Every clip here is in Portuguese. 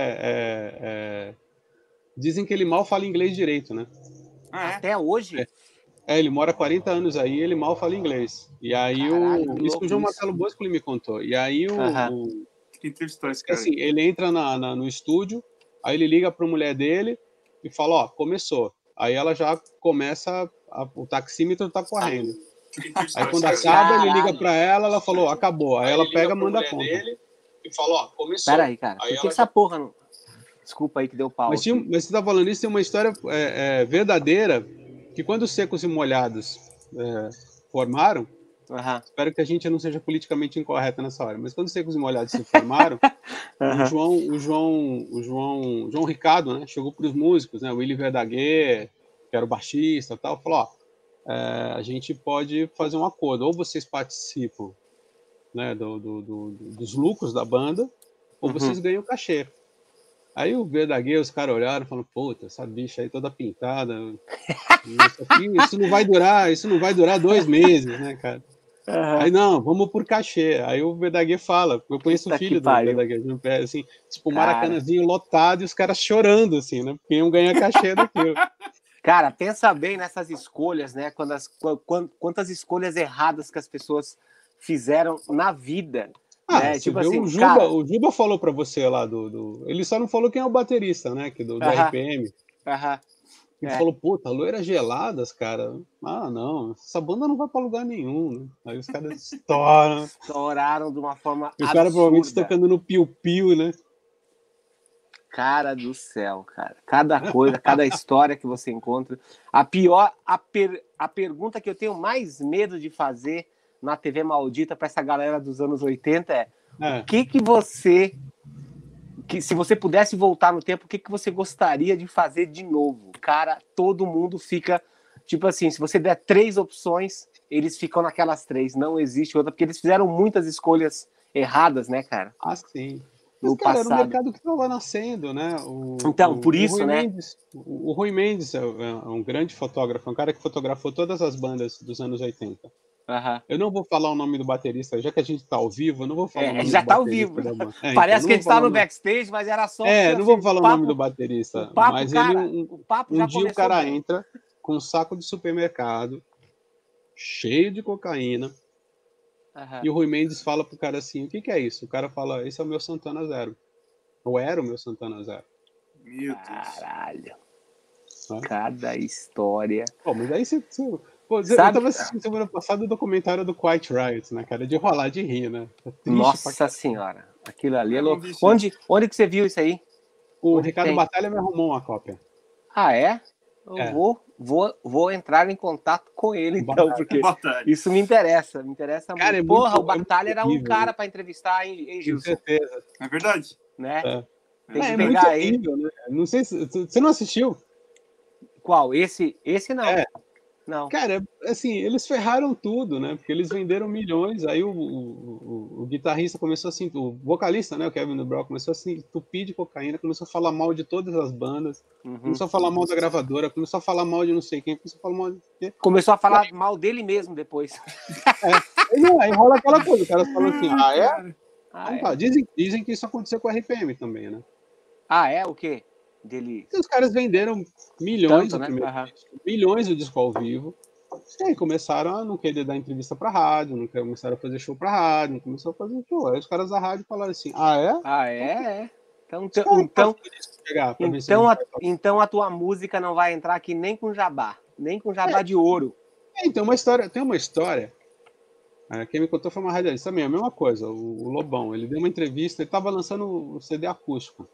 é, é, dizem que ele mal fala inglês direito, né? Ah, é? Até hoje? É. é. ele mora 40 anos aí ele mal fala inglês. E aí Caralho, o. Isso que o João Marcelo Bosco me contou. E aí o. o que entrevistou esse cara? Assim, ele entra na, na, no estúdio, aí ele liga para a mulher dele e fala: Ó, começou. Aí ela já começa, a, o taxímetro tá correndo. Aí quando acaba, ele liga para ela, ela falou: acabou. Aí, aí ela pega, manda a conta. Dele, e falou: Ó, começou. Peraí, cara, aí por que essa já... porra não. Desculpa aí que deu pau. Mas, tinha, mas você tá falando isso, tem uma história é, é, verdadeira que quando os secos e molhados é, formaram, uhum. espero que a gente não seja politicamente incorreta nessa hora, mas quando os secos e molhados se formaram, uhum. o João, o João, o João, João Ricardo, né, chegou para os músicos, né, o Willy Verdaguer, que era o baixista, tal, falou, ó, é, a gente pode fazer um acordo, ou vocês participam, né, do, do, do, dos lucros da banda, ou uhum. vocês ganham cachê. Aí o Verdaguer, os caras olharam e falaram, puta, essa bicha aí toda pintada. Isso, aqui, isso não vai durar, isso não vai durar dois meses, né, cara? Uhum. Aí não, vamos por cachê. Aí o Verdaguer fala, eu conheço Puta o filho do Verdaguer, assim, tipo, maracanazinho lotado e os caras chorando, assim, né? Porque iam ganhar cachê daquilo. Cara, pensa bem nessas escolhas, né? Quando as, quantas escolhas erradas que as pessoas fizeram na vida ah, né? tipo assim, o, Juba, cara... o Juba falou para você lá do, do, Ele só não falou quem é o baterista, né? Que do, do uh -huh. RPM. Uh -huh. Ele é. falou, puta, loiras geladas, cara. Ah, não, essa banda não vai pra lugar nenhum. Né? Aí os caras estouram. Estouraram de uma forma. Os caras provavelmente tocando no piu-piu, né? Cara do céu, cara. Cada coisa, cada história que você encontra. A pior, a, per, a pergunta que eu tenho mais medo de fazer na TV maldita para essa galera dos anos 80 é, é. o que que você que se você pudesse voltar no tempo, o que que você gostaria de fazer de novo? Cara, todo mundo fica tipo assim, se você der três opções, eles ficam naquelas três, não existe outra, porque eles fizeram muitas escolhas erradas, né, cara? Ah, sim. Mas, no cara, passado. era um mercado que estava nascendo, né? O, então, o, por isso, né? Mendes, o, o Rui Mendes é, é um grande fotógrafo, um cara que fotografou todas as bandas dos anos 80. Uhum. Eu não vou falar o nome do baterista, já que a gente está ao vivo, eu não vou falar é, o nome já está ao vivo. É, Parece então, que a gente está no backstage, mas era só. É, não vou falar o, papo, o nome do baterista. O papo, mas cara, ele, um, o papo um dia o cara bem. entra com um saco de supermercado cheio de cocaína. Uhum. E o Rui Mendes fala pro cara assim: o que, que é isso? O cara fala: esse é o meu Santana Zero. Ou era o meu Santana Zero. Meu Deus. Caralho. Cada história. Pô, mas aí você, Pô, Sabe? Eu tava assistindo semana passada o documentário do Quiet Riot, né, cara? De rolar de rir, né? É Nossa senhora, aquilo ali é louco. Onde, onde que você viu isso aí? O onde Ricardo tem? Batalha me arrumou uma cópia. Ah, é? Eu é. Vou, vou, vou entrar em contato com ele, então, porque Batalha. isso me interessa, me interessa cara, muito. É Porra, muito, o Batalha é era um cara né? para entrevistar, hein, hein Gilson? Com certeza. É verdade. Né? É. Tem que é, pegar ele. Né? Não sei se você não assistiu. Qual? Esse, esse não. É. Não. Cara, assim, eles ferraram tudo, né? Porque eles venderam milhões. Aí o, o, o, o guitarrista começou assim, o vocalista, né? O Kevin Brown começou assim, entupir de cocaína, começou a falar mal de todas as bandas, uhum. começou a falar mal da gravadora, começou a falar mal de não sei quem, começou a falar mal de. Começou a falar aí, mal dele mesmo depois. É, aí, aí rola aquela coisa, o cara falou assim, ah, é? Ah, então, é? Tá. Dizem, dizem que isso aconteceu com a RPM também, né? Ah, é? O quê? Dele. E os caras venderam milhões, Tanto, né? uhum. milhões do disco ao vivo. E aí começaram a não querer dar entrevista pra rádio, não começaram a fazer show pra rádio, não começaram a fazer show. Aí os caras da rádio falaram assim: ah, é? Ah, é? é. Então, então, então, então, a, então a tua música não vai entrar aqui nem com jabá, nem com jabá é, de ouro. É, então uma história, tem uma história. É, quem me contou foi uma radialista também, a mesma coisa. O, o Lobão, ele deu uma entrevista, ele estava lançando o CD acústico.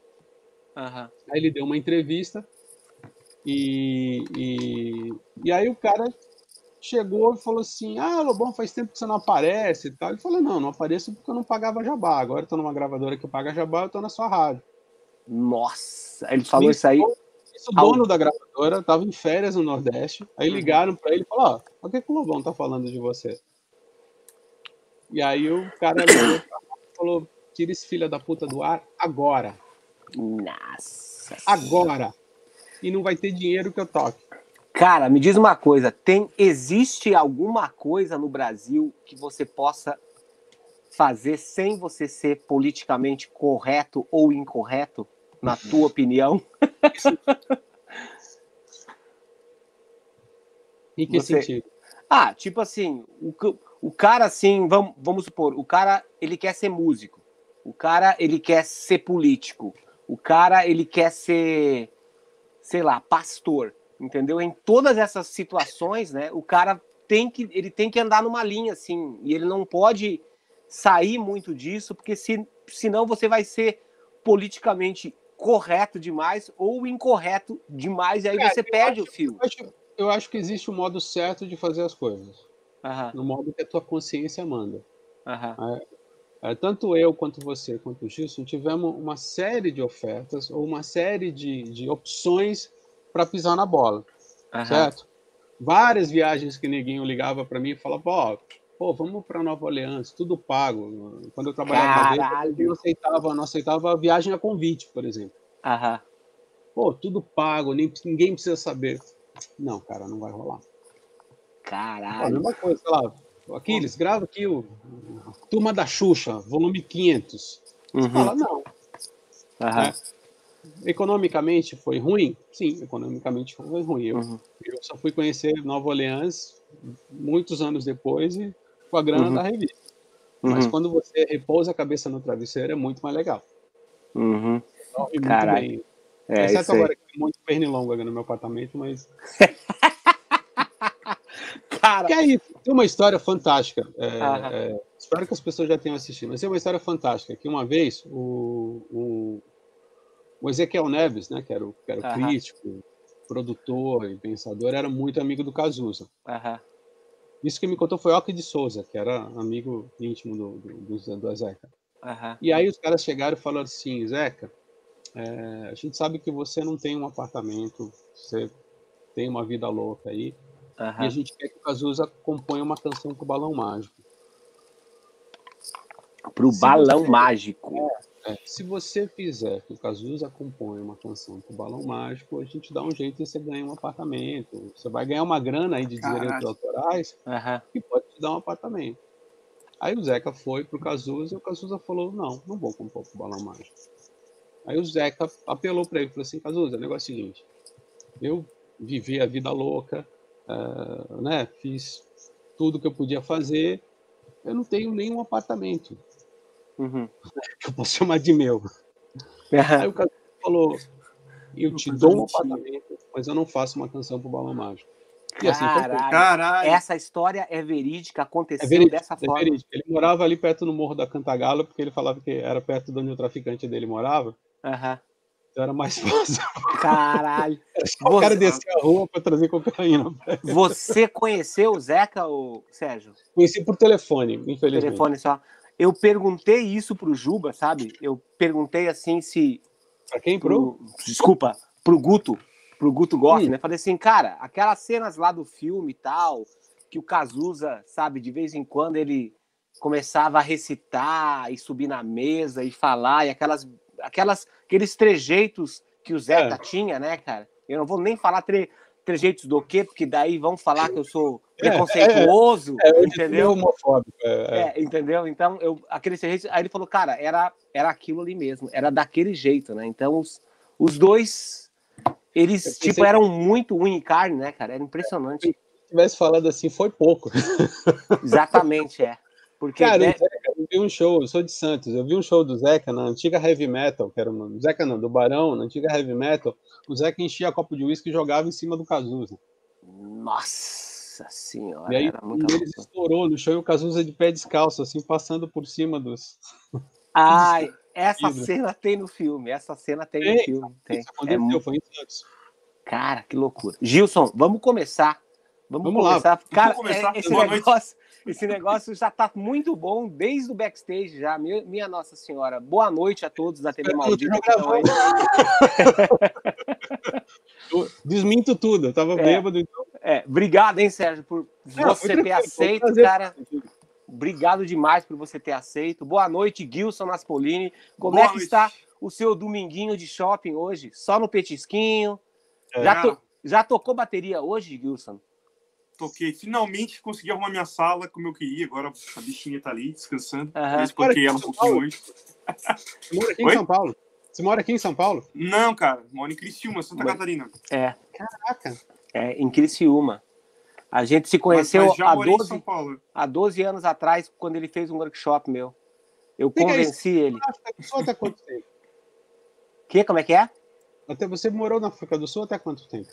Uhum. Aí ele deu uma entrevista e, e, e aí o cara chegou e falou assim: Ah, Lobão, faz tempo que você não aparece e tal. Ele falou: Não, não apareço porque eu não pagava jabá. Agora eu tô numa gravadora que paga jabá, eu tô na sua rádio. Nossa, ele falou isso aí. o dono da gravadora tava em férias no Nordeste. Aí uhum. ligaram para ele e falaram: Ó, o que, que o Lobão tá falando de você? E aí o cara falou: Tira esse filho da puta do ar agora. Nossa. Agora. E não vai ter dinheiro que eu toque. Cara, me diz uma coisa, tem existe alguma coisa no Brasil que você possa fazer sem você ser politicamente correto ou incorreto? na tua opinião? em que Você... sentido? Ah, tipo assim, o, o cara assim, vamos, vamos supor, o cara ele quer ser músico, o cara ele quer ser político, o cara ele quer ser, sei lá, pastor, entendeu? Em todas essas situações, né, o cara tem que ele tem que andar numa linha assim, e ele não pode sair muito disso, porque se, senão você vai ser politicamente correto demais ou incorreto demais, e aí é, você perde acho, o fio. Eu acho, eu acho, que existe um modo certo de fazer as coisas. Uhum. No modo que a tua consciência manda. Uhum. É, é, tanto eu quanto você, quanto o Gilson, tivemos uma série de ofertas ou uma série de, de opções para pisar na bola. Uhum. Certo? Várias viagens que neguinho ligava para mim e falava, ó, pô, vamos para Nova Orleans, tudo pago. Quando eu trabalhava lá, eu não aceitava, não aceitava a viagem a convite, por exemplo. Aham. Pô, tudo pago, nem, ninguém precisa saber. Não, cara, não vai rolar. Caralho. A mesma coisa, sei lá, Aquiles, grava aqui o Turma da Xuxa, volume 500. Você uhum. fala, não. Uhum. É. Economicamente foi ruim? Sim, economicamente foi ruim. Eu, uhum. eu só fui conhecer Nova Orleans muitos anos depois e com a grana uhum. da revista. Mas uhum. quando você repousa a cabeça no travesseiro é muito mais legal. Uhum. Caralho. É, Exceto agora que tem um monte de pernilongo aqui no meu apartamento, mas. Cara. Que é isso. Tem uma história fantástica. É, é, espero que as pessoas já tenham assistido, mas tem uma história fantástica. Que uma vez o, o, o Ezequiel Neves, né, que era o, que era o crítico, produtor e pensador, era muito amigo do Cazuza. Isso que me contou foi Ock de Souza, que era amigo íntimo do, do, do, do Zeca. E aí os caras chegaram e falaram assim, Zeca, é, a gente sabe que você não tem um apartamento, você tem uma vida louca aí, Uhum. E a gente quer que o Cazuza componha uma canção pro Balão Mágico. Pro se Balão você, Mágico. É, é, se você fizer que o Cazuza componha uma canção pro Balão Mágico, a gente dá um jeito e você ganha um apartamento. Você vai ganhar uma grana aí de direitos autorais uhum. que pode te dar um apartamento. Aí o Zeca foi pro Cazuza e o Cazuza falou: Não, não vou compor pro Balão Mágico. Aí o Zeca apelou para ele, falou assim: Cazuza, o negócio é o seguinte, eu vivi a vida louca, uh, né, fiz tudo que eu podia fazer, eu não tenho nenhum apartamento. Uhum. Que eu posso chamar de meu. Aí o cara falou: Eu te dou um apartamento, mas eu não faço uma canção pro Balão Mágico. E assim Caralho, Caralho. Essa história é verídica, aconteceu é verídica, dessa é forma. Verídica. Ele morava ali perto no Morro da Cantagalo, porque ele falava que era perto de onde o traficante dele morava. Uhum. Então era mais fácil. Caralho. Você... O cara descer a rua para trazer cocaína. Você conheceu o Zeca, ou Sérgio? Conheci por telefone, infelizmente. Telefone só. Eu perguntei isso pro Juba, sabe? Eu perguntei assim se. Pra quem? Pro? pro... Desculpa, pro Guto. Pro Guto Goff, hum. né? Falei assim, cara, aquelas cenas lá do filme e tal, que o Cazuza, sabe, de vez em quando ele começava a recitar e subir na mesa e falar, e aquelas aquelas, aqueles trejeitos que o Zeca é. tinha, né, cara? Eu não vou nem falar tre, trejeitos do quê, porque daí vão falar que eu sou é, preconceituoso, é, é, entendeu? Homofóbico, é, entendeu? Então, eu, aquele trejeito, aí ele falou, cara, era, era aquilo ali mesmo, era daquele jeito, né? Então, os, os dois, eles, tipo, eram muito unha e carne, né, cara? Era impressionante. Se tivesse falado assim, foi pouco. Exatamente, é. Porque, Cara, né? Zeca, eu vi um show, eu sou de Santos, eu vi um show do Zeca na antiga Heavy Metal, que era uma, Zeca não, do Barão, na antiga Heavy Metal, o Zeca enchia copo de uísque e jogava em cima do Cazuza. Nossa senhora, e aí um deles estourou no show e o Cazuza de pé descalço, assim, passando por cima dos... Ai, essa cena tem no filme, essa cena tem, tem no filme. Tem. Isso aconteceu, é muito... foi em Santos. Cara, que loucura. Gilson, vamos começar. Vamos, vamos começar. Lá. Cara, começar. É, esse Boa negócio... Noite esse negócio já está muito bom desde o backstage já. Minha, Nossa Senhora. Boa noite a todos da TV Maldita. Desminto tudo, eu tava é, bêbado. Então... É, obrigado, hein, Sérgio, por Não, você ter aceito, cara. Obrigado demais por você ter aceito. Boa noite, Gilson Naspolini. Como Boa é que noite. está o seu dominguinho de shopping hoje? Só no petisquinho? É. Já, to... Já tocou bateria hoje, Gilson? Toquei. Finalmente consegui arrumar minha sala como eu queria. Agora a bichinha tá ali descansando. Uhum. Eu espanquei ela um pouquinho hoje. Mora aqui em São Paulo. Você mora aqui em São Paulo? Não, cara. Moro em Criciúma, Santa Mas... Catarina. É. Caraca. É, em Criciúma. A gente se conheceu mas, mas há, 12, há 12 anos atrás, quando ele fez um workshop meu. Eu convenci ele. Até quanto tempo? Que? Como é que é? Até você morou na África do Sul até quanto tempo?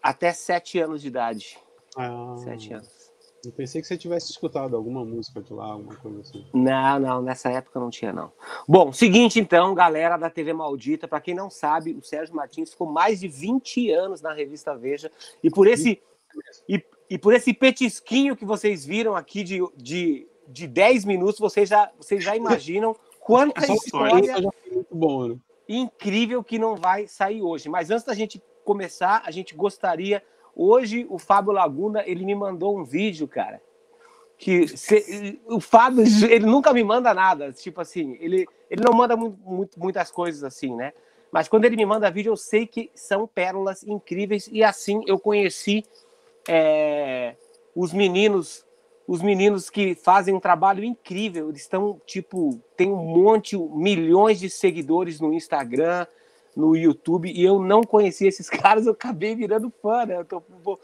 Até sete anos de idade. Ah, sete anos. Eu pensei que você tivesse escutado alguma música de lá, alguma coisa assim. Não, não, nessa época não tinha, não. Bom, seguinte então, galera da TV Maldita, para quem não sabe, o Sérgio Martins ficou mais de 20 anos na revista Veja, e por esse, e, e por esse petisquinho que vocês viram aqui de, de, de 10 minutos, vocês já, vocês já imaginam quanta história bom, né? incrível que não vai sair hoje. Mas antes da gente começar, a gente gostaria Hoje o Fábio Laguna ele me mandou um vídeo, cara. Que se, o Fábio ele nunca me manda nada, tipo assim, ele, ele não manda muito, muito, muitas coisas assim, né? Mas quando ele me manda vídeo, eu sei que são pérolas incríveis e assim eu conheci é, os meninos, os meninos que fazem um trabalho incrível. Eles estão tipo tem um monte, milhões de seguidores no Instagram no YouTube e eu não conhecia esses caras, eu acabei virando fã, né? Eu tô, vou...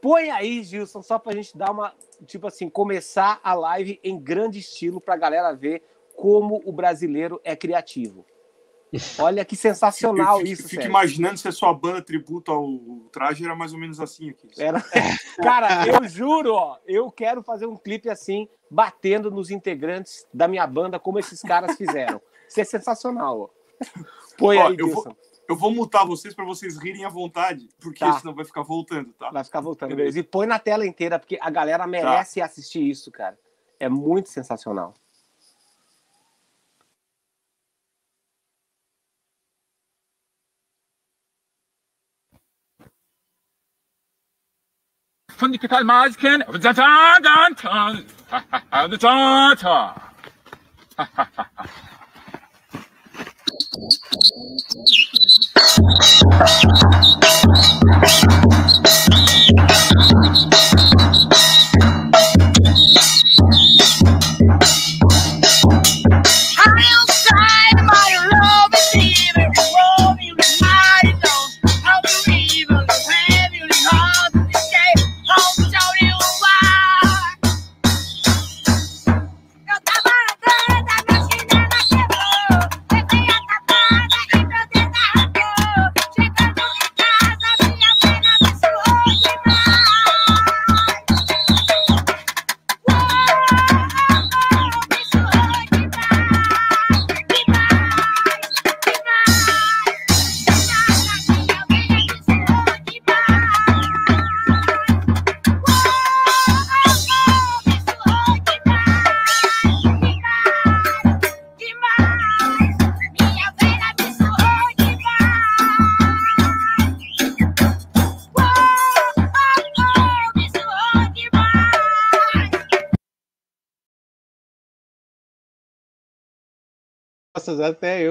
Põe aí, Gilson, só pra gente dar uma, tipo assim, começar a live em grande estilo pra galera ver como o brasileiro é criativo. Olha que sensacional eu fico, isso. Fico imaginando se a sua banda tributo ao traje era mais ou menos assim aqui. Era... Cara, eu juro, ó, eu quero fazer um clipe assim, batendo nos integrantes da minha banda, como esses caras fizeram. Isso é sensacional, ó. Põe Ó, aí, eu vou, eu vou mutar vocês para vocês rirem à vontade, porque tá. senão vai ficar voltando, tá? Vai ficar voltando, beleza. E põe na tela inteira, porque a galera tá. merece tá. assistir isso, cara. É muito sensacional. von digital Masken. até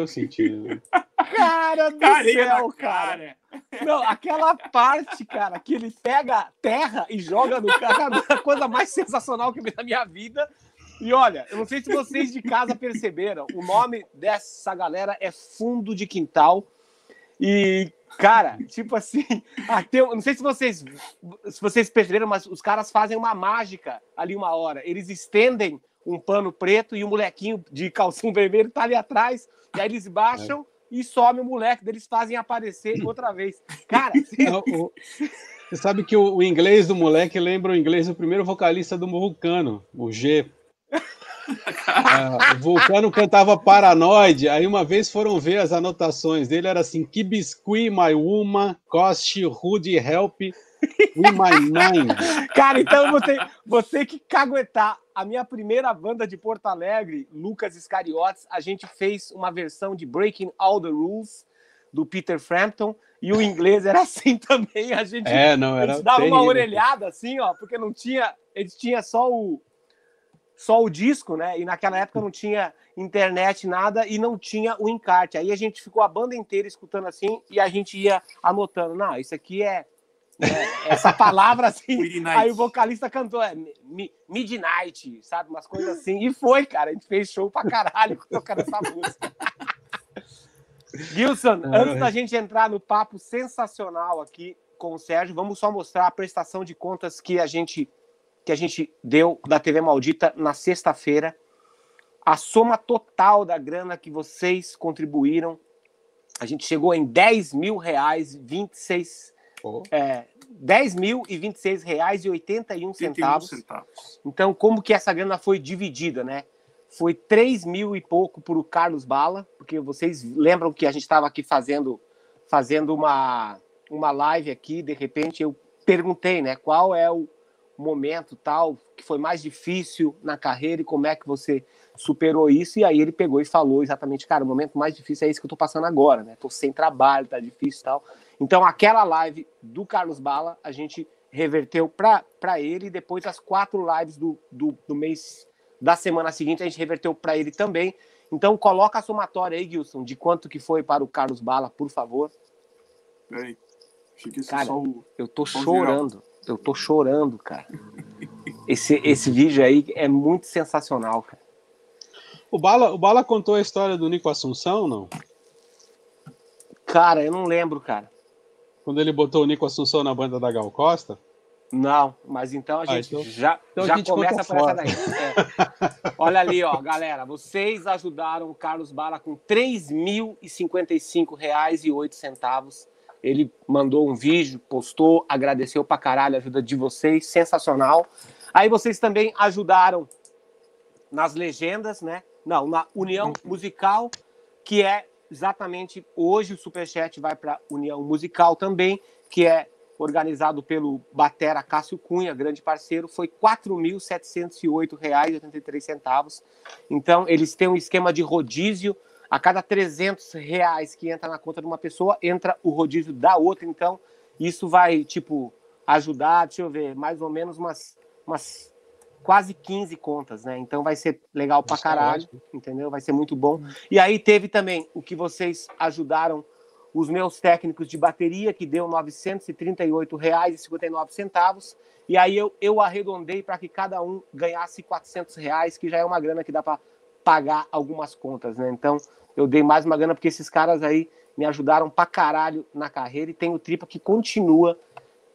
eu senti. Né? Cara do céu, cara. Não, aquela parte, cara, que ele pega terra e joga no cara, é a coisa mais sensacional que eu vi na minha vida. E olha, eu não sei se vocês de casa perceberam, o nome dessa galera é Fundo de Quintal. E, cara, tipo assim, até, não sei se vocês, se vocês perceberam, mas os caras fazem uma mágica ali uma hora. Eles estendem um pano preto e o um molequinho de calcinho vermelho tá ali atrás, e aí eles baixam é. e some o moleque, eles fazem aparecer outra vez. Cara, Não, o, você sabe que o, o, inglês do moleque lembra o inglês do primeiro vocalista do Vulcano, o G. Ah, o Vulcano cantava Paranoide, aí uma vez foram ver as anotações dele, era assim, que biscuit my woman, cost rude help with my nine. Cara, então você, você que caguetar a minha primeira banda de Porto Alegre, Lucas Iscariotes, a gente fez uma versão de Breaking All the Rules do Peter Frampton e o inglês era assim também. A gente, é, não, era dava terrível. uma orelhada assim, ó, porque não tinha, eles tinha só o só o disco, né? E naquela época não tinha internet, nada, e não tinha o encarte. Aí a gente ficou a banda inteira escutando assim e a gente ia anotando. Não, isso aqui é é, essa palavra assim. aí o vocalista cantou é, Midnight, sabe? Umas coisas assim. E foi, cara. A gente fez show pra caralho tocando essa música. Gilson, antes da gente entrar no papo sensacional aqui com o Sérgio, vamos só mostrar a prestação de contas que a gente que a gente deu da TV Maldita na sexta-feira. A soma total da grana que vocês contribuíram, a gente chegou em 10 mil reais, 26, oh. é, 10 mil e 26 reais e 81 centavos. centavos. Então, como que essa grana foi dividida, né? Foi 3 mil e pouco para o Carlos Bala, porque vocês lembram que a gente estava aqui fazendo, fazendo uma, uma live aqui, de repente eu perguntei, né? Qual é o, momento tal que foi mais difícil na carreira e como é que você superou isso? E aí ele pegou e falou exatamente, cara, o momento mais difícil é esse que eu tô passando agora, né? Tô sem trabalho, tá difícil e tal. Então aquela live do Carlos Bala, a gente reverteu para ele e depois as quatro lives do, do, do mês da semana seguinte a gente reverteu para ele também. Então coloca a somatória aí, Gilson, de quanto que foi para o Carlos Bala, por favor. Peraí. Cara, eu tô chorando. Eu tô chorando, cara. Esse, esse vídeo aí é muito sensacional, cara. O Bala, o Bala contou a história do Nico Assunção, não? Cara, eu não lembro, cara. Quando ele botou o Nico Assunção na banda da Gal Costa? Não, mas então a ah, gente ah, então, já, então já gente começa por essa daí. É. Olha ali, ó, galera, vocês ajudaram o Carlos Bala com R$ 3.055,08 ele mandou um vídeo, postou, agradeceu pra caralho a ajuda de vocês, sensacional. Aí vocês também ajudaram nas legendas, né? Não, na União Musical, que é exatamente hoje o Superchat vai para União Musical também, que é organizado pelo Batera Cássio Cunha, grande parceiro, foi R$ 4.708,83. Então, eles têm um esquema de rodízio a cada 300 reais que entra na conta de uma pessoa, entra o rodízio da outra. Então, isso vai, tipo, ajudar, deixa eu ver, mais ou menos umas, umas quase 15 contas, né? Então vai ser legal pra caralho, entendeu? Vai ser muito bom. Uhum. E aí teve também o que vocês ajudaram os meus técnicos de bateria, que deu R$ 938,59. E aí eu, eu arredondei para que cada um ganhasse R$ reais, que já é uma grana que dá para pagar algumas contas, né? Então, eu dei mais uma grana porque esses caras aí me ajudaram pra caralho na carreira e tem o Tripa que continua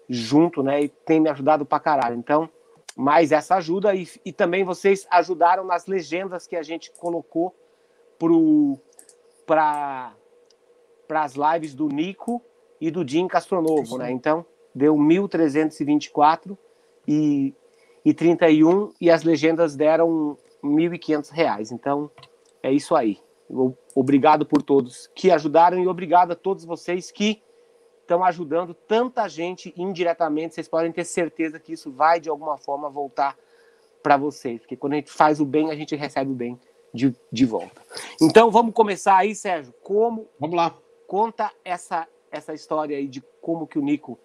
junto, né? E tem me ajudado pra caralho. Então, mais essa ajuda e, e também vocês ajudaram nas legendas que a gente colocou para para as lives do Nico e do Jim Castronovo, né? Então, deu 1324 e e 31 e as legendas deram R$ 1.500. Então, é isso aí. Obrigado por todos que ajudaram e obrigado a todos vocês que estão ajudando tanta gente indiretamente. Vocês podem ter certeza que isso vai, de alguma forma, voltar para vocês. Porque quando a gente faz o bem, a gente recebe o bem de, de volta. Então, vamos começar aí, Sérgio. Como. Vamos lá. Conta essa, essa história aí de como que o Nico.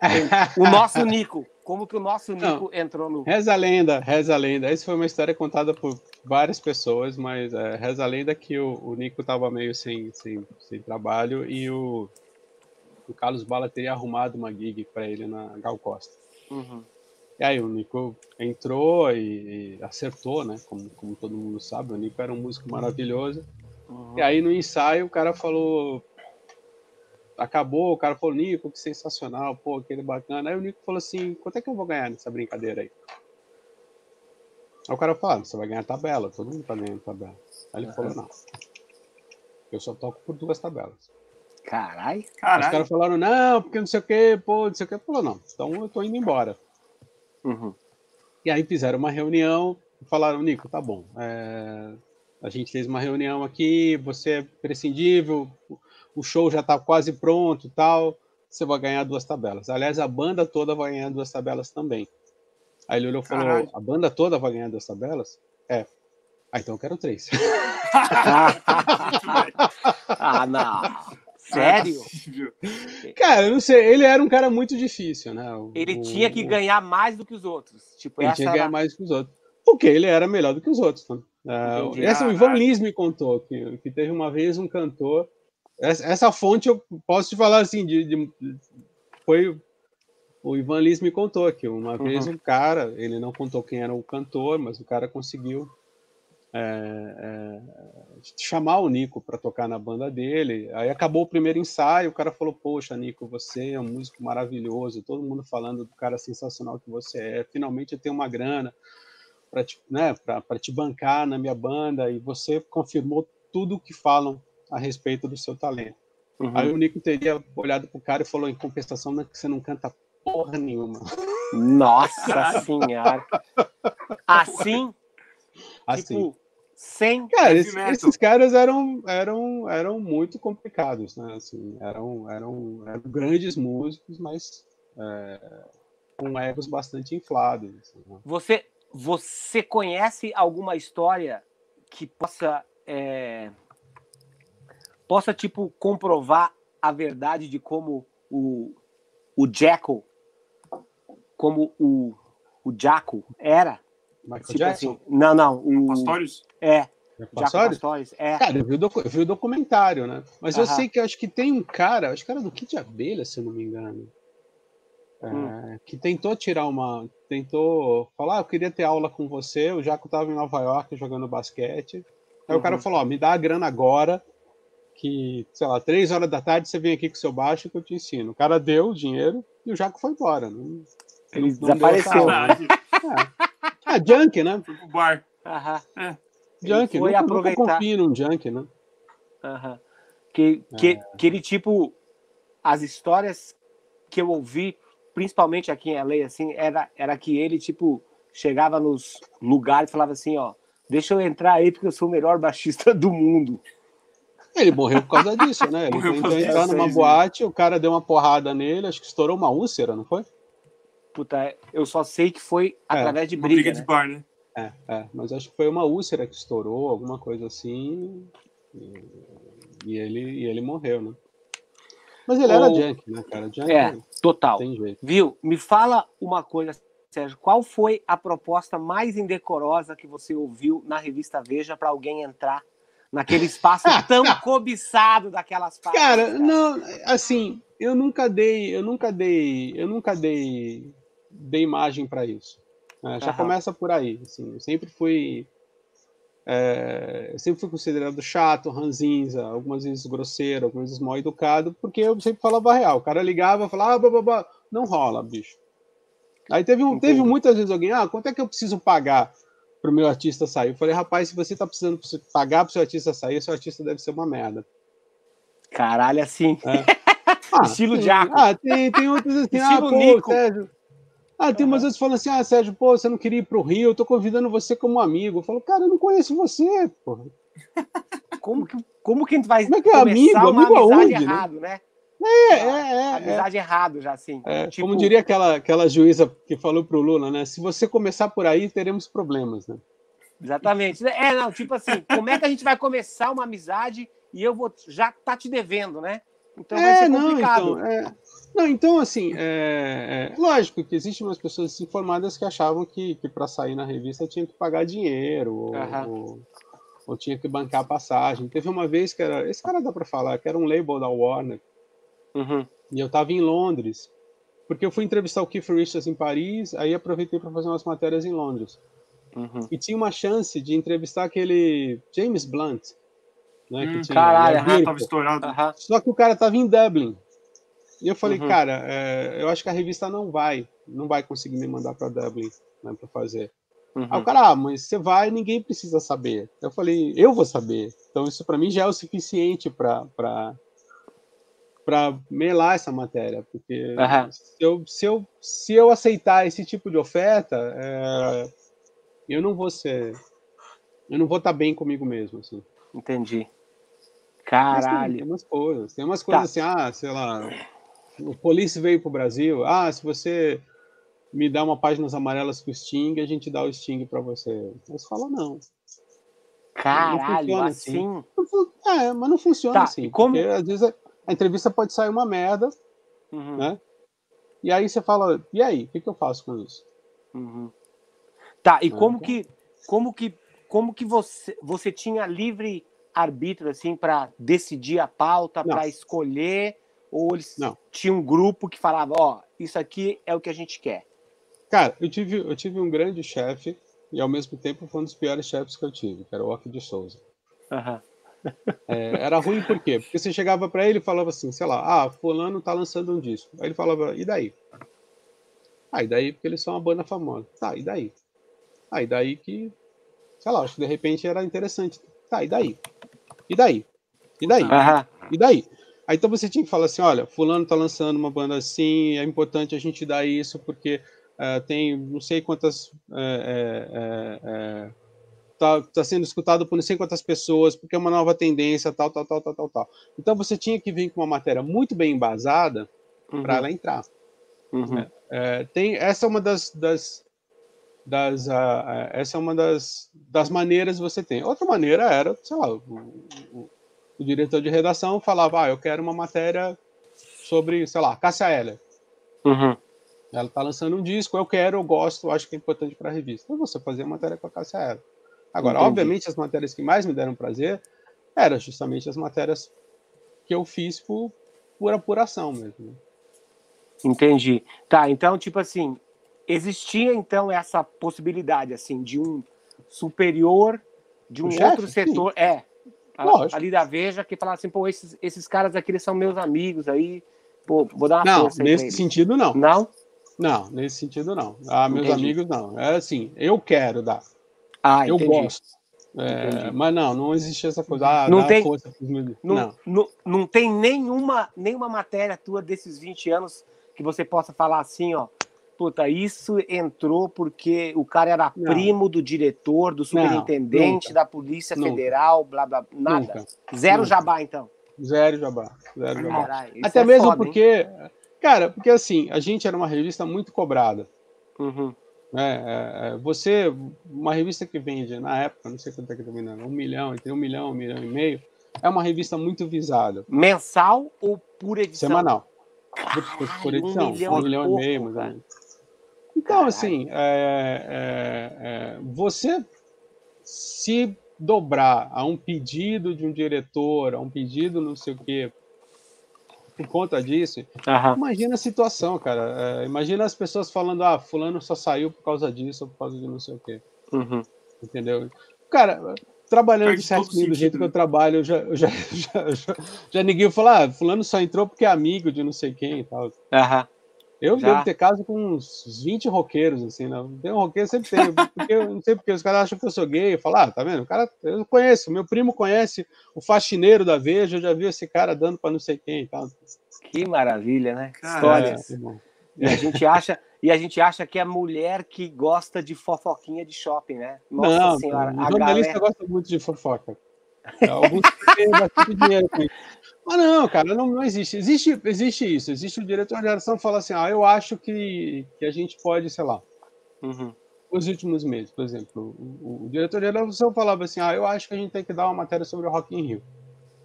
o nosso Nico como que o nosso Nico Não, entrou no. Reza a lenda, reza a lenda. Essa foi uma história contada por várias pessoas, mas é, reza a lenda que o, o Nico estava meio sem, sem, sem trabalho e o, o Carlos Bala teria arrumado uma gig para ele na Gal Costa. Uhum. E aí o Nico entrou e, e, acertou, né? Como, como todo mundo sabe, o Nico era um músico maravilhoso. Uhum. E aí no ensaio o cara falou: acabou, o cara falou, Nico, que sensacional, pô, aquele bacana. Aí o Nico falou assim, quanto é que eu vou ganhar nessa brincadeira aí? Aí o cara falou, ah, você vai ganhar tabela, todo mundo tá ganhando tabela. Aí ele uhum. falou, não, eu só toco por duas tabelas. Carai, carai. Os caras falaram, não, porque não sei o que, pô, não sei o que. Ele falou, não, então eu tô indo embora. Uhum. E aí fizeram uma reunião e falaram, Nico, tá bom, é... a gente fez uma reunião aqui, você é prescindível, o show já está quase pronto tal, você vai ganhar duas tabelas. Aliás, a banda toda vai ganhar duas tabelas também. Aí ele olhou e falou: a banda toda vai ganhar duas tabelas? É. Ah, então eu quero três. ah, não. Sério? Cara, eu não sei. Ele era um cara muito difícil, né? O, ele tinha que ganhar mais do que os outros. Tipo, ele tinha que ganhar mais do que os outros. Porque ele era melhor do que os outros. Né? Uh, essa o Ivan Lins me contou que, que teve uma vez um cantor essa, essa fonte eu posso te falar assim, de, de foi o Ivan Liz me contou que uma uhum. vez um cara, ele não contou quem era o cantor, mas o cara conseguiu é, é, chamar o Nico para tocar na banda dele. Aí acabou o primeiro ensaio, o cara falou: Poxa, Nico, você é um músico maravilhoso, todo mundo falando do cara sensacional que você é. Finalmente eu tenho uma grana para te, né, te bancar na minha banda e você confirmou tudo o que falam a respeito do seu talento. Uhum. Aí o Nico teria olhado pro cara e falou: Em compensação, não é que você não canta porra nenhuma. Nossa senhora! Assim Assim. Tipo, sem Cara, esses, esses, caras eram, eram, eram muito complicados, né? Assim, eram, eram, eram grandes músicos, mas é, com egos bastante inflados. Assim, né? Você, você conhece alguma história que possa é, possa tipo comprovar a verdade de como o, o Jackal, como o, o Jaco era? Michael tipo Jackson? Assim, não, não. O Pastorius? É. Pastorius? Pastorius? É. Cara, eu vi, o docu... eu vi o documentário, né? Mas uh -huh. eu sei que acho que tem um cara, acho que era do Kit de Abelha, se eu não me engano. É, hum. que tentou tirar uma. Tentou falar, ah, eu queria ter aula com você. O Jaco estava em Nova York jogando basquete. Aí uhum. o cara uhum. falou: ó, me dá a grana agora, que, sei lá, três horas da tarde você vem aqui com seu baixo que eu te ensino. O cara deu o dinheiro e o Jaco foi embora. Não, Ele não desapareceu. É. Ah, junk, né? Foi pro bar. Aham. É. Junk, foi nunca, aproveitar. nunca confio num junk, né? Aham. Que, que, é. que ele, tipo, as histórias que eu ouvi, principalmente aqui em LA, assim, era, era que ele, tipo, chegava nos lugares e falava assim, ó, deixa eu entrar aí porque eu sou o melhor baixista do mundo. Ele morreu por causa disso, né? Ele tentou entrar numa boate, o cara deu uma porrada nele, acho que estourou uma úlcera, não foi? Puta, eu só sei que foi é, através de briga. briga de né? bar, né? É, é, mas acho que foi uma úlcera que estourou, alguma coisa assim. E, e ele, e ele morreu, né? Mas ele era junk, né, cara? Junk, é, total. Viu? Me fala uma coisa, Sérgio. Qual foi a proposta mais indecorosa que você ouviu na revista Veja para alguém entrar naquele espaço tão cobiçado daquelas páginas? Cara, cara, não, assim, eu nunca dei, eu nunca dei, eu nunca dei dê imagem para isso. É, já uhum. começa por aí. Assim, eu sempre fui. É, eu sempre fui considerado chato, ranzinza, algumas vezes grosseiro, algumas vezes mal educado, porque eu sempre falava real. O cara ligava e falava, ah, blá, blá, blá. não rola, bicho. Aí teve, um, teve muitas vezes alguém, ah, quanto é que eu preciso pagar para o meu artista sair? Eu falei, rapaz, se você está precisando pagar para o seu artista sair, seu artista deve ser uma merda. Caralho, assim. É. Ah, Estilo Jaco. Ah, tem, tem outros assim, Estilo ah, pô, Nico. Sérgio, ah, tem umas vezes falando assim, ah, Sérgio, pô, você não queria ir pro Rio, eu tô convidando você como amigo. Eu falo, cara, eu não conheço você, pô. Como que, como que a gente vai como é que é amigo? amigo aonde, né? errado, né? né? É, é, é. Amizade é. errado já, assim. É, tipo... Como diria aquela, aquela juíza que falou pro Lula, né? Se você começar por aí, teremos problemas, né? Exatamente. É, não, tipo assim, como é que a gente vai começar uma amizade e eu vou já tá te devendo, né? Então vai é, ser complicado. Não, então, é... Não, então, assim, é, é, lógico que existem umas pessoas informadas que achavam que, que para sair na revista tinha que pagar dinheiro, ou, ou, ou, tinha que bancar a passagem. Teve uma vez que era. Esse cara dá para falar, que era um label da Warner. Uhum. E eu estava em Londres, porque eu fui entrevistar o Keith Richards em Paris, aí aproveitei para fazer umas matérias em Londres. Uhum. E tinha uma chance de entrevistar aquele James Blunt. Né, hum, tinha, caralho, tava estourado. Só que o cara tava em Dublin. E eu falei, uhum. cara, é, eu acho que a revista não vai, não vai conseguir me mandar para Dublin né, para fazer. Uhum. Aí o cara, ah, mas você vai, ninguém precisa saber. Eu falei, eu vou saber. Então isso para mim já é o suficiente para para melar essa matéria, porque uhum. se, eu, se, eu, se eu aceitar esse tipo de oferta, é, eu não vou ser, eu não vou estar tá bem comigo mesmo, assim. Entendi. Caralho. Tem, tem, umas coisas, tem umas coisas tá. assim, ah, sei lá, o Police veio para o Brasil. Ah, se você me dá uma páginas amarelas com o Sting, a gente dá o Sting para você. Mas fala não. Caralho, não assim? assim? É, mas não funciona tá, assim. Como... Porque às vezes a, a, entrevista pode sair uma merda, uhum. né? E aí você fala, e aí, o que, que eu faço com isso? Uhum. Tá, e como que, como que, como que você, você tinha livre arbítrio assim para decidir a pauta, para escolher? Ou eles não. tinham um grupo que falava, ó, oh, isso aqui é o que a gente quer? Cara, eu tive, eu tive um grande chefe e ao mesmo tempo foi um dos piores chefes que eu tive, que era o Ock de Souza. Uhum. É, era ruim por quê? Porque você chegava para ele e falava assim, sei lá, ah, fulano tá lançando um disco. Aí ele falava, e daí? Ah, e daí porque eles são uma banda famosa. Tá, e daí? Ah, e daí que, sei lá, acho que de repente era interessante. Tá, e daí? E daí? E daí? Uhum. E daí? Aí então você tinha que falar assim, olha, fulano tá lançando uma banda assim, é importante a gente dar isso porque uh, tem não sei quantas é, é, é, tá, tá sendo escutado por não sei quantas pessoas, porque é uma nova tendência, tal, tal, tal, tal, tal, tal. Então você tinha que vir com uma matéria muito bem embasada uhum. para ela entrar. Uhum. É, é, tem essa é uma das, das, das uh, essa é uma das, das maneiras que você tem. Outra maneira era, sei lá, o, o, o diretor de redação falava, ah, eu quero uma matéria sobre, sei lá, Cássia Eller. Uhum. Ela está lançando um disco, eu quero, eu gosto, acho que é importante para a revista. Então você fazia matéria com a Cássia Eller. Agora, Entendi. obviamente, as matérias que mais me deram prazer eram justamente as matérias que eu fiz por, por apuração mesmo. Né? Entendi. Tá, então, tipo assim, existia então essa possibilidade, assim, de um superior de um o outro chefe? setor. Sim. É. A, ali da Veja que falava assim, pô, esses, esses caras aqui eles são meus amigos aí. Pô, vou dar uma não, força nesse sentido não. Não? Não, nesse sentido não. Ah, meus Entendi. amigos não. É assim, eu quero dar. Ah, eu entendi. gosto. É, mas não, não existe essa coisa. Ah, não, tem, não, não. Não, não tem nenhuma, nenhuma matéria tua desses 20 anos que você possa falar assim, ó. Puta, isso entrou porque o cara era não. primo do diretor, do superintendente da Polícia nunca. Federal, blá blá, nada. Nunca. Zero nunca. jabá, então. Zero jabá. Zero jabá. Carai, Até é mesmo foda, porque. Hein? Cara, porque assim, a gente era uma revista muito cobrada. Uhum. É, é, é, você, uma revista que vende, na época, não sei quanto é que tá vendendo, um milhão, entre um milhão, um milhão e meio, é uma revista muito visada. Mensal ou por edição? Semanal. Por, por edição, um milhão, um milhão e, pouco, meio, mais ou menos. Então, assim, é, é, é, você se dobrar a um pedido de um diretor, a um pedido não sei o quê, por conta disso. Uhum. Imagina a situação, cara. É, imagina as pessoas falando, ah, fulano só saiu por causa disso ou por causa de não sei o quê. Uhum. Entendeu? Cara, trabalhando de certinho do jeito que eu trabalho, eu já, eu já, já, já, já ninguém fala, ah, fulano só entrou porque é amigo de não sei quem e tal. Uhum. Eu Já. devo ter casa com uns 20 roqueiros, assim, não. Né? Tem um roqueiro, sempre tem. Porque eu não sei porque os caras acham que eu sou gay. Eu falo, ah, tá vendo? O cara, eu conheço. Meu primo conhece o faxineiro da Veja, eu já vi esse cara dando para não sei quem e tal. Que maravilha, né? Histórias. É, e a gente acha. E a gente acha que é mulher que gosta de fofoquinha de shopping, né? Nossa não, senhora. O jornalista galera... gosta muito de fofoca. Alguns têm bastante dinheiro com isso. Mas não, cara, não, não existe. existe. Existe isso. Existe o diretor de redação que fala assim: ah, eu acho que, que a gente pode, sei lá. Uhum. Nos últimos meses, por exemplo, o, o, diretor de redação falava assim: ah, eu acho que a gente tem que dar uma matéria sobre o Rock in Rio.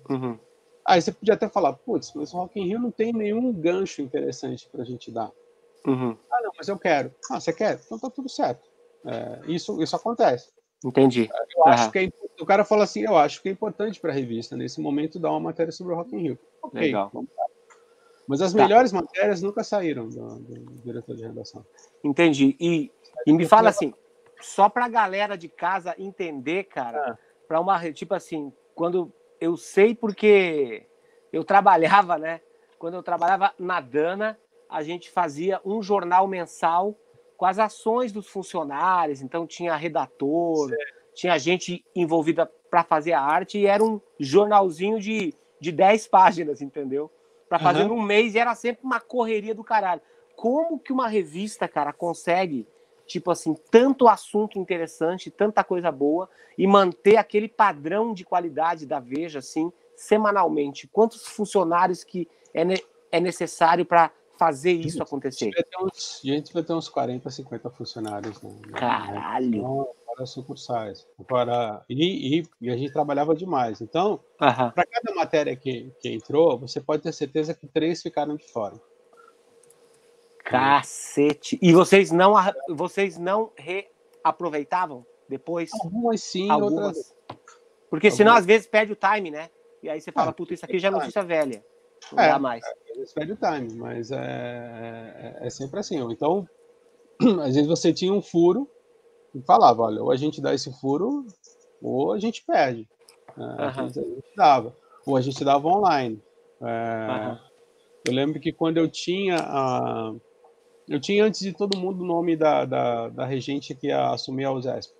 Uhum. Aí você podia até falar: putz, mas o Rock in Rio não tem nenhum gancho interessante para a gente dar. Uhum. Ah, não, mas eu quero. Ah, você quer? Então tá tudo certo. É, isso, isso acontece. Entendi. Eu acho que é, o cara fala assim, eu acho que é importante para a revista nesse momento dar uma matéria sobre o Rock in Rio. Ok, Legal. Mas as tá. melhores matérias nunca saíram do, do, diretor de redação. Entendi. E, e me fala assim, só para a galera de casa entender, cara, ah. para uma tipo assim, quando eu sei porque eu trabalhava, né? Quando eu trabalhava na Dana, a gente fazia um jornal mensal com as ações dos funcionários, então tinha redator, certo. Tinha gente envolvida para fazer a arte e era um jornalzinho de, de 10 páginas, entendeu? Para fazer uhum. um mês e era sempre uma correria do caralho. Como que uma revista, cara, consegue, tipo assim, tanto assunto interessante, tanta coisa boa e manter aquele padrão de qualidade da Veja, assim, semanalmente? Quantos funcionários que é, ne é necessário para fazer isso acontecer? A gente vai ter uns 40, 50 funcionários. Né? Caralho! Então, para sucursais. Para... E, e, e, a gente trabalhava demais. Então, para cada matéria que, que entrou, você pode ter certeza que três ficaram de fora. Cacete! E vocês não, vocês não reaproveitavam depois? Algumas sim, Algumas. outras. Porque Algumas. senão, às vezes, perde o time, né? E aí você fala, é, puta, isso aqui já é notícia velha. Não é, dá mais. É, eles perdem o time, mas é, é, é, sempre assim. Então, às vezes você tinha um furo e falava, olha, ou a gente dá esse furo, ou a gente perde. Uhum. A, gente, a, gente, dava. Ou a gente dava online. É, uhum. Eu lembro que quando eu tinha a. Eu tinha antes de todo mundo o nome da, da, da regente que ia assumir a USESP.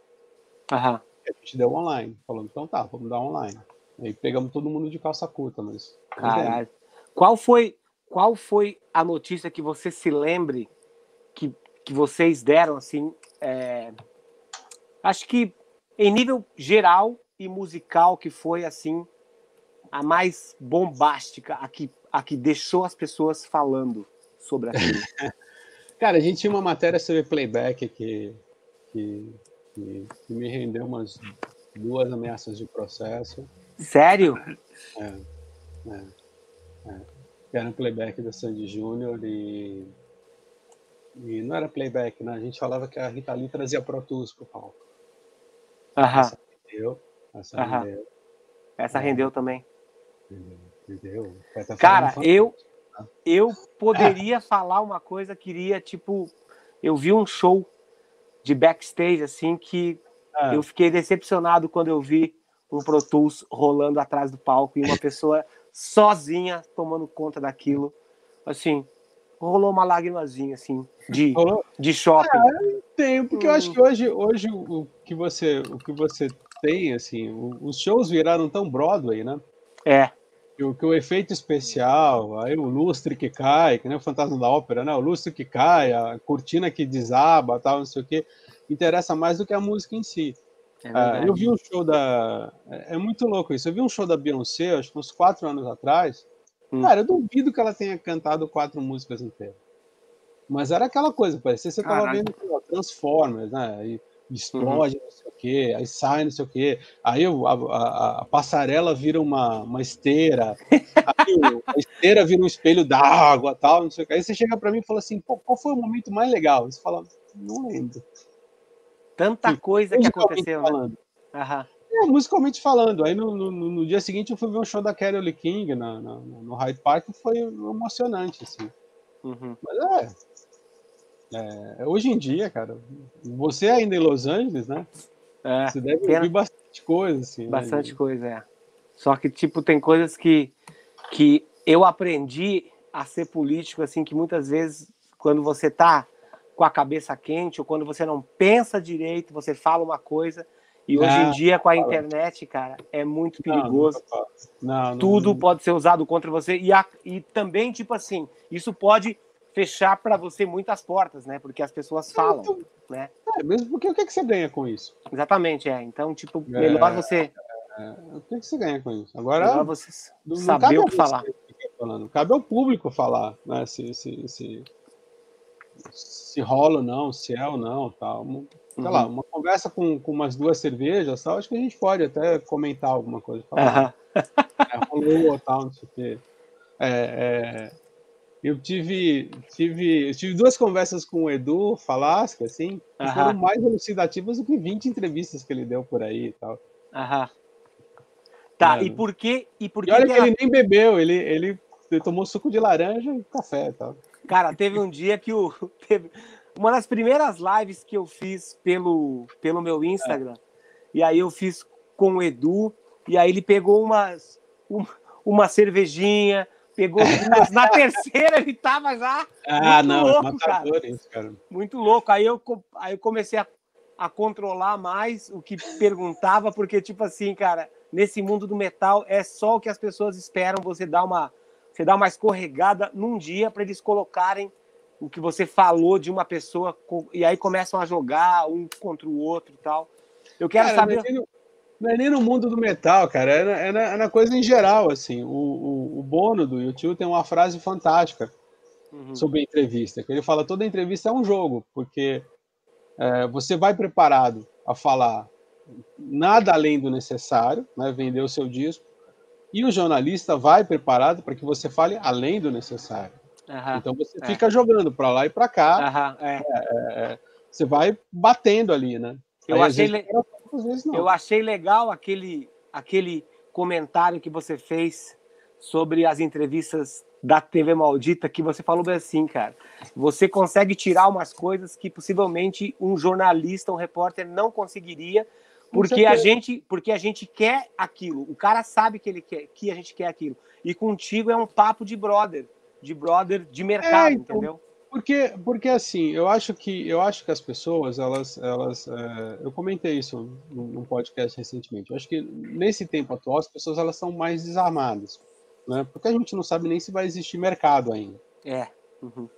Uhum. A gente deu online. Falando, então tá, vamos dar online. Aí pegamos todo mundo de calça curta, mas. Caralho. Qual foi, qual foi a notícia que você se lembre que, que vocês deram, assim? É... Acho que em nível geral e musical, que foi assim a mais bombástica, a que, a que deixou as pessoas falando sobre aquilo? Cara, a gente tinha uma matéria sobre playback que, que, que, que me rendeu umas duas ameaças de processo. Sério? É, é, é. Era um playback da Sandy Júnior e, e não era playback, né? A gente falava que a Rita Lee trazia Pro Tools pro palco. Aham. Essa rendeu. Essa Aham. rendeu. Essa rendeu também. Entendeu? Cara, eu, né? eu poderia falar uma coisa, queria, tipo, eu vi um show de backstage, assim, que ah. eu fiquei decepcionado quando eu vi um Pro Tools rolando atrás do palco e uma pessoa sozinha tomando conta daquilo. Assim, rolou uma lágrimazinha, assim, de, de shopping. Tenho, porque hum. eu acho que hoje, hoje o que você, o que você tem, assim, os shows viraram tão Broadway, né? É. Que o, que o efeito especial, aí o lustre que cai, que nem o fantasma da ópera, né? O lustre que cai, a cortina que desaba, tal, não sei o quê, interessa mais do que a música em si. É ah, eu vi um show da. É, é, muito louco isso. Eu vi um show da Beyoncé, acho que uns quatro anos atrás. Hum. Cara, eu duvido que ela tenha cantado quatro músicas inteiras. Mas era aquela coisa, parecia que você estava vendo Transformers, né? E explode, uhum. não sei o quê, aí sai, não sei o quê. Aí a, a, a passarela vira uma, uma esteira, a esteira vira um espelho d'água, tal, não sei o quê. Aí você chega para mim e fala assim: qual foi o momento mais legal? Você fala, não lembro. Tanta coisa que aconteceu, né? falando. né? É, musicalmente falando. Aí no, no, no, dia seguinte eu fui ver um show da Carole King na, na, no Hyde Park e foi emocionante, assim. Uhum. Mas é, é, Hoje em dia, cara, você ainda em Los Angeles, né? É, você deve ouvir bastante coisa, assim. Né? Bastante né? coisa, é. Só que, tipo, tem coisas que, que eu aprendi a ser político, assim, que muitas vezes, quando você tá com a cabeça quente, ou quando você não pensa direito, você fala uma coisa. E hoje em dia, com a internet, cara, é muito perigoso. Não, não, Tudo pode ser usado contra você. E, a, e também, tipo assim, isso pode fechar para você muitas portas, né? Porque as pessoas falam, então, né? É, mesmo porque o que, é que você ganha com isso? Exatamente, é. Então, tipo, é, melhor é, você. É, o que, é que você ganha com isso? Agora. Melhor você saber o que falar. Falando. Cabe ao público falar, né? Se, se, se, se rola ou não, se é ou não, tal. Sei uhum. lá, uma conversa com, com umas duas cervejas, tal, acho que a gente pode até comentar alguma coisa. Falar, uhum. é, rolou, tal, não sei o quê. É, é, eu tive, tive, eu tive duas conversas com o Edu Falasca, assim, que uhum. foram mais elucidativas do que 20 entrevistas que ele deu por aí e tal. Aham. Tá, é. e por que. E, por e olha que, que ela... ele nem bebeu, ele, ele, tomou suco de laranja e café e tal. Cara, teve um dia que o. Teve uma das primeiras lives que eu fiz pelo, pelo meu Instagram. E aí eu fiz com o Edu. E aí ele pegou umas, uma, uma cervejinha, pegou. Na terceira ele tava já. Ah, não, louco, cara. Isso, cara. Muito louco. Aí eu, aí eu comecei a, a controlar mais o que perguntava, porque, tipo assim, cara, nesse mundo do metal é só o que as pessoas esperam você dar uma você dá uma escorregada num dia para eles colocarem o que você falou de uma pessoa e aí começam a jogar um contra o outro e tal. Eu quero cara, saber. Não é, nem no mundo do metal, cara, é na, é na, é na coisa em geral. assim. O, o, o, Bono do YouTube tem uma frase fantástica uhum. sobre a entrevista, que ele fala toda entrevista é um jogo, porque é, você vai preparado a falar nada além do necessário, né, vender o seu disco, e o jornalista vai preparado para que você fale além do necessário. Uhum, então você é. fica jogando para lá e para cá. Uhum, você vai batendo ali, né? Eu Aí, achei, le... eu achei legal aquele, aquele comentário que você fez sobre as entrevistas da TV maldita que você falou bem assim, cara. Você consegue tirar umas coisas que possivelmente um jornalista, um repórter não conseguiria, porque a gente, porque a gente quer aquilo. O cara sabe que ele quer, que a gente quer aquilo. E contigo é um papo de brother, de brother de mercado, é, então, entendeu? Porque, porque assim, eu acho que eu acho que as pessoas, elas, elas, é, eu comentei isso num podcast recentemente. Eu acho que nesse tempo atual as pessoas elas são mais desarmadas né? Porque a gente não sabe nem se vai existir mercado ainda. É. Uhum.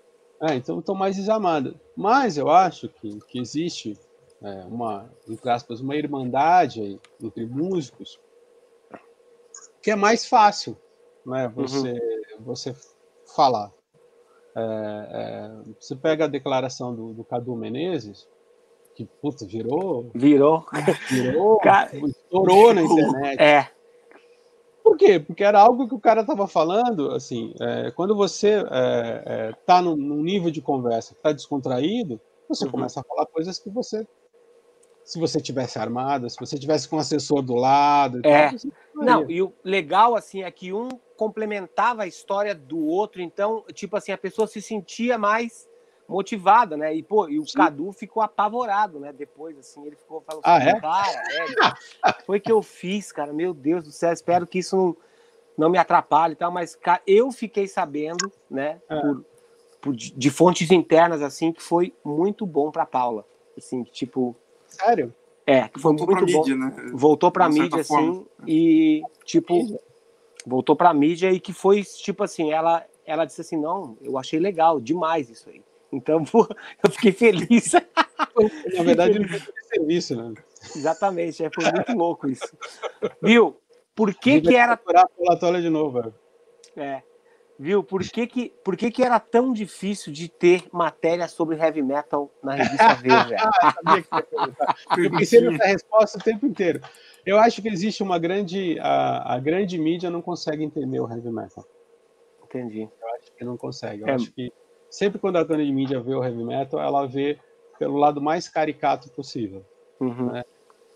é então estão mais desamadas. Mas eu acho que, que existe é, uma, entre aspas, uma irmandade aí, entre músicos que é mais fácil, né? Você, uhum. você falar. É, é, você pega a declaração do, do Cadu Menezes, que puta, virou. Virou. Virou. estourou na internet. É. Por quê? Porque era algo que o cara estava falando, assim, é, quando você está é, é, tá num, num, nível de conversa que está descontraído, você uhum. começa a falar coisas que você, se você tivesse armado, se você tivesse com um assessor do lado, é. Tal, não, e o legal assim é que um complementava a história do outro, então, tipo assim, a pessoa se sentia mais motivada, né? E, pô, e o Sim. Cadu ficou apavorado, né? Depois, assim, ele ficou falando ah, assim, é? cara, é, foi que eu fiz, cara, meu Deus do céu, espero que isso não, não me atrapalhe e tal, mas, cara, eu fiquei sabendo, né, é. por, por, de fontes internas, assim, que foi muito bom pra Paula, assim, tipo... Sério? É, que foi voltou muito bom. Mídia, né? Voltou pra mídia, assim, e, tipo, voltou pra mídia e que foi, tipo assim, ela, ela disse assim, não, eu achei legal, demais isso aí. Então, eu fiquei feliz. Na verdade, ele fez serviço, né? Exatamente, é, foi muito louco isso. Viu? Por que que era... Polatória de novo, velho. É. Viu? Por que que, por que que era tão difícil de ter matéria sobre heavy metal na revista Veja? eu pensei nessa resposta o tempo inteiro. Eu acho que existe uma grande... A, a grande mídia não consegue entender o heavy metal. Entendi. Eu acho que não consegue. Eu é. acho que sempre quando a grande mídia vê o heavy metal, ela vê pelo lado mais caricato possível. Uhum. Né?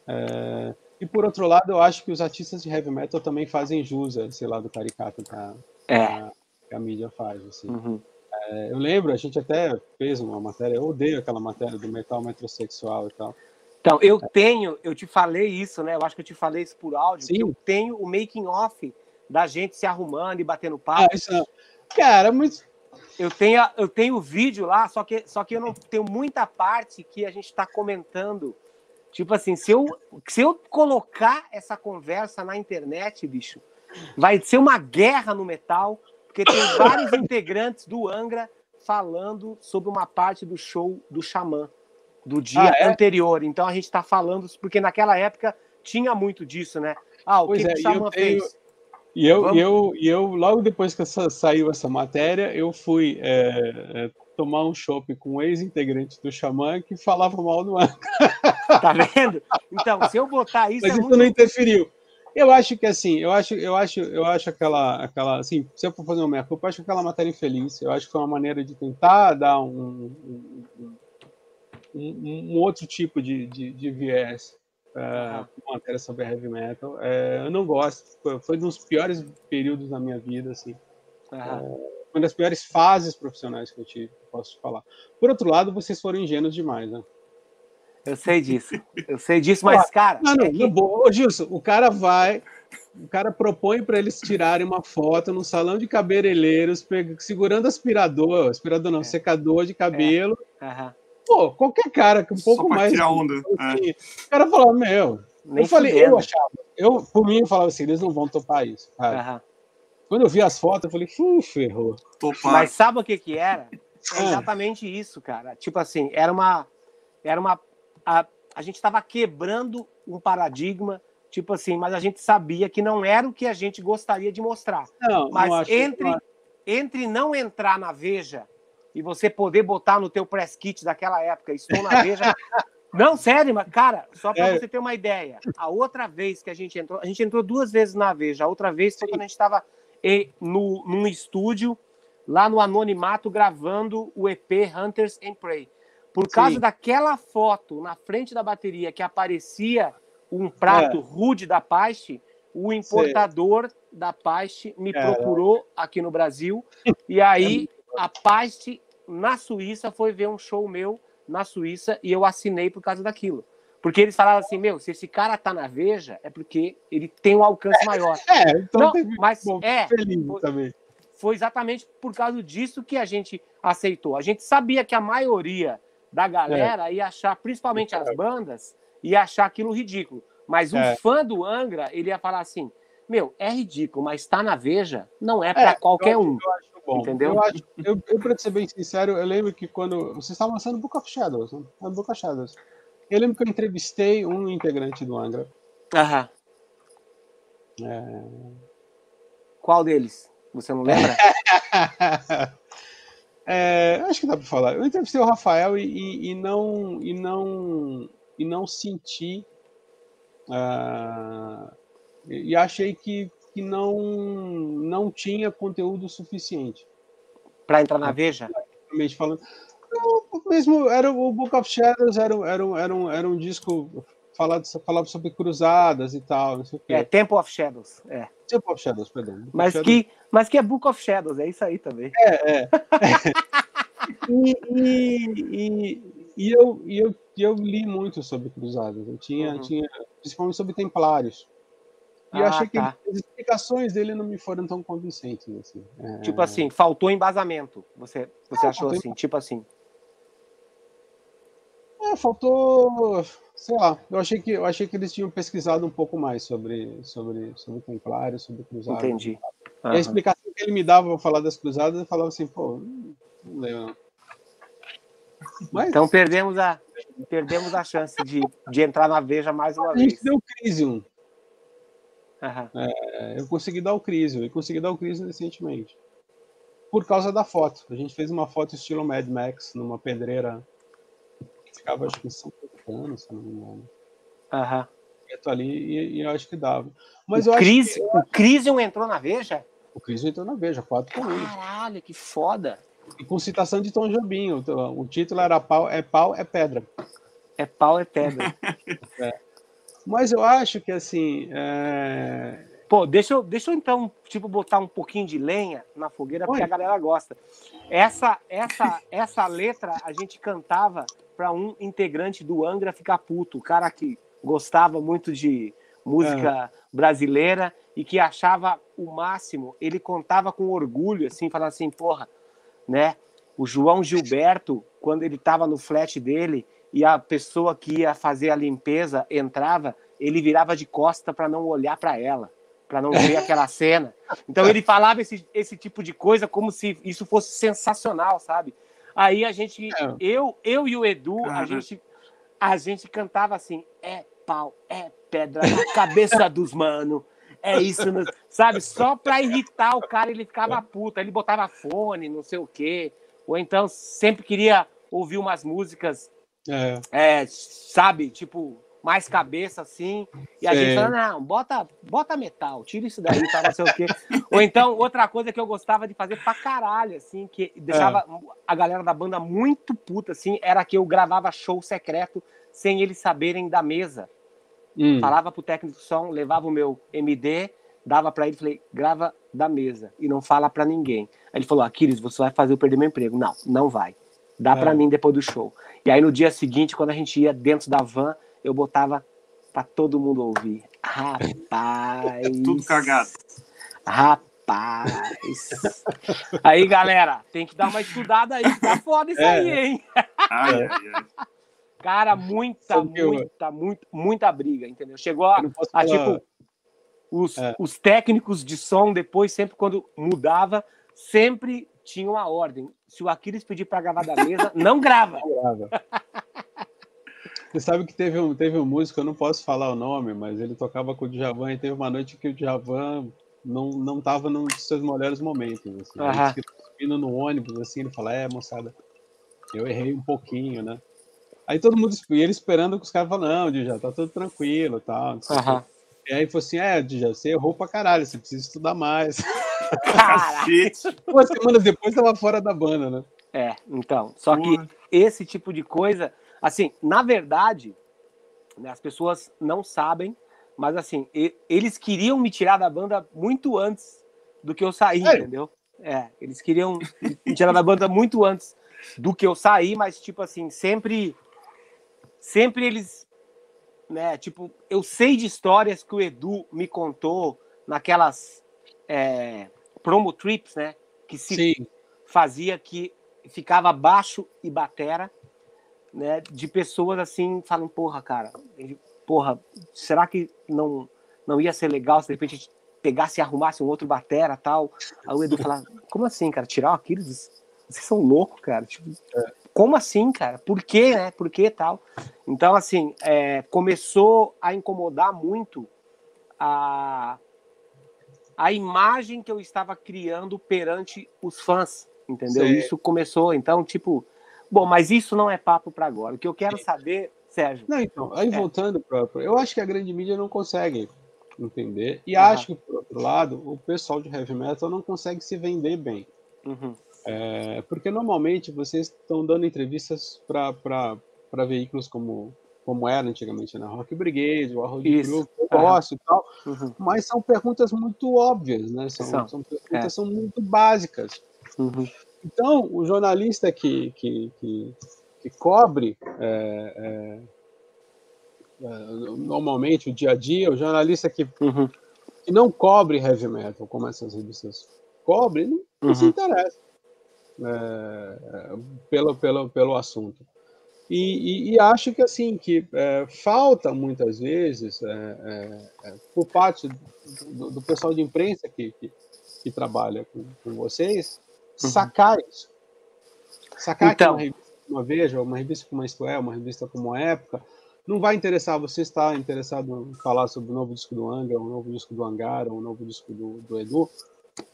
É, e por outro lado, eu acho que os artistas de heavy metal também fazem jus a esse lado caricato que a, é. Que a mídia faz. Assim. Uhum. É, eu lembro, a gente até fez uma matéria, eu odeio aquela matéria do metal metrosexual e tal. Então, eu tenho, eu te falei isso, né? Eu acho que eu te falei isso por áudio, Sim. eu tenho o making off da gente se arrumando e batendo papo. Ah, isso não. Cara, mas eu tenho, eu tenho o vídeo lá, só que, só que eu não tenho muita parte que a gente está comentando. Tipo assim, se eu, se eu colocar essa conversa na internet, bicho, vai ser uma guerra no metal, porque tem vários integrantes do Angra falando sobre uma parte do show do Xamã, do dia ah, é? anterior. Então a gente está falando, porque naquela época tinha muito disso, né? Ah, o pois que, é, que o Xamã tenho, fez? E eu, eu, eu, logo depois que essa, saiu essa matéria, eu fui é, é, tomar um chopp com um ex-integrante do Xamã que falava mal do Angra. Tá vendo? Então, se eu botar isso. Mas é isso muito... não interferiu. Eu acho que assim, eu acho, eu acho, eu acho aquela, aquela, assim, se eu for fazer uma culpa, eu acho aquela matéria infeliz. Eu acho que foi uma maneira de tentar dar um, um, um, um outro tipo de, de, de viés uh, matéria sobre heavy metal. Uh, eu não gosto, foi, foi um dos piores períodos da minha vida, assim. Uh, uma das piores fases profissionais que eu tive, posso te falar. Por outro lado, vocês foram ingênuos demais, né? Eu sei disso, eu sei disso, mas, cara. Não, não, é que... Ô, Gilson, o cara vai, o cara propõe para eles tirarem uma foto no salão de cabeleireiros, segurando aspirador, aspirador não, é. secador de cabelo. É. Uhum. Pô, qualquer cara que um pouco mais. Tirar onda. Assim, é. O cara falou, meu. Nem eu falei, eu achava. Eu, por mim, eu falava assim, eles não vão topar isso. Uhum. Quando eu vi as fotos, eu falei, ferrou. Topar. Mas sabe o que que era? É exatamente isso, cara. Tipo assim, era uma. Era uma. A, a gente estava quebrando um paradigma, tipo assim, mas a gente sabia que não era o que a gente gostaria de mostrar. Não, mas não acho, entre, não entre não entrar na Veja e você poder botar no teu press kit daquela época, estou na Veja. Não, sério, mas, cara, só para é. você ter uma ideia, a outra vez que a gente entrou, a gente entrou duas vezes na Veja. A outra vez foi Sim. quando a gente estava no, num estúdio, lá no Anonimato, gravando o EP Hunters and Prey. Por causa Sim. daquela foto na frente da bateria que aparecia um prato é. rude da Paste, o importador da Paste me procurou aqui no Brasil e aí a Paste na Suíça foi ver um show meu na Suíça e eu assinei por causa daquilo. Porque eles falaram assim, meu, se esse cara tá na Veja, é porque ele tem um alcance maior. É, então Não, teve, mas bom, é, foi, também. foi exatamente por causa disso que a gente aceitou. A gente sabia que a maioria da galera é. ia achar, principalmente as bandas, ia achar aquilo ridículo. Mas um é. fã do Angra, ele ia falar assim, meu, é ridículo, mas tá na Veja, não é para é, qualquer eu, um. Eu acho bom. Entendeu? Eu, acho, eu, eu para ser bem sincero, eu lembro que quando vocês estavam lançando Book of Shadows, né? Book of Shadows. Eu lembro que eu entrevistei um integrante do Angra. Aham. É... Qual deles? Você não lembra? é, acho que dá para falar. Eu entrevistei o Rafael e, e, e, não e não e não senti uh, e achei que, que não não tinha conteúdo suficiente para entrar na Veja. Falando, mesmo era o Book of Shadows era, era, era, um, era um disco falado, falava sobre cruzadas e tal. Não sei o quê. É, Temple of Shadows. É. Temple of Shadows, perdão. mas, Shadows. Que, mas que é Book of Shadows, é isso aí também. É, é. e, e, e, e, eu, e eu, eu li muito sobre cruzadas. Eu tinha, uhum. tinha principalmente sobre templários. E ah, eu achei que tá. as explicações dele não me foram tão convincentes. Assim. É... Tipo assim, faltou embasamento. Você, você não, achou assim? Tipo assim. É, faltou, sei lá, eu achei que eu achei que eles tinham pesquisado um pouco mais sobre sobre sobre templários, sobre cruzadas. Entendi. Uhum. E a explicação que ele me dava para falar das cruzadas, eu falava assim, pô, não lembro. Mas... Então perdemos a perdemos a chance de, de entrar na Veja mais uma vez. A gente deu o Crisium. Uhum. É, eu consegui dar o Crisium, eu consegui dar o Crisium recentemente. Por causa da foto. A gente fez uma foto estilo Mad Max numa pedreira ficava, acho que em São Caetano, se não me engano. Aham. ali e, e, eu acho que dava. Mas o, Cris, que... o Crisium entrou na Veja? O Crisium entrou na Veja, quatro colunas. Caralho, que foda. E com citação de Tom Jobim. O, o título era pau, é pau, é pedra. É pau, é pedra. é. Mas eu acho que assim. É... Pô, deixa eu, deixa eu então, tipo, botar um pouquinho de lenha na fogueira, porque a galera gosta. Essa, essa, essa letra a gente cantava para um integrante do Angra ficar puto, o cara que gostava muito de música é. brasileira e que achava o máximo, ele contava com orgulho, assim, falava assim, porra, né? O João Gilberto, quando ele estava no flat dele e a pessoa que ia fazer a limpeza entrava, ele virava de costa para não olhar para ela, para não ver aquela cena. Então ele falava esse, esse tipo de coisa como se isso fosse sensacional, sabe? Aí a gente, é. eu, eu e o Edu, a gente, a gente cantava assim: é pau, é pedra na cabeça dos mano. É isso, sabe? Só pra irritar o cara, ele ficava puto. Ele botava fone, não sei o quê. Ou então sempre queria ouvir umas músicas, é. É, sabe? Tipo, mais cabeça assim, e a Sim. gente fala, não, bota, bota metal, tira isso daí, tá, não sei o quê. Ou então, outra coisa que eu gostava de fazer pra caralho, assim, que deixava é. a galera da banda muito puta, assim, era que eu gravava show secreto sem eles saberem da mesa. Hum. Falava pro técnico de som, levava o meu MD, dava para ele, falei, grava da mesa e não fala para ninguém. Aí ele falou, Aquiles, você vai fazer eu perder meu emprego. Não, não vai. Dá é. para mim depois do show. E aí no dia seguinte, quando a gente ia dentro da van, eu botava para todo mundo ouvir. Rapaz. Tudo cagado. Rapaz. Aí, galera, tem que dar uma estudada aí. Tá foda isso é. aí, hein? Ai, ai, ai. Cara, muita, muita, muita, muita briga, entendeu? Chegou a, a tipo, os, é. os técnicos de som, depois, sempre quando mudava, sempre tinham a ordem. Se o Aquiles pedir para gravar da mesa, não grava. Não grava. Você sabe que teve um, teve um músico, eu não posso falar o nome, mas ele tocava com o Djavan e teve uma noite que o Djavan não, não tava num dos seus melhores momentos. Assim. Uhum. Ele subindo no ônibus, assim, ele fala, é, moçada, eu errei um pouquinho, né? Aí todo mundo, e ele esperando que os caras falam, não, Djavan, tá tudo tranquilo e tal. Uhum. E aí falou assim, é, Djavan, você errou pra caralho, você precisa estudar mais. Cacete! Duas semanas depois tava fora da banda, né? É, então, só que esse tipo de coisa Assim, na verdade, né, as pessoas não sabem, Mas assim, eles queriam me tirar da banda muito antes do que eu saí, é. entendeu? É, eles queriam me tirar da banda muito antes do que eu saí, mas tipo assim, sempre sempre eles né, tipo, eu sei de histórias que o Edu me contou naquelas é, promo trips, né, que se Sim. fazia que ficava baixo e batera, né, de pessoas assim, falam, porra, cara, porra, será que não não ia ser legal se de repente a gente pegasse e arrumasse um outro batera tal? Aí o Edu falava, como assim, cara, tirar o Aquiles? Vocês são loucos, cara. Tipo, é. Como assim, cara? Por quê, né? Por que tal? Então, assim, é, começou a incomodar muito a, a imagem que eu estava criando perante os fãs, entendeu? Sim. Isso começou, então, tipo, bom, mas isso não é papo para agora. O que eu quero saber, Sérgio. Não, então, aí é. voltando para. Eu acho que a grande mídia não consegue entender, e uhum. acho que, por outro lado, o pessoal de heavy metal não consegue se vender bem. Uhum. É, porque normalmente vocês estão dando entrevistas para veículos como, como era antigamente na Rock Brigade, o Arroio de Cru, eu gosto e tal, uhum. mas são perguntas muito óbvias, né? São, são. são perguntas é. são muito básicas. Uhum. Então, o jornalista que, que, que, que cobre é, é, é normalmente o dia a dia, o jornalista que, uhum. que não cobre heavy metal, como essas revistas cobrem, não, não se uhum. interessa é, pelo, pelo, pelo assunto. E, e, e, acho que assim que é, falta muitas vezes é, é, é por parte do, do, pessoal de imprensa que, que, que trabalha com, com vocês uhum. sacar isso, sacar então, que uma revista como a Veja, uma revista como a Isto É, uma revista como a Época, não vai interessar. Você está interessado em falar sobre o novo disco do Angra, o novo disco do Angar, o novo disco do, do Edu?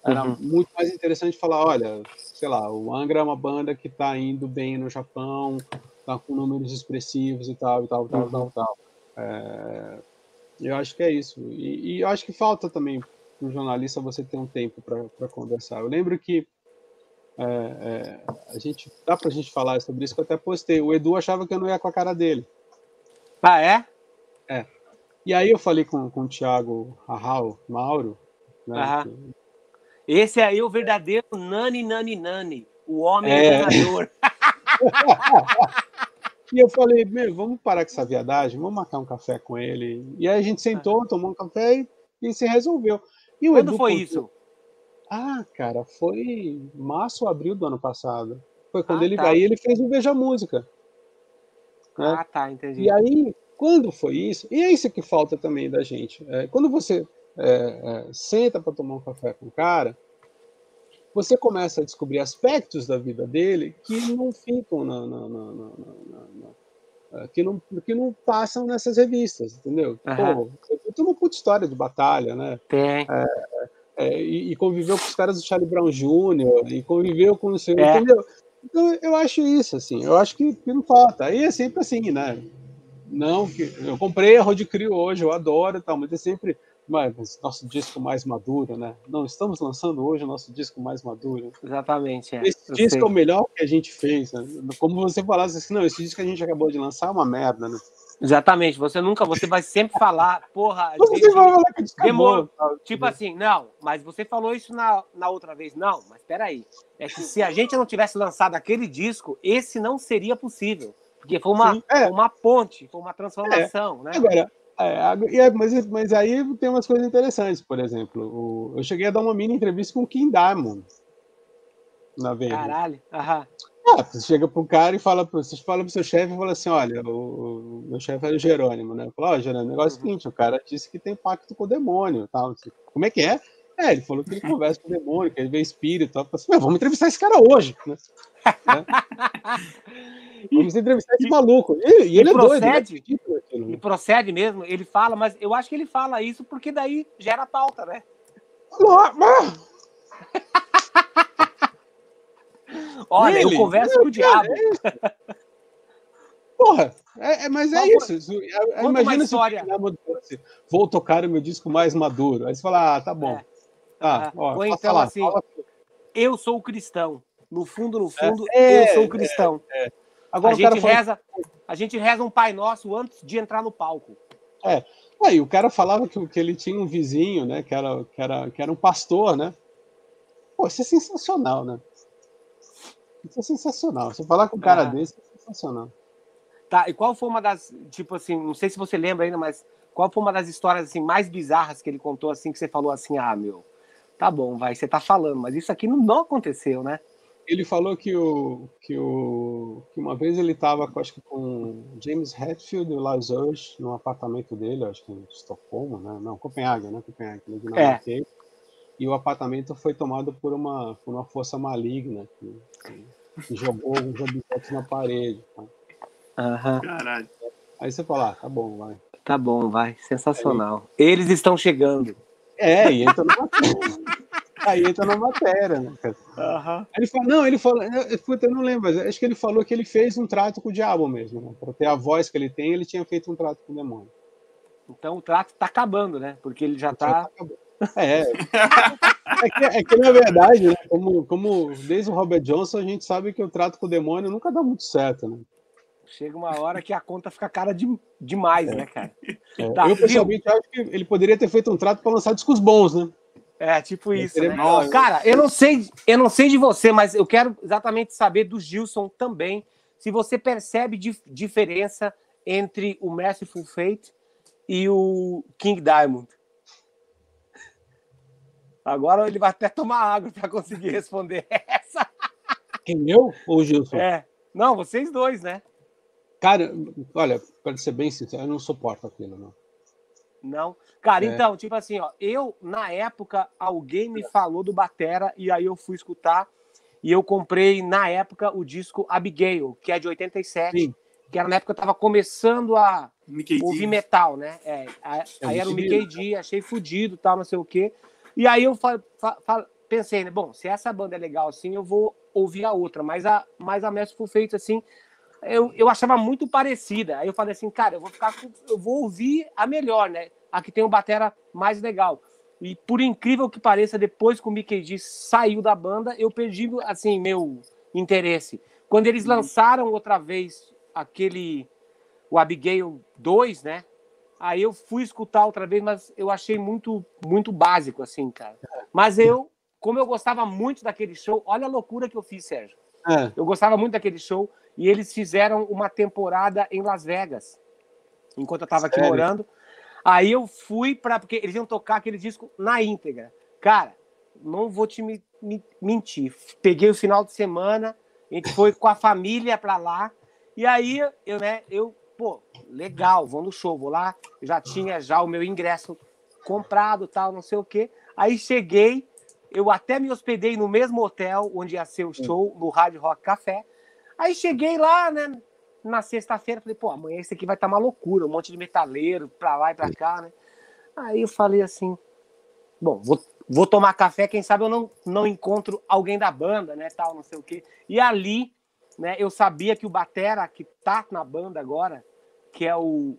Era uhum. muito mais interessante falar, olha, sei lá, o Angra é uma banda que está indo bem no Japão, está com números expressivos e tal, e tal, tal, uhum. tal, tal. É, eu acho que é isso. E, e eu acho que falta também para o jornalista você ter um tempo para conversar. Eu lembro que é, é, a gente dá para a gente falar sobre isso, que eu até postei. O Edu achava que eu não ia com a cara dele. Ah, é? É. E aí eu falei com, com o Thiago Arral, Mauro, né, uhum. Esse aí é o verdadeiro Nani Nani Nani, o homem é. ganhador. e eu falei, meu, vamos parar com essa viadagem, vamos marcar um café com ele. E aí a gente sentou, ah. tomou um café e, e se resolveu. E Quando Edu foi isso? Ah, cara, foi março ou abril do ano passado. Foi quando ah, ele tá. aí ele fez o Veja Música. Né? Ah, tá, entendi. E aí, quando foi isso? E é isso que falta também da gente. É, quando você é, é, senta para tomar um café com o cara, você começa a descobrir aspectos da vida dele que não ficam na, na, na, é, que não, que não passam nessas revistas, entendeu? Uhum. Pô, tem uma puta história de batalha, né? Tem. É, é, e, e, conviveu com os caras do Charlie Brown Jr., e conviveu com o seu, é. entendeu? Então, eu acho isso, assim, eu acho que, que não falta. Aí é sempre assim, né? Não, que eu comprei a Road Crew hoje, eu adoro e tal, mas é sempre mas nosso disco mais maduro, né? Não, estamos lançando hoje o nosso disco mais maduro. Exatamente, é. Esse disco sei. é o melhor que a gente fez, né? Como você falasse assim, não, esse disco que a gente acabou de lançar é uma merda, né? Exatamente, você nunca, você vai sempre falar, porra, gente, falar que demorou. Tipo assim, não, mas você falou isso na, na outra vez. Não, mas peraí. É que se a gente não tivesse lançado aquele disco, esse não seria possível. Porque foi uma, Sim, é. uma ponte, foi uma transformação, é. né? Agora, é, é, mas, mas aí tem umas coisas interessantes, por exemplo. O, eu cheguei a dar uma mini entrevista com o Kim Diamond na Veja. Caralho, aham. Ah, você chega pro cara e fala, você fala pro seu chefe e fala assim: olha, o, o meu chefe é o Jerônimo, né? Fala, ó, oh, Jerônimo, o negócio é o uhum. seguinte: o cara disse que tem pacto com o demônio tal. Como é que é? É, ele falou que ele conversa com o demônio, que ele vê espírito e tal. Assim, vamos entrevistar esse cara hoje, né? Vamos entrevistar esse maluco. E, e ele e é procede, doido. Né? E procede mesmo, ele fala, mas eu acho que ele fala isso porque daí gera pauta, né? Olha, eu converso com o diabo. É Porra, é, é, mas é isso. isso é, imagina história. se vou tocar o meu disco mais maduro. Aí você fala, ah, tá bom. É. Tá, ó, Ou então falar, assim, eu sou cristão. No fundo, no fundo, eu sou cristão. Agora, a, gente reza, a gente reza um Pai Nosso antes de entrar no palco. É, Aí o cara falava que, que ele tinha um vizinho, né? Que era, que, era, que era um pastor, né? Pô, isso é sensacional, né? Isso é sensacional. Você falar com um cara ah. desse é sensacional. Tá, e qual foi uma das, tipo assim, não sei se você lembra ainda, mas qual foi uma das histórias assim mais bizarras que ele contou assim que você falou assim, ah, meu, tá bom, vai, você tá falando, mas isso aqui não, não aconteceu, né? Ele falou que o que o que uma vez ele estava, acho que com James Hetfield e Lars Ulrich no apartamento dele, acho que em Estocolmo, né? Não, Copenhague, né? Copenhague, é. E o apartamento foi tomado por uma por uma força maligna que, que jogou os objetos na parede. Tá? Aham. Caralho. Aí você fala, ah, tá bom, vai. Tá bom, vai. Sensacional. Aí... Eles estão chegando. É, e entra na matéria. Aí entra na matéria, né, cara? Uhum. Ele fala, não, ele falou, eu não lembro, mas acho que ele falou que ele fez um trato com o diabo mesmo, né? Para ter a voz que ele tem, ele tinha feito um trato com o demônio. Então o trato tá acabando, né? Porque ele já tá. É. É que, é que, na verdade, né, como, como desde o Robert Johnson, a gente sabe que o trato com o demônio nunca dá muito certo, né? Chega uma hora que a conta fica cara de, demais, é. né, cara? É. Tá, eu, pessoalmente, viu? acho que ele poderia ter feito um trato para lançar discos bons, né? É, tipo isso. Né? Cara, eu não sei, eu não sei de você, mas eu quero exatamente saber do Gilson também, se você percebe dif diferença entre o Merciful Fate e o King Diamond. Agora ele vai até tomar água para conseguir responder essa. Quem eu ou o Gilson? É. Não, vocês dois, né? Cara, olha, para ser bem sincero, eu não suporto aquilo, não. Não. Cara, é. então, tipo assim, ó, eu, na época, alguém me falou do Batera e aí eu fui escutar e eu comprei, na época, o disco Abigail, que é de 87, Sim. que era na época que eu tava começando a Mickey ouvir D. metal, né? É, aí, é, aí era o Mickey D, achei fudido, tal, não sei o quê. E aí eu fa, fa, fa, pensei, né, bom, se essa banda é legal assim, eu vou ouvir a outra, mas a, mas a Merciful Fate, assim, eu, eu achava muito parecida. Aí eu falei assim, cara, eu vou ficar com, eu vou ouvir a melhor, né? A que tem o batera mais legal. E por incrível que pareça, depois que o Mickey D saiu da banda, eu perdi assim meu interesse. Quando eles uhum. lançaram outra vez aquele o Abigail 2, né? Aí eu fui escutar outra vez, mas eu achei muito muito básico assim, cara. Mas eu, como eu gostava muito daquele show, olha a loucura que eu fiz, Sérgio. É. Eu gostava muito daquele show e eles fizeram uma temporada em Las Vegas, enquanto eu estava aqui morando. Aí eu fui para porque eles iam tocar aquele disco na íntegra. Cara, não vou te me, me, mentir. Peguei o final de semana, a gente foi com a família para lá. E aí eu, né, eu, pô, legal, vou no show, vou lá. Já tinha já o meu ingresso comprado, tal, não sei o quê. Aí cheguei, eu até me hospedei no mesmo hotel onde ia ser o show, no Rádio Rock Café. Aí cheguei lá, né? Na sexta-feira, falei, pô, amanhã isso aqui vai estar tá uma loucura, um monte de metaleiro pra lá e pra cá, né? Aí eu falei assim, bom, vou, vou tomar café, quem sabe eu não, não encontro alguém da banda, né, tal, não sei o quê. E ali, né, eu sabia que o Batera, que tá na banda agora, que é o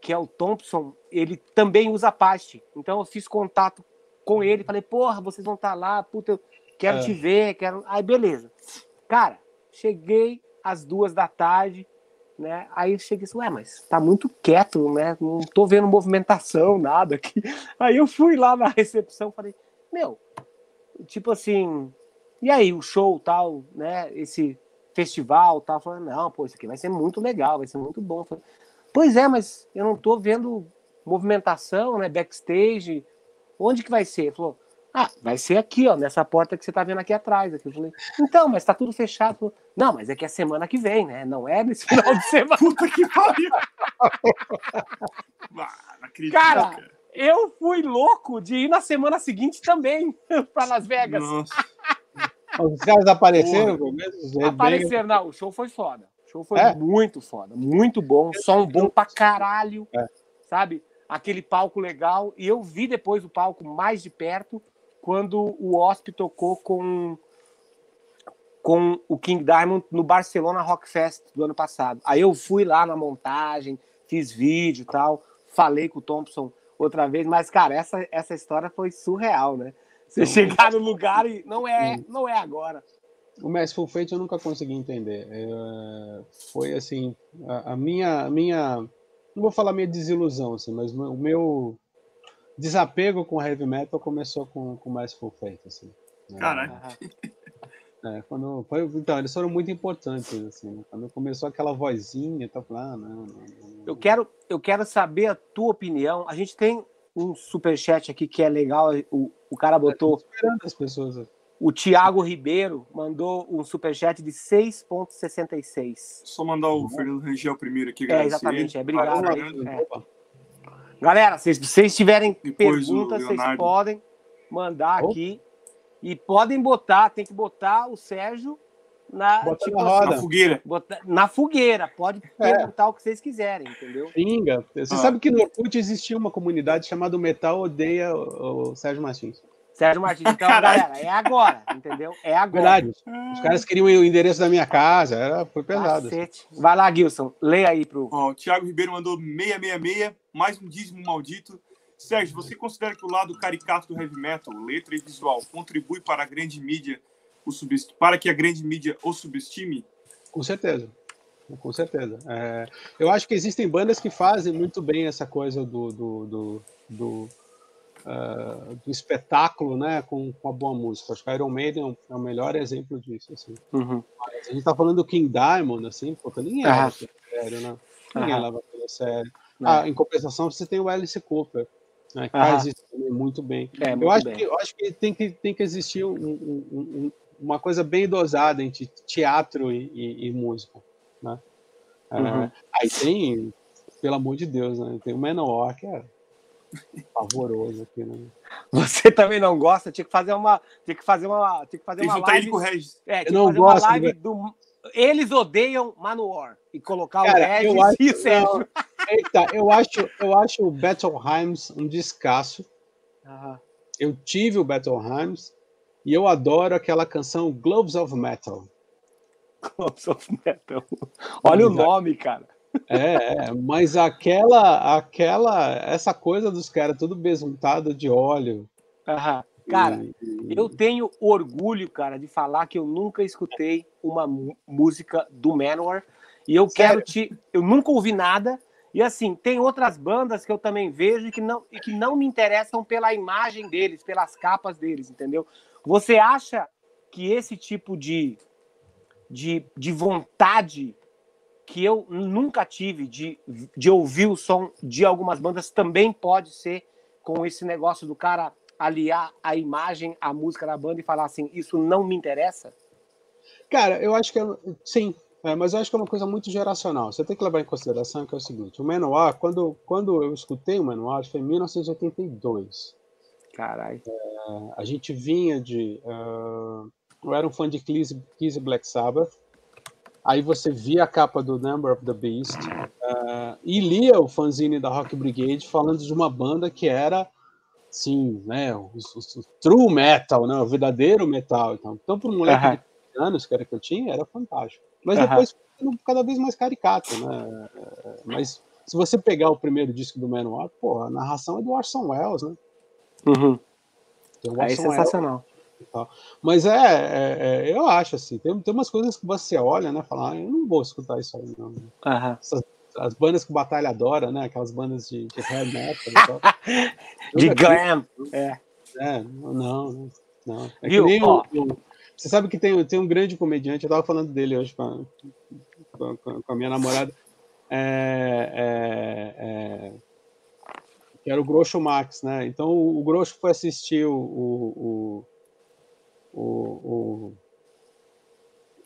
que é o Thompson, ele também usa paste. Então eu fiz contato com ele, falei, porra, vocês vão estar tá lá, puta, eu quero é. te ver, quero. Aí beleza. Cara, Cheguei às duas da tarde, né? Aí eu cheguei assim, ué, mas tá muito quieto, né? Não tô vendo movimentação, nada aqui. Aí eu fui lá na recepção, falei, meu, tipo assim, e aí, o show tal, né? Esse festival tal, falando, não, pô, isso aqui vai ser muito legal, vai ser muito bom. Falei, pois é, mas eu não tô vendo movimentação, né? Backstage, onde que vai ser? Ele falou, ah, vai ser aqui, ó, nessa porta que você tá vendo aqui atrás. Aqui. Eu falei, então, mas tá tudo fechado. Não, mas é que é semana que vem, né? Não é nesse final de semana. Puta que pariu! cara, eu fui louco de ir na semana seguinte também para Las Vegas. Os caras apareceram? Apareceram, não, o show foi foda. O show foi é? muito foda, muito bom, som bom pra caralho, é. sabe? Aquele palco legal. E eu vi depois o palco mais de perto quando o Wasp tocou com com o King Diamond no Barcelona Rock Fest do ano passado. Aí eu fui lá na montagem, fiz vídeo e tal, falei com o Thompson outra vez, mas cara, essa, essa história foi surreal, né? Você chegar no lugar e não é, não é agora. O Full Fate eu nunca consegui entender. É, foi assim, a, a, minha, a minha não vou falar minha desilusão, assim, mas o meu desapego com heavy metal começou com, com Merciful Fate, assim. Né? Caralho. É, quando, foi, então, eles foram muito importantes, assim, né? quando começou aquela vozinha, tá falando, ah, não, não, não, Eu quero, eu quero saber a tua opinião. A gente tem um super chat aqui que é legal. O, o cara botou. esperando as pessoas. O Tiago Ribeiro mandou um superchat de 6,66. Só mandar o Fernando Rangel primeiro aqui. É, exatamente. É, obrigado. É. Galera, se vocês tiverem Depois perguntas, vocês podem mandar oh. aqui. E podem botar, tem que botar o Sérgio na, tipo, na, roda. na fogueira. Botar, na fogueira. Pode é. perguntar o que vocês quiserem, entendeu? Pinga. Você ah. sabe que no Orkut existia uma comunidade chamada Metal Odeia o, o Sérgio Martins. Sérgio Martins. Então, galera, é agora, entendeu? É agora. Verdade. Os caras queriam o endereço da minha casa, era, foi pesado. Cacete. Vai lá, Gilson, leia aí pro. Ó, o Thiago Ribeiro mandou 666, mais um dízimo maldito. Sérgio, você considera que o lado caricato do heavy metal, letra e visual, contribui para a grande mídia, o para que a grande mídia o subestime? Com certeza. Com certeza. É, eu acho que existem bandas que fazem muito bem essa coisa do, do, do, do uh, do espetáculo, né, com, com a boa música. Acho que Iron Maiden é o melhor exemplo disso, assim. Uhum. a gente tá falando do King Diamond, assim, pô, ninguém leva uhum. sério, né? Ninguém uhum. leva a sério. Ah, em compensação, você tem o Alice Cooper, né, que faz isso também muito bem. É, muito eu, acho bem. Que, eu acho que tem que, tem que existir um, um, um, uma coisa bem dosada entre teatro e, e, e música, né? É, uhum. aí tem, pelo amor de Deus, né? Tem o Manowar, que é pavoroso aqui, né? Você também não gosta? Tinha que fazer uma, tinha que fazer uma, tinha que fazer uma live. com o Regis. É, eu não gosto, uma live né? do eles odeiam Manowar e colocar Cara, o Regis eu acho, e o Sérgio. Eita, eu acho, eu acho o Battle Hymns um descasso. Uhum. Eu tive o Battle Hymns e eu adoro aquela canção Gloves of Metal. Gloves of Metal. Olha o nome, cara. É, é, mas aquela, aquela, essa coisa dos caras tudo besuntado de óleo. Aham. Cara, e... eu tenho orgulho, cara, de falar que eu nunca escutei uma música do Manowar e eu Sério? quero te, eu nunca ouvi nada. E assim, tem outras bandas que eu também vejo e que não, e que não me interessam pela imagem deles, pelas capas deles, entendeu? Você acha que esse tipo de, de, de vontade que eu nunca tive de, de ouvir o som de algumas bandas também pode ser com esse negócio do cara aliar a imagem à música da banda e falar assim, isso não me interessa? Cara, eu acho que é, sim, é, mas eu acho que é uma coisa muito geracional. Você tem que levar em consideração que é o seguinte: o Menor, quando, quando eu escutei o Menor, foi em 1982. Caralho. É, a gente vinha de. Uh, eu era um fã de Kiss, Kiss Black Sabbath. Aí você via a capa do Number of the Beast uh, e lia o fanzine da Rock Brigade falando de uma banda que era, sim, né, o, o, o true metal, né, o verdadeiro metal. Então, então para um moleque uhum. de anos que era que eu tinha, era fantástico. Mas uhum. depois cada vez mais caricato, né? Mas se você pegar o primeiro disco do Manowar, pô, a narração é do Orson Welles, né? Uhum. É sensacional. Mas é, é, é, eu acho assim, tem, tem umas coisas que você olha, né? Falar, ah, eu não vou escutar isso aí, não. Uhum. Essas, as bandas que o Batalha adora, né? Aquelas bandas de, de hair metal. de glam. É. é. não, não. É Viu? que nem o, o, você sabe que tem, tem um grande comediante, eu tava falando dele hoje com a, com com a minha namorada. É, é, é, que era o Groucho Max, né? Então o, Groucho foi assistir o, o, o, o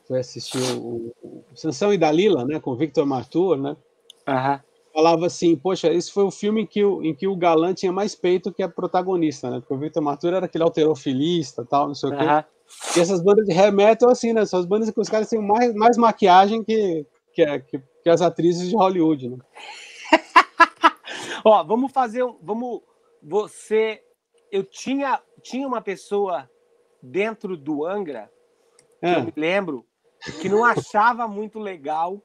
foi assistir o, o Sansão e Dalila, né, com Victor Matur, né? Uhum. Falava assim, poxa, esse foi o filme em que o, em que o galã tinha mais peito que a protagonista, né? Porque o Victor Matur era aquele alterofilista, tal, não sei uhum. o quê. E essas bandas de metal, assim, né? São as bandas que os caras têm mais, mais maquiagem que, que, que, que as atrizes de Hollywood, né? Ó, vamos fazer um. Vamos. Você. Eu tinha, tinha uma pessoa dentro do Angra, que é. eu me lembro, que não achava muito legal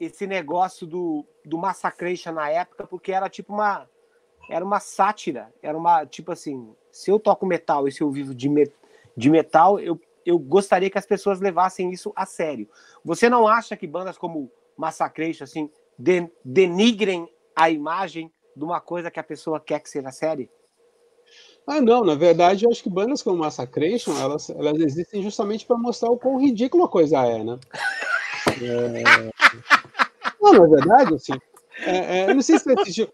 esse negócio do, do Massacration na época, porque era tipo uma era uma sátira, era uma tipo assim, se eu toco metal e se eu vivo de, me, de metal, eu, eu gostaria que as pessoas levassem isso a sério. Você não acha que bandas como Massacration assim de, denigrem a imagem de uma coisa que a pessoa quer que seja série? Ah, não, na verdade, eu acho que bandas como Massacration, elas, elas existem justamente para mostrar o quão ridículo a coisa é, né? É... Não, na verdade, assim, é, é, eu não sei se você assistiu.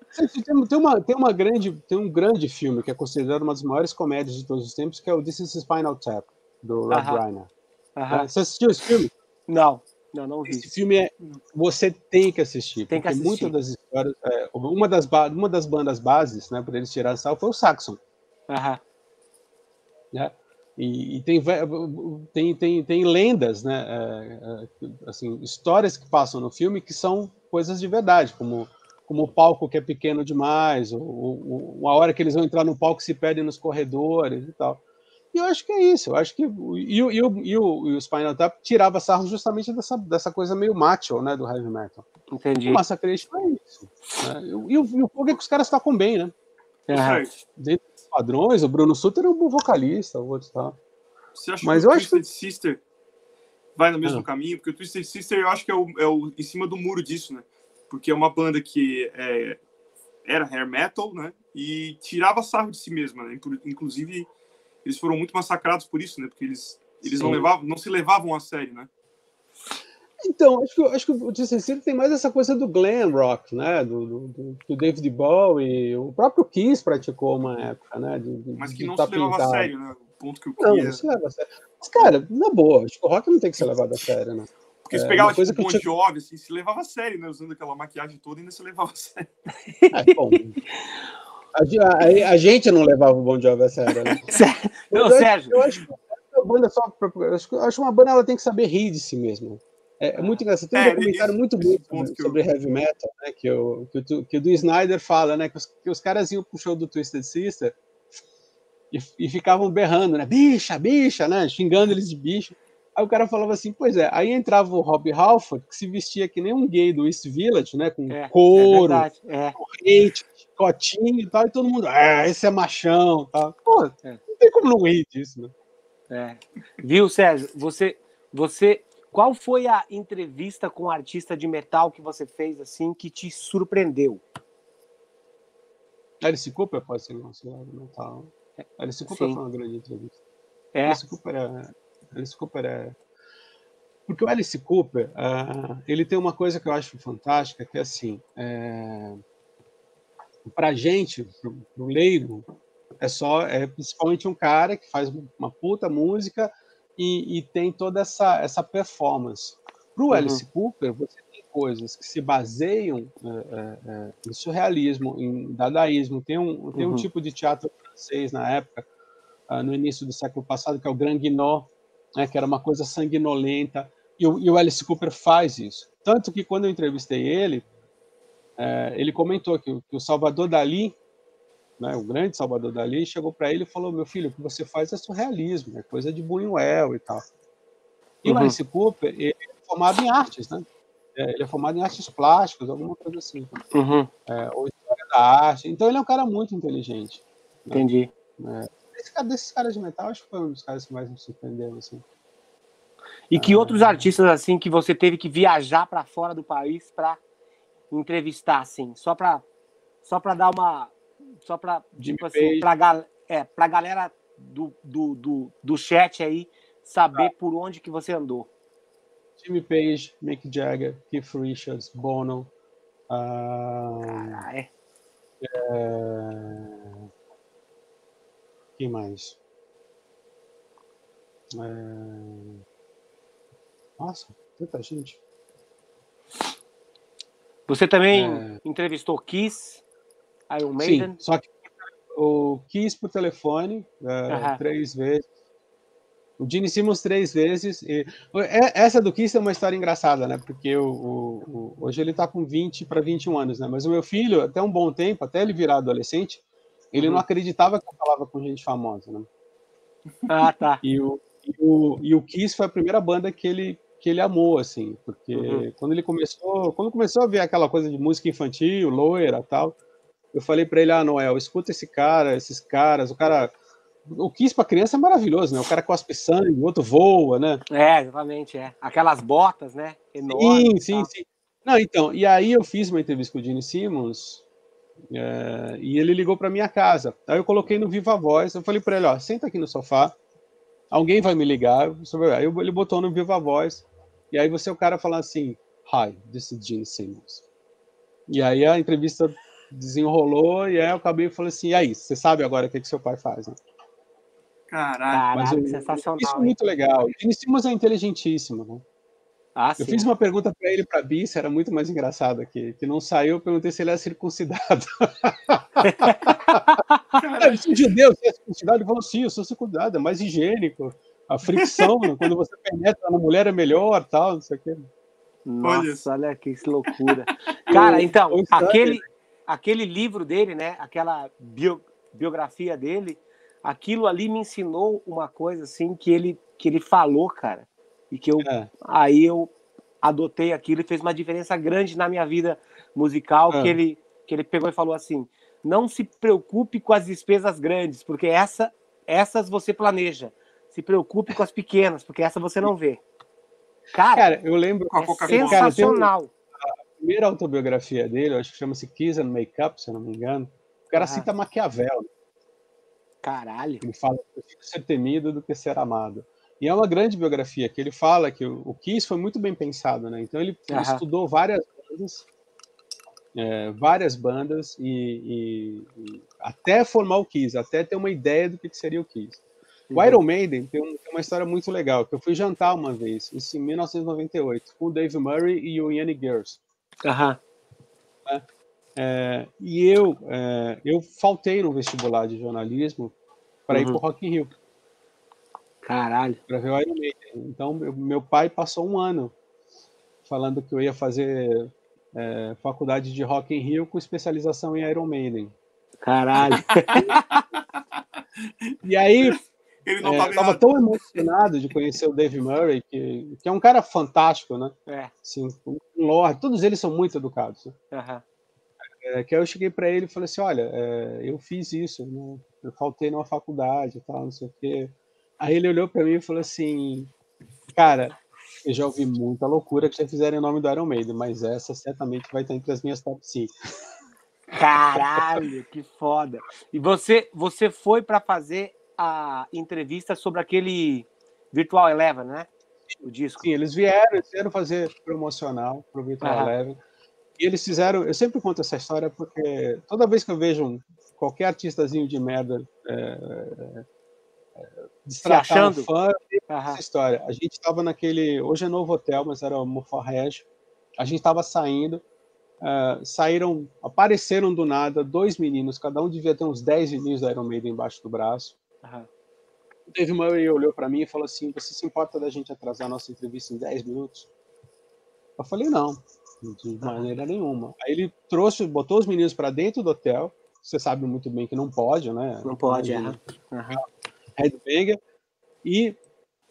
Tem, uma, tem, uma grande, tem um grande filme que é considerado uma das maiores comédias de todos os tempos, que é o This is Spinal Tap, do Rob uh -huh. Reiner. Uh -huh. Você assistiu esse filme? Não, não, não vi. Esse filme é. Você tem que assistir. Tem que assistir. Muitas das histórias. É, uma, das uma das bandas bases, né, para eles tirar sal foi o Saxon. Aham. Né? E, e, tem, tem, tem, tem lendas, né? É, é, assim, histórias que passam no filme que são coisas de verdade, como, como o palco que é pequeno demais, ou, ou, ou a hora que eles vão entrar no palco se perdem nos corredores e tal. E eu acho que é isso. Eu acho que. E, e, e, o, e, o, e o Spinal Tap tirava sarro justamente dessa, dessa coisa meio macho, né? Do heavy metal. Entendi. O Massacration é isso. Né? E, o, e o fogo é que os caras tocam bem, né? É. Dentro dos padrões, o Bruno Sutter é um bom vocalista, o outro tá. Você acha Mas que o eu Twisted acho que... Sister vai no mesmo ah. caminho? Porque o Twisted Sister eu acho que é o, é o em cima do muro disso, né? Porque é uma banda que é, era hair metal, né? E tirava sarro de si mesma, né? Inclusive, eles foram muito massacrados por isso, né? Porque eles, eles não, levavam, não se levavam a sério, né? Então, acho que, acho que o Twisted tem mais essa coisa do glam rock, né? Do, do, do, David Bowie, o próprio Kiss praticou uma época, né? De, de, Mas que não se levava pintado. a sério, né? O ponto que o Não, não se leva a sério. Mas, cara, na boa, acho que o rock não tem que ser levado a sério, né? Porque se é, pegava tipo, um Bon Jovi, assim, se levava a sério, né? Usando aquela maquiagem toda, ainda se levava a sério. É, bom. A, a, a, gente não levava o Bon Jovi a sério, né? não, Sérgio. Eu acho, eu acho, a banda só. Eu acho, eu acho uma banda ela tem que saber rir de si mesma. É, é muito engraçado. Tem um é, documentário muito bom sobre, eu... heavy metal, né? Que, o, que, o, que o do Snyder fala, né? Que os, que os caras iam pro show do Twisted Sister e, e ficavam berrando, né? Bicha, bicha, né? Xingando eles de bicho. Aí o cara falava assim, pois é, aí entrava o Rob Halford, que se vestia que nem um gay do East Village, né? Com é, couro, é corrente, chicotinho e tal, e todo mundo, ah, esse é machão? Pô, é. não tem como não rir disso, né? É. Viu, Sérgio? Você, você qual foi a entrevista com o artista de metal que você fez assim que te surpreendeu? Alice Cooper pode ser considerado metal. Alice Cooper Sim. foi uma grande entrevista. É. Alice Cooper é, Alice Cooper é porque o Alice Cooper uh, ele tem uma coisa que eu acho fantástica que é assim é... para gente pro, pro leigo é só é principalmente um cara que faz uma puta música e, e tem toda essa, essa performance. Para o uhum. Alice Cooper, você tem coisas que se baseiam é, é, é, em surrealismo, em dadaísmo. Tem um, tem uhum. um tipo de teatro francês na época, uh, no início do século passado, que é o Grand Guignol, né, que era uma coisa sanguinolenta, e o, e o, Alice Cooper faz isso. Tanto que quando eu entrevistei ele, é, ele comentou que, que o Salvador Dali né, o grande Salvador Dali, chegou para ele e falou: Meu filho, o que você faz é surrealismo, é coisa de Buñuel e tal. E uhum. o Alice Cooper, ele é formado em artes, né? É, ele é formado em artes plásticas, alguma coisa assim. Uhum. É, ou história da arte. Então ele é um cara muito inteligente. Né? Entendi. É, esse, desses caras de metal, acho que foi um dos caras que mais me surpreenderam. Assim. E que outros artistas assim que você teve que viajar para fora do país para entrevistar, assim, só para só para dar uma só para tipo assim, para é, a galera do, do, do, do chat aí saber ah. por onde que você andou. Jimmy Page, Mick Jagger, Keith Richards, Bono. Uh, é. é... Quem mais? É... Nossa, tanta gente. Você também é... entrevistou Kiss? Iron Maiden? Sim, só que o Kiss por telefone uh, três vezes. O Gene Simmons três vezes. E... É, essa do Kiss é uma história engraçada, né? Porque o, o, o... hoje ele tá com 20 para 21 anos, né? Mas o meu filho, até um bom tempo, até ele virar adolescente, ele uhum. não acreditava que eu falava com gente famosa, né? Ah, tá. E o, e o, e o Kiss foi a primeira banda que ele, que ele amou, assim, porque uhum. quando ele começou, quando começou a ver aquela coisa de música infantil, loira tal, eu falei para ele, ah, Noel, escuta esse cara, esses caras, o cara. O Kiss para criança é maravilhoso, né? O cara cospe sangue, o outro voa, né? É, exatamente, é. Aquelas botas, né? Enormes, sim, sim, sim. Não, então, e aí eu fiz uma entrevista com o Gene Simmons é, e ele ligou para minha casa. Aí eu coloquei no Viva Voz, eu falei para ele, ó, senta aqui no sofá, alguém vai me ligar. Aí ele botou no Viva Voz, e aí você o cara falando assim, Hi, this is Gene Simmons. E aí a entrevista desenrolou, e aí eu acabei falando assim, e aí, você sabe agora o que, que seu pai faz, né? Caralho, Mas eu, sensacional. Isso é muito legal. O Gene Simmons é inteligentíssimo, né? Ah, eu sim. fiz uma pergunta para ele para Bice, era muito mais engraçado aqui, que não saiu, eu perguntei se ele era circuncidado. Cara, se judeu, você é circuncidado? Ele falou, sim, eu sou circuncidado, é mais higiênico. A fricção, né? quando você penetra na mulher é melhor, tal, não sei o quê. Nossa, olha que loucura. Cara, então, aquele, aquele livro dele, né, aquela bio, biografia dele, aquilo ali me ensinou uma coisa, assim, que ele, que ele falou, cara, e que eu é. aí eu adotei aquilo e fez uma diferença grande na minha vida musical é. que ele que ele pegou e falou assim não se preocupe com as despesas grandes porque essa essas você planeja se preocupe com as pequenas porque essa você não vê. Cara, cara eu lembro é sensacional cara, a primeira autobiografia dele acho que chama-se Kiss and Makeup se eu não me engano. O cara ah. cita Maquiavel. Caralho. Ele fala que ser temido do que ser amado. E é uma grande biografia que ele fala que o, o Kiss foi muito bem pensado, né? Então ele, ele estudou várias bandas, é, várias bandas e, e, e, até formar o Kiss, até ter uma ideia do que, que seria o Kiss. Uhum. O Iron Maiden tem, um, tem, uma história muito legal, que eu fui jantar uma vez, isso em 1998, com o Dave Murray e o Yanni Gers. Aham. É, é, e eu, é, eu faltei no vestibular de jornalismo para uhum. ir para o Rock in Rio. Caralho. Para ver o Iron Maiden. Então, meu pai passou um ano falando que eu ia fazer é, faculdade de Rock in Rio com especialização em Iron Maiden. Caralho. e aí, ele não é, tava tão emocionado de conhecer o Dave Murray, que, que é um cara fantástico, né? É. Assim, um lord, todos eles são muito educados. Né? Uhum. É, que aí eu cheguei para ele e falei assim, olha, é, eu fiz isso, né? eu faltei numa faculdade e tal, não sei o quê. Aí ele olhou para mim e falou assim: Cara, eu já ouvi muita loucura que já fizeram o nome do Iron Maiden, mas essa certamente vai estar entre as minhas top 5. Caralho, que foda. E você, você foi para fazer a entrevista sobre aquele Virtual Eleven, né? O disco. Sim, eles vieram, eles vieram fazer promocional pro Virtual uhum. Eleven. E eles fizeram, eu sempre conto essa história porque toda vez que eu vejo um, qualquer artistazinho de merda é, se achando fã essa história. A gente estava naquele, hoje é novo hotel, mas era o Moforrege. A gente estava saindo, uh, saíram, apareceram do nada dois meninos, cada um devia ter uns 10 meninos da Iron Maiden embaixo do braço. Uhum. O Dave Murray olhou para mim e falou assim: Você se importa da gente atrasar a nossa entrevista em 10 minutos? Eu falei: Não, de maneira nenhuma. Aí ele trouxe, botou os meninos para dentro do hotel. Você sabe muito bem que não pode, né? Não pode, é. Uhum headbanger, e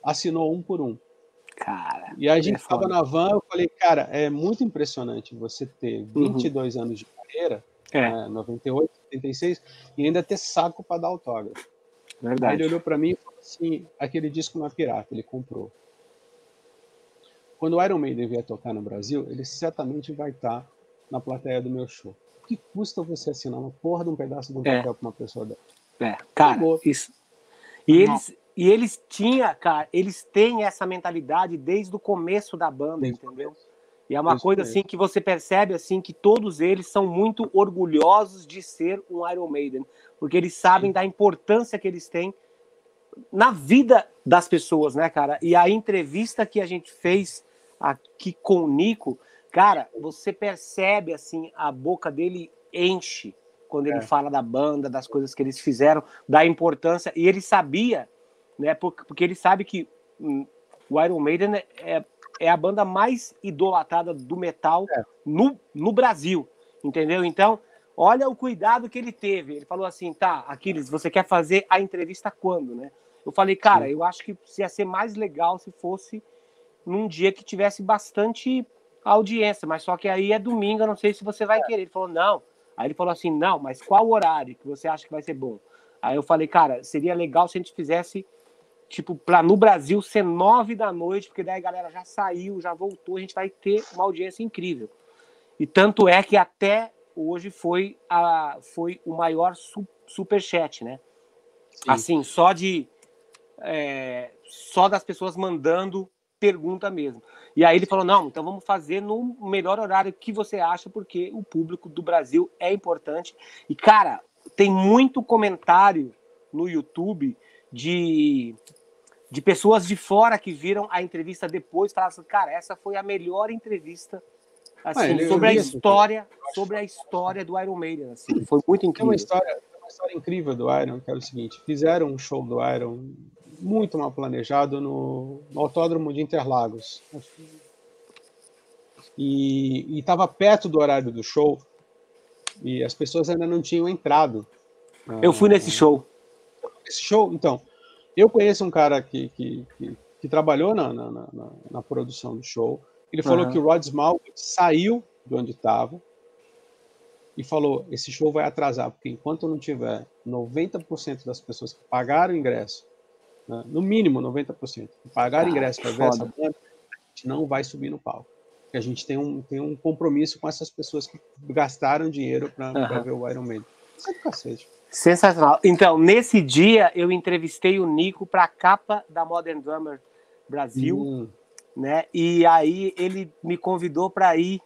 assinou um por um. Cara. E a gente estava é na van, eu falei, cara, é muito impressionante você ter 22 uhum. anos de carreira, é. né, 98, 76, e ainda ter saco para dar autógrafo. Verdade. Aí ele olhou para mim e falou assim: aquele disco não é pirata, ele comprou. Quando o Iron Maiden vier tocar no Brasil, ele certamente vai estar na plateia do meu show. O que custa você assinar uma porra de um pedaço de um é. papel para uma pessoa dessa? É, cara, isso, e eles, e eles tinham, cara, eles têm essa mentalidade desde o começo da banda, entendeu? E é uma Isso coisa mesmo. assim que você percebe assim que todos eles são muito orgulhosos de ser um Iron Maiden, porque eles sabem Sim. da importância que eles têm na vida das pessoas, né, cara? E a entrevista que a gente fez aqui com o Nico, cara, você percebe assim a boca dele enche quando ele é. fala da banda, das coisas que eles fizeram, da importância. E ele sabia, né? Porque, porque ele sabe que hum, o Iron Maiden é, é a banda mais idolatrada do metal é. no, no Brasil, entendeu? Então, olha o cuidado que ele teve. Ele falou assim: tá, Aquiles, você quer fazer a entrevista quando, né? Eu falei, cara, eu acho que ia ser mais legal se fosse num dia que tivesse bastante audiência, mas só que aí é domingo, eu não sei se você vai é. querer. Ele falou, não, Aí ele falou assim: não, mas qual horário que você acha que vai ser bom? Aí eu falei, cara, seria legal se a gente fizesse, tipo, para no Brasil ser nove da noite, porque daí a galera já saiu, já voltou, a gente vai ter uma audiência incrível. E tanto é que até hoje foi, a, foi o maior su, superchat, né? Sim. Assim, só de. É, só das pessoas mandando pergunta mesmo. E aí ele falou: não, então vamos fazer no melhor horário que você acha, porque o público do Brasil é importante. E, cara, tem muito comentário no YouTube de, de pessoas de fora que viram a entrevista depois e falaram assim, cara, essa foi a melhor entrevista assim, ah, sobre a história, sobre a história do Iron Maiden, assim, foi muito incrível. É uma história, uma história incrível do Iron, que era o seguinte, fizeram um show do Iron muito mal planejado no, no Autódromo de Interlagos. E estava perto do horário do show e as pessoas ainda não tinham entrado. Eu fui nesse show. Esse show, então, eu conheço um cara que, que, que, que trabalhou na, na, na, na, produção do show. Ele falou uhum. que o Rod Smallwood saiu de onde estava e falou: esse show vai atrasar, porque enquanto não tiver 90% das pessoas que pagaram ingresso, né, no mínimo 90%, que pagaram ah, ingresso para ver essa banda, a gente não vai subir no palco. Porque a gente tem um, tem um compromisso com essas pessoas que gastaram dinheiro para uhum. ver o Iron Maiden. Isso é do cacete. Sensacional. Então, nesse dia, eu entrevistei o Nico para a capa da Modern Drummer Brasil, hum. né? E aí ele me convidou para ir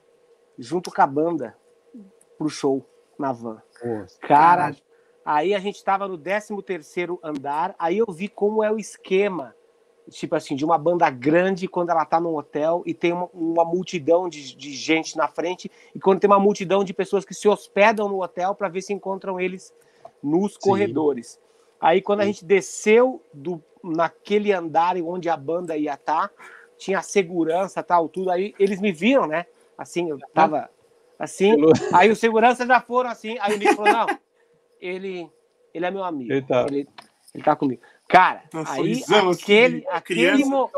junto com a banda pro show na van. Nossa, Cara, aí a gente estava no 13 terceiro andar, aí eu vi como é o esquema, tipo assim, de uma banda grande quando ela tá num hotel e tem uma, uma multidão de, de gente na frente e quando tem uma multidão de pessoas que se hospedam no hotel para ver se encontram eles nos Sim. corredores. Aí quando a gente desceu do naquele andar onde a banda ia estar, tá, tinha segurança, tal, tudo aí, eles me viram, né? Assim, eu tava assim, aí os seguranças já foram assim, aí o Nico falou: "Não, ele ele é meu amigo. Ele tá, ele, ele tá comigo". Cara, Nossa, aí aquele aquele mo...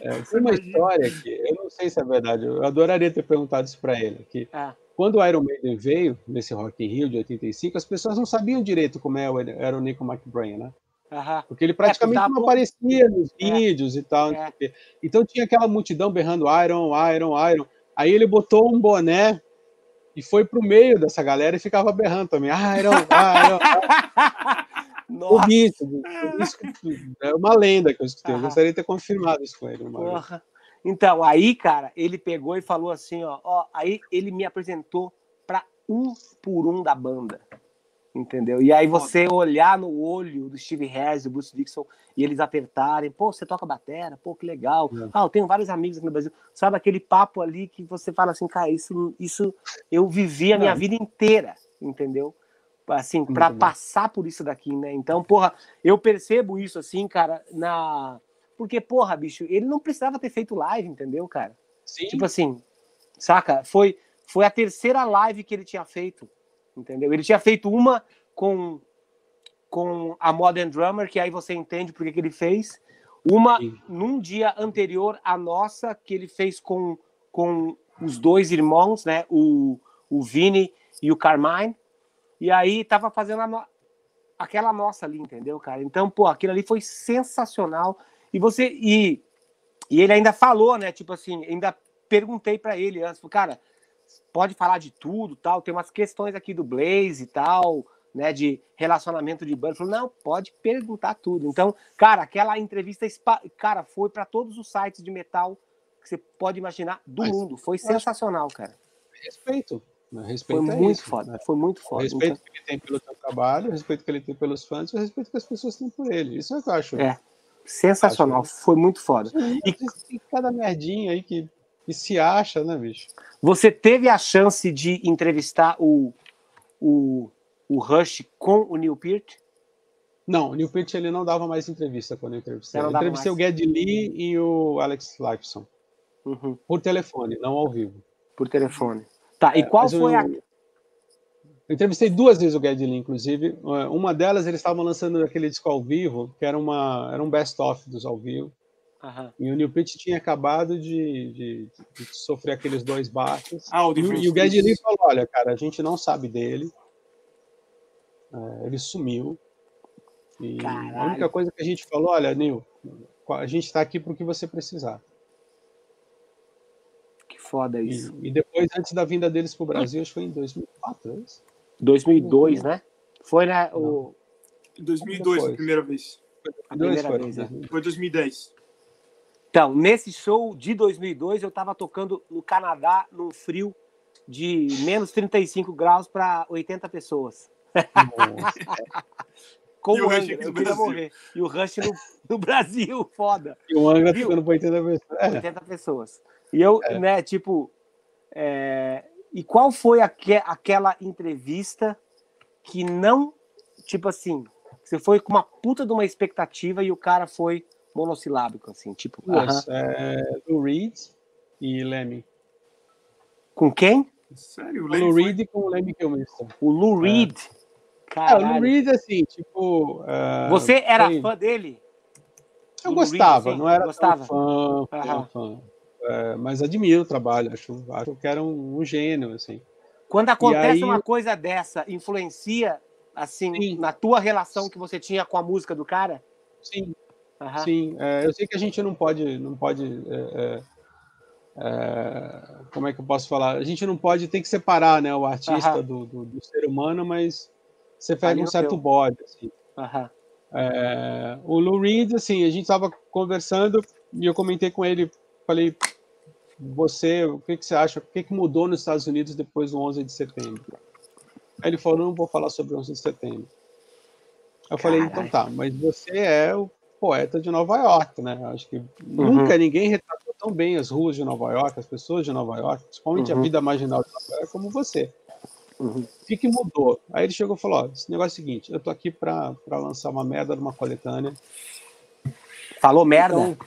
É, tem uma história que eu não sei se é verdade, eu adoraria ter perguntado isso para ele, que é. Quando o Iron Maiden veio, nesse Rock in Rio de 85, as pessoas não sabiam direito como é era o Nico McBrain, né? Uhum. Porque ele praticamente é, não aparecia nos é. vídeos e tal. É. Então tinha aquela multidão berrando Iron, Iron, Iron. Aí ele botou um boné e foi pro meio dessa galera e ficava berrando também. Iron, Iron. Nossa. Isso, isso é uma lenda que eu escutei. Eu gostaria de ter confirmado isso com ele. Porra. Então, aí, cara, ele pegou e falou assim, ó, ó aí ele me apresentou para um por um da banda. Entendeu? E aí você olhar no olho do Steve Harris, do Bruce Dixon, e eles apertarem, pô, você toca batera, pô, que legal. É. Ah, eu tenho vários amigos aqui no Brasil. Sabe aquele papo ali que você fala assim, cara, isso, isso eu vivi a minha é. vida inteira, entendeu? Assim, para passar por isso daqui, né? Então, porra, eu percebo isso assim, cara, na porque, porra, bicho, ele não precisava ter feito live, entendeu, cara? Sim. Tipo assim, saca? Foi, foi a terceira live que ele tinha feito, entendeu? Ele tinha feito uma com, com a Modern Drummer, que aí você entende por que, ele fez. Uma Sim. num dia anterior à nossa, que ele fez com, com os dois irmãos, né? O, o Vini e o Carmine. E aí tava fazendo a, aquela nossa ali, entendeu, cara? Então, pô, aquilo ali foi sensacional. E você e, e ele ainda falou, né? Tipo assim, ainda perguntei para ele antes, cara, pode falar de tudo, tal. Tem umas questões aqui do Blaze e tal, né? De relacionamento de banda. Falou, não, pode perguntar tudo. Então, cara, aquela entrevista, cara, foi para todos os sites de metal que você pode imaginar do Mas, mundo. Foi sensacional, cara. Respeito. Né? Respeito foi muito isso, foda, né? foi muito foda. O respeito então... que ele tem pelo seu trabalho, o respeito que ele tem pelos fãs, o respeito que as pessoas têm por ele. Isso é o que eu acho. É. Sensacional, foi muito foda. E, e cada merdinha aí que, que se acha, né, bicho? Você teve a chance de entrevistar o, o, o Rush com o Neil Peart? Não, o Neil Peart ele não dava mais entrevista quando eu entrevistei. Eu entrevistei mais. o Geddy Lee e o Alex Lifeson. Uhum. Por telefone, não ao vivo. Por telefone. Tá, e é, qual foi eu, a. Eu entrevistei duas vezes o Gedlin, inclusive. É, uma delas, eles estavam lançando aquele disco ao vivo, que era, uma, era um best-of dos ao vivo. Uhum. E o Neil Peart tinha acabado de, de, de, sofrer aqueles dois baques. Ah, o e, e o Gedlin falou, olha, cara, a gente não sabe dele. É, ele sumiu. E Caralho. a única coisa que a gente falou, olha, Neil, a gente está aqui para o que você precisar. Foda isso. E, e, depois, antes da vinda deles pro Brasil, acho que foi em 2004, é isso? 2002, né? Foi, né? O... 2002, a primeira vez. A primeira foi, vez, né? Foi 2010. Então, nesse show de 2002, eu tava tocando no Canadá, num frio de menos 35 graus para 80 pessoas. Com e o, o Angra, eu queria morrer. E o Rush no, no Brasil, foda. E o Angra ficando para 80 pessoas. É. 80 pessoas. E eu, é. né, tipo. É... E qual foi aque, aquela entrevista que não. Tipo assim, você foi com uma puta de uma expectativa e o cara foi monossilábico, assim, tipo. Duas, uh -huh. é, Lou Reed e Lemmy. Com quem? Sério? O Lou Reed e com o Lemmy Kilmister. O Lou Reed? É, o Lou Reed, assim, tipo. Uh, você era foi... fã dele? Eu gostava, Reed, não era gostava. fã, fã, fã. É, mas admiro o trabalho, acho, acho que era um, um gênio, assim. Quando acontece aí... uma coisa dessa, influencia, assim, Sim. na tua relação que você tinha com a música do cara? Sim, Uhum. Sim, é, eu sei que a gente não pode, não pode, é, é, é, como é que eu posso falar? A gente não pode, tem que separar, né, o artista do, do, do, ser humano, mas você pega um certo bode, assim. Uhum. o Lou Reed, assim, a gente estava conversando e eu comentei com ele, falei, você, o que, que você acha? O que, que mudou nos Estados Unidos depois do 11 de setembro? Aí ele falou, não vou falar sobre o 11 de setembro. Eu falei, então tá, mas você é o poeta de Nova York, né? Acho que uhum. nunca ninguém retratou tão bem as ruas de Nova York, as pessoas de Nova York, principalmente uhum. a vida marginal de Nova York, como você. Uhum. O que, mudou? Aí ele chegou e falou: ó, esse negócio é o seguinte, eu tô aqui para lançar uma merda numa coletânea. Falou merda? Então.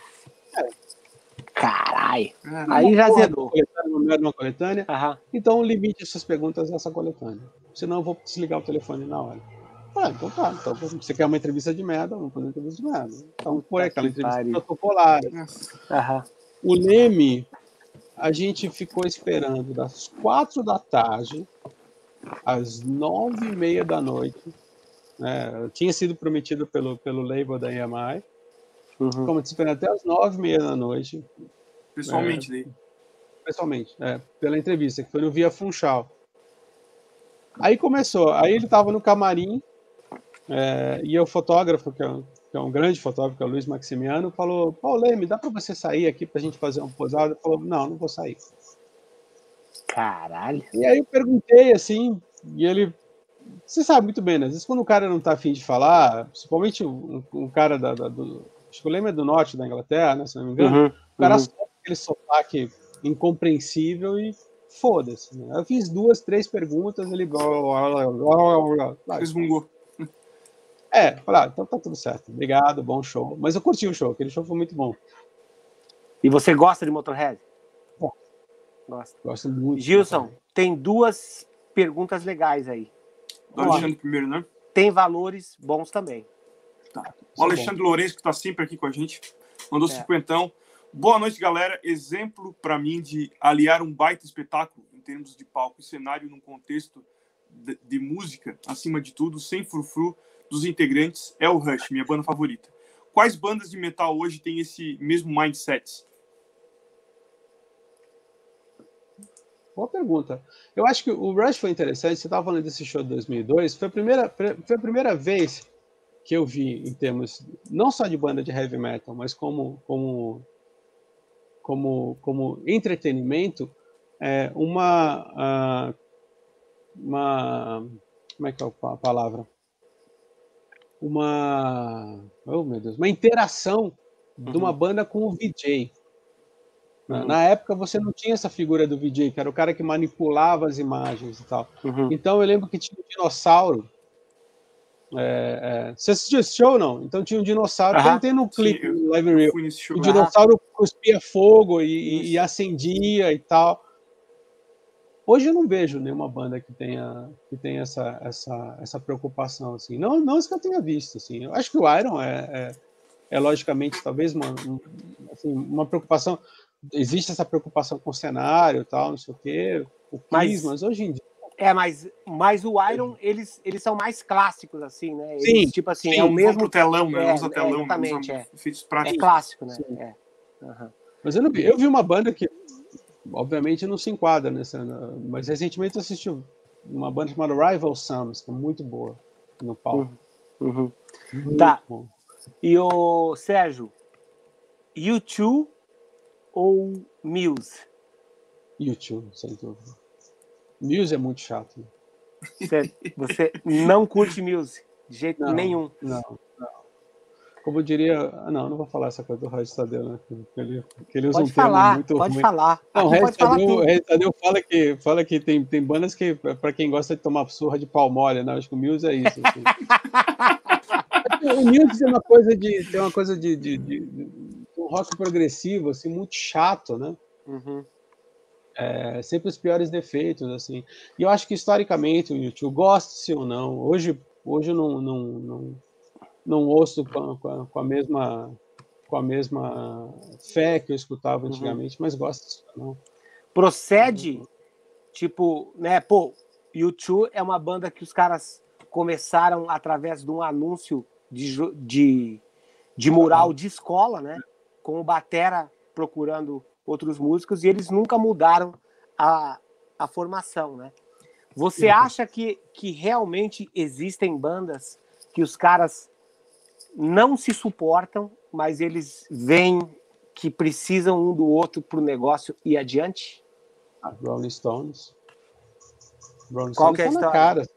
Caralho. Aí já zedou. Uma merda numa coletânea. Então limite essas perguntas nessa coletânea. Senão eu vou desligar o telefone na hora. Ah, então tá. Então, você quer uma entrevista de merda, vamos fazer uma entrevista de merda. Então foi aquela entrevista protocolar. Uhum. O Leme, a gente ficou esperando das quatro da tarde às nove e meia da noite. Né? Tinha sido prometido pelo, pelo label da EMI. Uhum. Ficamos esperando até às nove e meia da noite. Pessoalmente, é, Pessoalmente, é, pela entrevista, que foi no Via Funchal. Aí começou, aí ele estava no camarim, é, e o fotógrafo, que é, um, que é, um, grande fotógrafo, que é o Luiz Maximiano, falou: Paulo Leme, dá para você sair aqui para a gente fazer uma posada? Ele falou: Não, não vou sair. Caralho. E aí eu perguntei assim, e ele. Você sabe muito bem, né? Às vezes quando o cara não está afim de falar, principalmente um, um cara da, da, do. Acho que o Leme é do norte da Inglaterra, né? Se não me engano. Uhum, o cara uhum. solta aquele sotaque incompreensível e foda-se. Né? Eu fiz duas, três perguntas, ele. Resmungou. É, falar, ah, então tá tudo certo. Obrigado, bom show. Mas eu curti o show, aquele show foi muito bom. E você gosta de Motorhead? Bom, gosto. Gosto muito. Gilson, tem duas perguntas legais aí. Primeiro, né? Tem valores bons também. O Alexandre Lourenço, que está sempre aqui com a gente, mandou é. cinquentão. Boa noite, galera. Exemplo para mim de aliar um baita espetáculo em termos de palco e cenário num contexto de, de música, acima de tudo, sem frufru, dos integrantes é o Rush, minha banda favorita. Quais bandas de metal hoje têm esse mesmo mindset? Boa pergunta. Eu acho que o Rush foi interessante. Você estava falando desse show de 2002. Foi a primeira, foi a primeira vez que eu vi, em termos não só de banda de heavy metal, mas como como como, como entretenimento, é, uma, uma como é que é a palavra? uma, oh meu Deus, uma interação uhum. de uma uhum. banda com o VJ. Uhum. Na época você não tinha essa figura do VJ, que era o cara que manipulava as imagens e tal. Uhum. Então eu lembro que tinha um dinossauro. É, é, você assistiu esse show não? Então tinha um dinossauro, uhum. tem no clipe do Live Real. O dinossauro cuspia fogo e, e, acendia e tal. Hoje eu não vejo nenhuma banda que tenha, que tenha essa, essa, essa preocupação, assim. Não, não que eu tenha visto, assim. Eu acho que o Iron é, é, é logicamente, talvez, uma, assim, uma preocupação... Existe essa preocupação com o cenário tal, não sei o quê, o mas, mas hoje em dia... É, mas, mas o Iron, eles, eles são mais clássicos, assim, né? Eles, sim, tipo assim, sim, é o mesmo... Telão, né? É, usa telão, exatamente, usa é. É clássico, né? É. Uhum. Mas eu, não vi, eu vi uma banda que obviamente não se enquadra nessa. Mas recentemente eu assisti uma banda chamada Rival Sons, que é muito boa no palco. Uhum. Uhum. Tá. Bom. E o Sérgio, YouTube ou Muse? YouTube, sem dúvida. Muse é muito chato. Você, você não curte Muse de jeito não, nenhum. Não, não. Como eu diria. Ah, não, não vou falar essa coisa do Regis Tadeu, né? Que ele, que ele usa pode um falar, muito pode ruim. falar. Não, o Regis Tadeu, Tadeu fala que, fala que tem, tem bandas que, para quem gosta de tomar surra de pau mole, né? Acho que o Muse é isso. Assim. o Muse é uma coisa de. Tem uma coisa de, de, de, de, um rock progressivo, assim, muito chato, né? Uhum. É, sempre os piores defeitos, assim. E eu acho que historicamente o YouTube, goste-se ou não, hoje, hoje eu não, não, não, não ouço com, com, a, com, a, mesma com a mesma fé que eu escutava uhum. antigamente, uhum. mas gosto não. Procede, tipo, né, pô, YouTube é uma banda que os caras começaram através de um anúncio de, de, de mural de escola, né, com o Batera procurando outros músicos, e eles nunca mudaram a, a formação, né. Você uhum. acha que, que realmente existem bandas que os caras não se suportam, mas eles veem que precisam um do outro para o negócio ir adiante? Ah, Rolling Stones. Rolling Qual Stones é a história? Cara.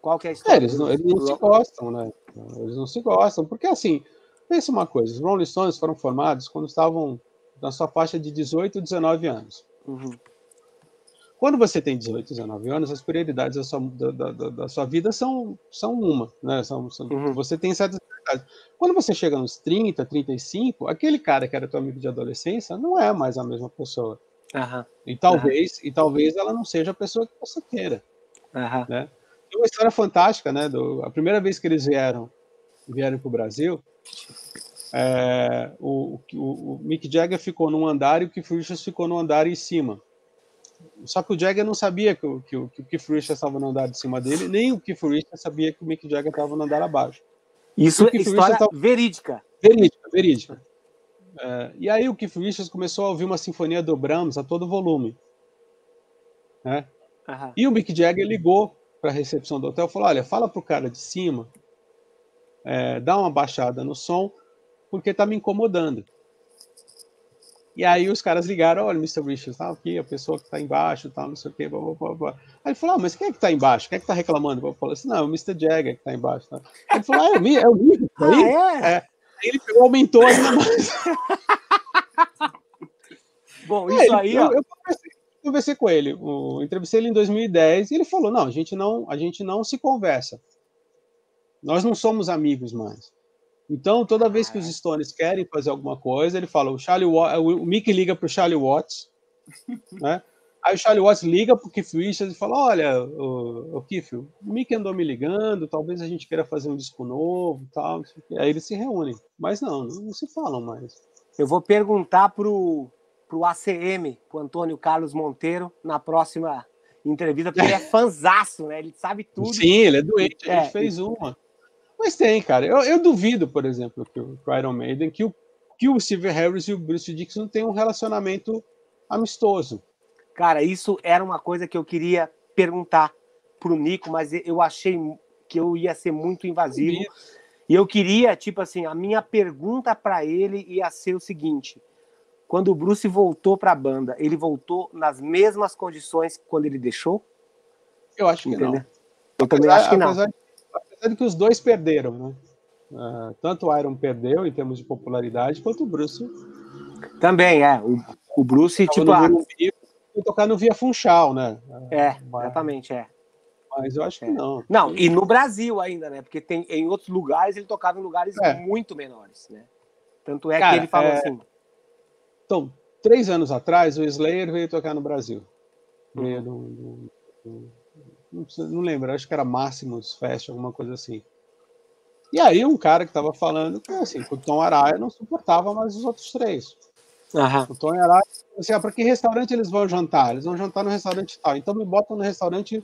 Qual que é a história? É, eles não, eles não se gostam, né? Eles não se gostam, porque assim, pensa uma coisa, os Rolling Stones foram formados quando estavam na sua faixa de 18 19 anos. Uhum. Quando você tem 18, 19 anos, as prioridades da sua, da, da, da sua vida são, são uma, né? São, são uhum. Você tem certas prioridades. Quando você chega nos 30, 35, aquele cara que era teu amigo de adolescência não é mais a mesma pessoa. Uhum. E talvez e talvez ela não seja a pessoa que você queira. Né? Tem uma história fantástica, né? Do, a primeira vez que eles vieram vieram para o Brasil, é, o, o, o, Mick Jagger ficou num andar e o Keith Richards ficou no andar em cima. Só que o Jagger não sabia que o, que o, que o Keith Richards estava no andar de cima dele, nem o Keith Richards sabia que o Mick Jagger estava no andar abaixo. Isso é história tava... verídica. Verídica, verídica. É, e aí o Keith Richards começou a ouvir uma sinfonia do Brahms a todo volume. Né? Uhum. E o Mick Jagger ligou para a recepção do hotel e falou: Olha, fala para o cara de cima, é, dá uma baixada no som, porque está me incomodando. E aí os caras ligaram, olha, Mr. Richards, tá aqui, a pessoa que está embaixo, tal, não sei o quê, blá, blá, blá, Aí ele falou, ah, mas quem é que está embaixo? Quem é que está reclamando? Eu falei assim, não, é o Mr. Jagger que está embaixo. Tá? Ele falou, ah, é o, é o tá aí? Ah, é? é? Aí ele pegou, aumentou ainda mais. Bom, é, isso aí, eu, eu, conversei, conversei, com ele, eu entrevistei ele em 2010 e ele falou, não, a gente não, a gente não se conversa. Nós não somos amigos mais. Então, toda vez que os Stones querem fazer alguma coisa, ele fala: o, Charlie o Mick liga para o Charlie Watts, né? Aí o Charlie Watts liga para o Keith Richards e fala: Olha, o, o Keith, o Mick andou me ligando, talvez a gente queira fazer um disco novo tal. Aí eles se reúnem. Mas não, não, se falam mais. Eu vou perguntar pro, pro ACM, pro Antônio Carlos Monteiro, na próxima entrevista, porque ele é fanzaço, né? Ele sabe tudo. Sim, ele é doente, é, a gente fez uma. Mas tem, cara. Eu, eu duvido, por exemplo, que o Iron Maiden, que o, que o Steve Harris e o Bruce Dixon tenham um relacionamento amistoso. Cara, isso era uma coisa que eu queria perguntar pro Nico, mas eu achei que eu ia ser muito invasivo. E eu queria, tipo assim, a minha pergunta para ele ia ser o seguinte: quando o Bruce voltou para a banda, ele voltou nas mesmas condições quando ele deixou? Eu acho que Entendeu? não. Eu também acho que não. Apesar Sendo que os dois perderam, né? Uh, tanto o Iron perdeu em termos de popularidade, quanto o Bruce. Também, é. O, o Bruce, tipo. A... Foi tocar no Via Funchal, né? É, exatamente, é. Mas eu acho que é. não. Não, e no Brasil ainda, né? Porque tem, em outros lugares ele tocava em lugares é. muito menores, né? Tanto é Cara, que ele falou é... assim. Então, três anos atrás, o Slayer veio tocar no Brasil. Veio uhum. no, no, não, não lembro, acho que era Máximos Fest, alguma coisa assim. E aí um cara que estava falando que assim, o Tom Araya não suportava mais os outros três. Uhum. O Tom Araya, assim, ah, para que restaurante eles vão jantar? Eles vão jantar no restaurante tal. Então me botam no restaurante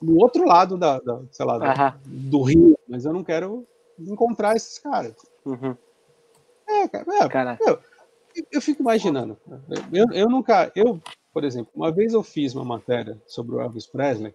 no outro lado da, da sei lá, uhum. do, rio, mas eu não quero encontrar esses caras. Uhum. É, cara, é, cara. Meu, eu fico imaginando. Eu, eu nunca, eu, por exemplo, uma vez eu fiz uma matéria sobre o Elvis Presley.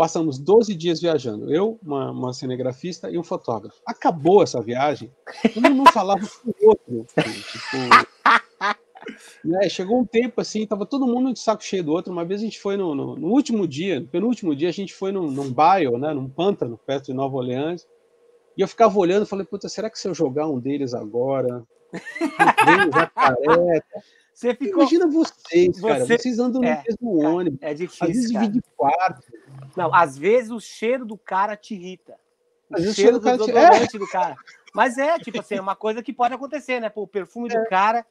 Passamos 12 dias viajando. Eu, uma, uma cinegrafista e um fotógrafo. Acabou essa viagem. Um não falava com o outro. Tipo, né, chegou um tempo assim, tava todo mundo de saco cheio do outro. Uma vez a gente foi no, no, no último dia, no penúltimo dia, a gente foi num, num bairro, né, num pântano, perto de Nova Orleans. E eu ficava olhando e falei, puta, será que se eu jogar um deles agora? Você ficou... Imagina vocês, cara. Você... Vocês andam no é, mesmo ônibus. É difícil. Às vezes divide quarto. Não, às vezes o cheiro do cara te irrita. Às vezes o cheiro do, cara do te... é. do cara. Mas é, tipo assim, é uma coisa que pode acontecer, né? Pô, o perfume é. do cara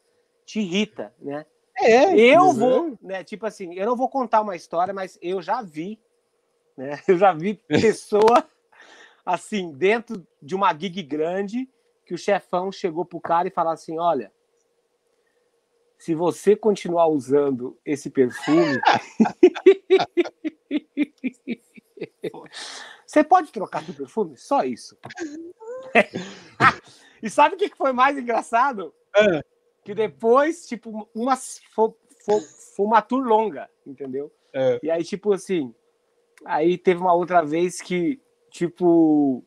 te irrita, né? É, eu vou, né? Tipo assim, eu não vou contar uma história, mas eu já vi, né? Eu já vi pessoa assim, dentro de uma gig grande, que o chefão chegou pro cara e falou assim: olha, se você continuar usando esse perfume, você pode trocar de perfume? Só isso. e sabe o que foi mais engraçado? É. Que depois, tipo, uma foi, foi, foi uma tour longa, entendeu? É. E aí, tipo assim, aí teve uma outra vez que, tipo,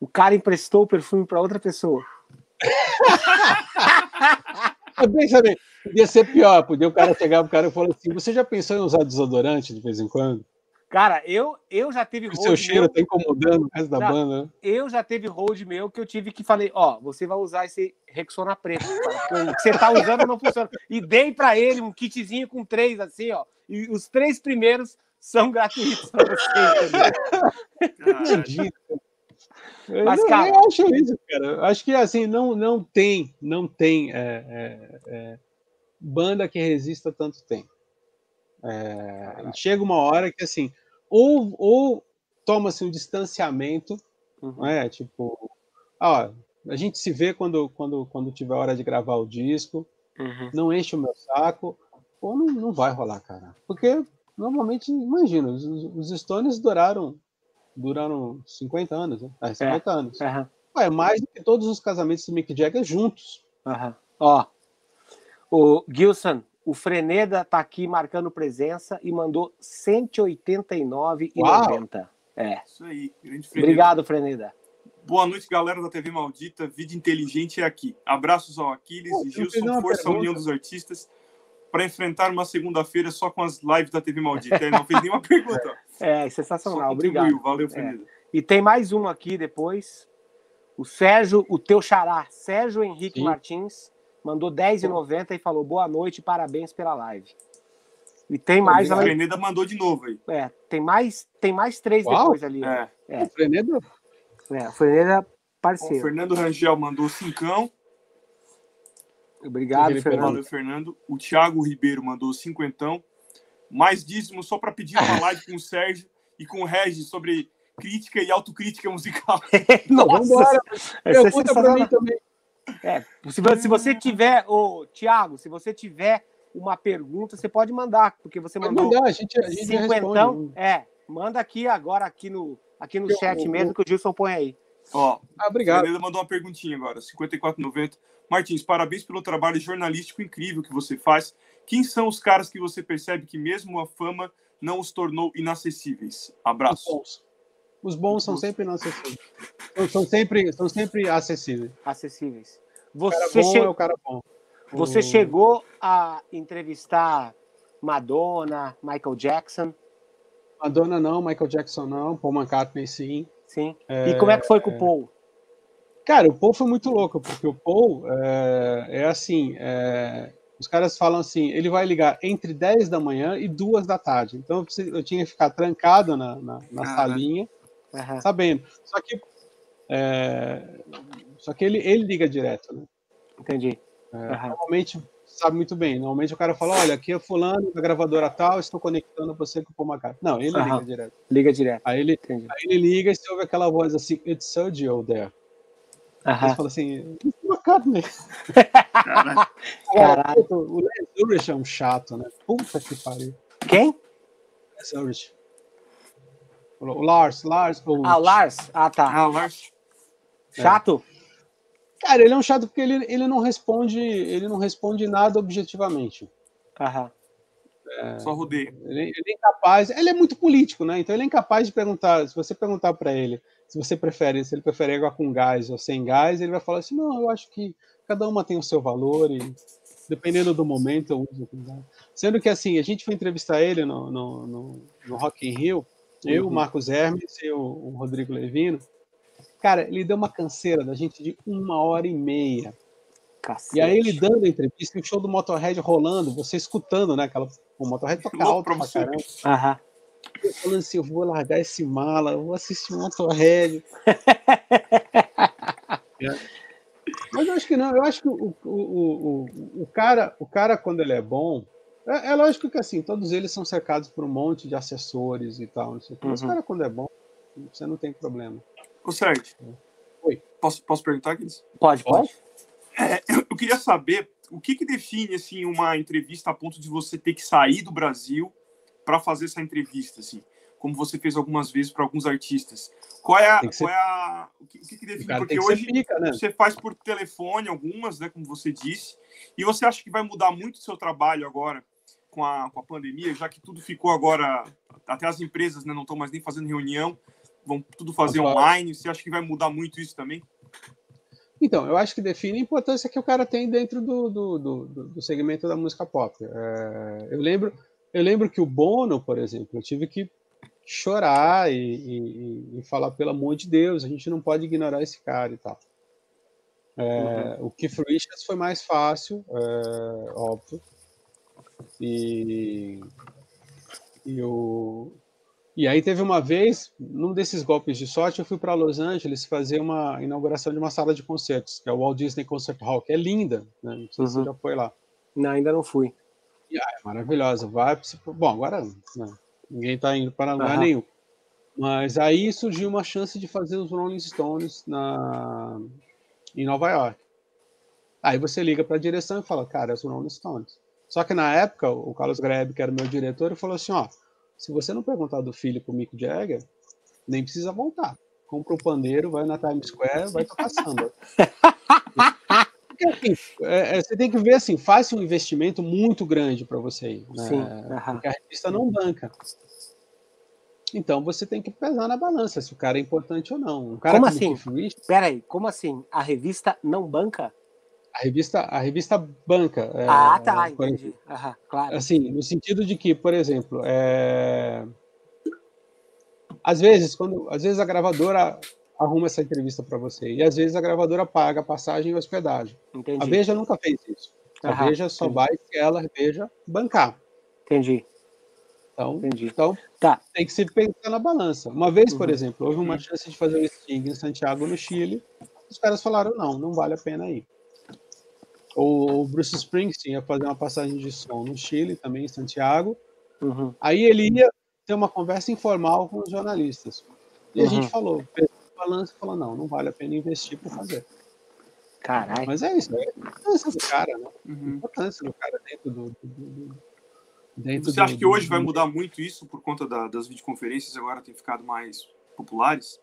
o cara emprestou o perfume para outra pessoa. Pensa bem, podia ser pior, podia o cara chegar pro cara e falar assim: você já pensou em usar desodorante de vez em quando? Cara, eu, eu já teve O seu cheiro meu... tá incomodando o resto da não, banda. Né? Eu já teve hold meu que eu tive que falei, ó, você vai usar esse Rexona preto. o que você tá usando não funciona. E dei para ele um kitzinho com três, assim, ó. E os três primeiros são gratuitos para você? Mas, cara, eu acho isso, cara. Acho que assim não não tem não tem é, é, é, banda que resista tanto tempo. É, chega uma hora que assim ou, ou toma-se um distanciamento, uhum. é tipo, ó, a gente se vê quando quando quando tiver hora de gravar o disco, uhum. não enche o meu saco, ou não, não vai rolar, cara, porque normalmente imagina os, os Stones duraram duraram 50 anos, né? É, 50 é. anos. Uhum. é mais do que todos os casamentos do Mick Jagger juntos. Ó, o Gilson, o Freneda tá aqui marcando presença e mandou 189,90. É. Isso aí, grande Freneda. Obrigado, Freneda. Boa noite, galera da TV Maldita. Vida inteligente é aqui. Abraços ao Aquiles Pô, e Gilson, Força pergunta. União dos Artistas para enfrentar uma segunda-feira só com as lives da TV Maldita. Ele não fez nenhuma pergunta. É, sensacional. Obrigado. Valeu, Fernando. É. E tem mais uma aqui depois. O Sérgio, o teu xará, Sérgio Henrique Sim. Martins, mandou 10,90 e falou boa noite, parabéns pela live. E tem mais. A Freneda mandou de novo aí. É, tem mais, tem mais três Uau. depois ali. É. é. O Freneda? É, o Freneda parceiro. O Fernando Rangel mandou cincão. Obrigado, Fernando. Valeu, Fernando. O Thiago Ribeiro mandou cinquentão. Mais dízimo só para pedir uma live com o Sérgio e com o Regis sobre crítica e autocrítica musical. Nossa, Nossa. Pergunta para mim também. É, se, se você tiver, ô, Thiago, se você tiver uma pergunta, você pode mandar, porque você pode mandou mandar, a gente, a gente cinquentão. É, manda aqui agora, aqui no, aqui no eu, chat eu, mesmo, eu, que o Gilson põe aí. Ó, ah, obrigado. A mandou uma perguntinha agora, 54,90. Martins, parabéns pelo trabalho jornalístico incrível que você faz. Quem são os caras que você percebe que mesmo a fama não os tornou inacessíveis? Abraço. Os bons, são sempre inacessíveis. São sempre, são sempre acessíveis. Acessíveis. Você o cara bom che... é o cara bom. Você chegou a entrevistar Madonna, Michael Jackson? Madonna não, Michael Jackson não, Paul McCartney sim. Sim. É... E como é que foi com o Paul? Cara, o Paul foi muito louco, porque o Paul é, é assim: é, os caras falam assim, ele vai ligar entre 10 da manhã e 2 da tarde. Então eu tinha que ficar trancado na, na, na ah, salinha, uhum. sabendo. Só que, é, só que ele, ele liga direto, né? Entendi. Uhum. Normalmente, sabe muito bem, normalmente o cara fala: olha, aqui é Fulano, da gravadora tal, estou conectando você com o Paul McCartney. Não, ele uhum. liga direto. Liga direto. Aí ele, aí ele liga e você ouve aquela voz assim: It's Sergio there. Aham. Eles falam assim, McCartney. Caralho. O Les Ulrich é um chato, né? Puta que pariu. Quem? Les Ulrich. O Lars, Lars. Ah, o Lars? Ah, tá. Ah, o Lars. Chato? Cara, ele é um chato porque ele, ele não responde, ele não responde nada objetivamente. Aham. É, Só rodeia. Ele, ele, é incapaz, ele é muito político, né? Então ele é incapaz de perguntar, se você perguntar para ele se você prefere, se ele prefere água com gás ou sem gás, ele vai falar assim: "Não, eu acho que cada uma tem o seu valor e dependendo do momento eu uso com gás". Sendo que assim, a gente foi entrevistar ele no, no, no, no Rock in Rio, eu, o uhum. Marcos Hermes e o, Rodrigo Levino. Cara, ele deu uma canseira da gente de uma hora e meia. Cacete. E aí ele dando a entrevista, o show do Motorhead rolando, você escutando, né? Aquela, o Motorhead toca alto pra caramba. Aham. Eu falando assim, eu vou largar esse mala, eu vou assistir o Motorhead. é. Mas eu acho que não, eu acho que o, o, o, o, cara, o cara, quando ele é bom, é, é, lógico que assim, todos eles são cercados por um monte de assessores e tal, não sei o que. Mas o uhum. cara, quando é bom, você não tem problema. Ô, Sérgio. Oi. Posso, posso perguntar, Cris? Pode, pode. É, eu queria saber o que, que define assim, uma entrevista a ponto de você ter que sair do Brasil para fazer essa entrevista, assim, como você fez algumas vezes para alguns artistas. Qual é a, qual ser... é a o que, que define? Porque hoje pica, né? você faz por telefone algumas, né, como você disse, e você acha que vai mudar muito o seu trabalho agora com a, com a pandemia, já que tudo ficou agora, até as empresas né, não estão mais nem fazendo reunião, vão tudo fazer online. Você acha que vai mudar muito isso também? Então, eu acho que define a importância que o cara tem dentro do, do, do, do segmento da música pop. É, eu, lembro, eu lembro que o Bono, por exemplo, eu tive que chorar e, e, e, falar, pelo amor de Deus, a gente não pode ignorar esse cara e tal. É, uhum. O Keith Richards foi mais fácil, é, óbvio. E, e o, e aí teve uma vez, num desses golpes de sorte, eu fui para Los Angeles fazer uma inauguração de uma sala de concertos, que é o Walt Disney Concert Hall, que é linda, né? Não sei uhum. se você uhum. já foi lá. Não, ainda não fui. E, ah, é maravilhosa. Vai, bom, agora né, ninguém está indo para lugar uhum. nenhum. Mas aí surgiu uma chance de fazer os Rolling Stones na, em Nova York. Aí você liga para a direção e fala, cara, é os Rolling Stones. Só que na época, o Carlos Grebe, que era o meu diretor, falou assim, ó, se você não perguntar do filho pro Mick Jagger, nem precisa voltar. Compra o um pandeiro, vai na Times Square, vai tocar samba. Porque, assim, é, é, você tem que ver assim, faz um investimento muito grande para você ir. Né? Sim, Porque a revista não banca. Então você tem que pesar na balança se o cara é importante ou não. Cara como assim? Rich, Peraí, como assim? A revista não banca? A revista, a revista banca. É, ah, tá, entendi. Aham, claro. Assim, no sentido de que, por exemplo, é... às vezes, quando, às vezes a gravadora arruma essa entrevista para você e às vezes a gravadora paga a passagem e hospedagem. Entendi. A Veja nunca fez isso. A Veja só entendi. vai se ela Veja bancar. Entendi. Então, entendi. então tá. tem que se pensar na balança. Uma vez, por uhum. exemplo, houve uma chance de fazer o Sting em Santiago, no Chile. Os caras falaram: não, não vale a pena ir. O Bruce Springsteen ia fazer uma passagem de som no Chile, também em Santiago. Uhum. Aí ele ia ter uma conversa informal com os jornalistas. E uhum. a gente uhum. falou, balanço falou, não, não vale a pena investir para fazer. Caralho. Mas é isso, é a importância do cara, né? Uhum. A importância do cara dentro do. do, do dentro Você acha que hoje vai mudar muito isso por conta da, das videoconferências agora tem ficado mais populares?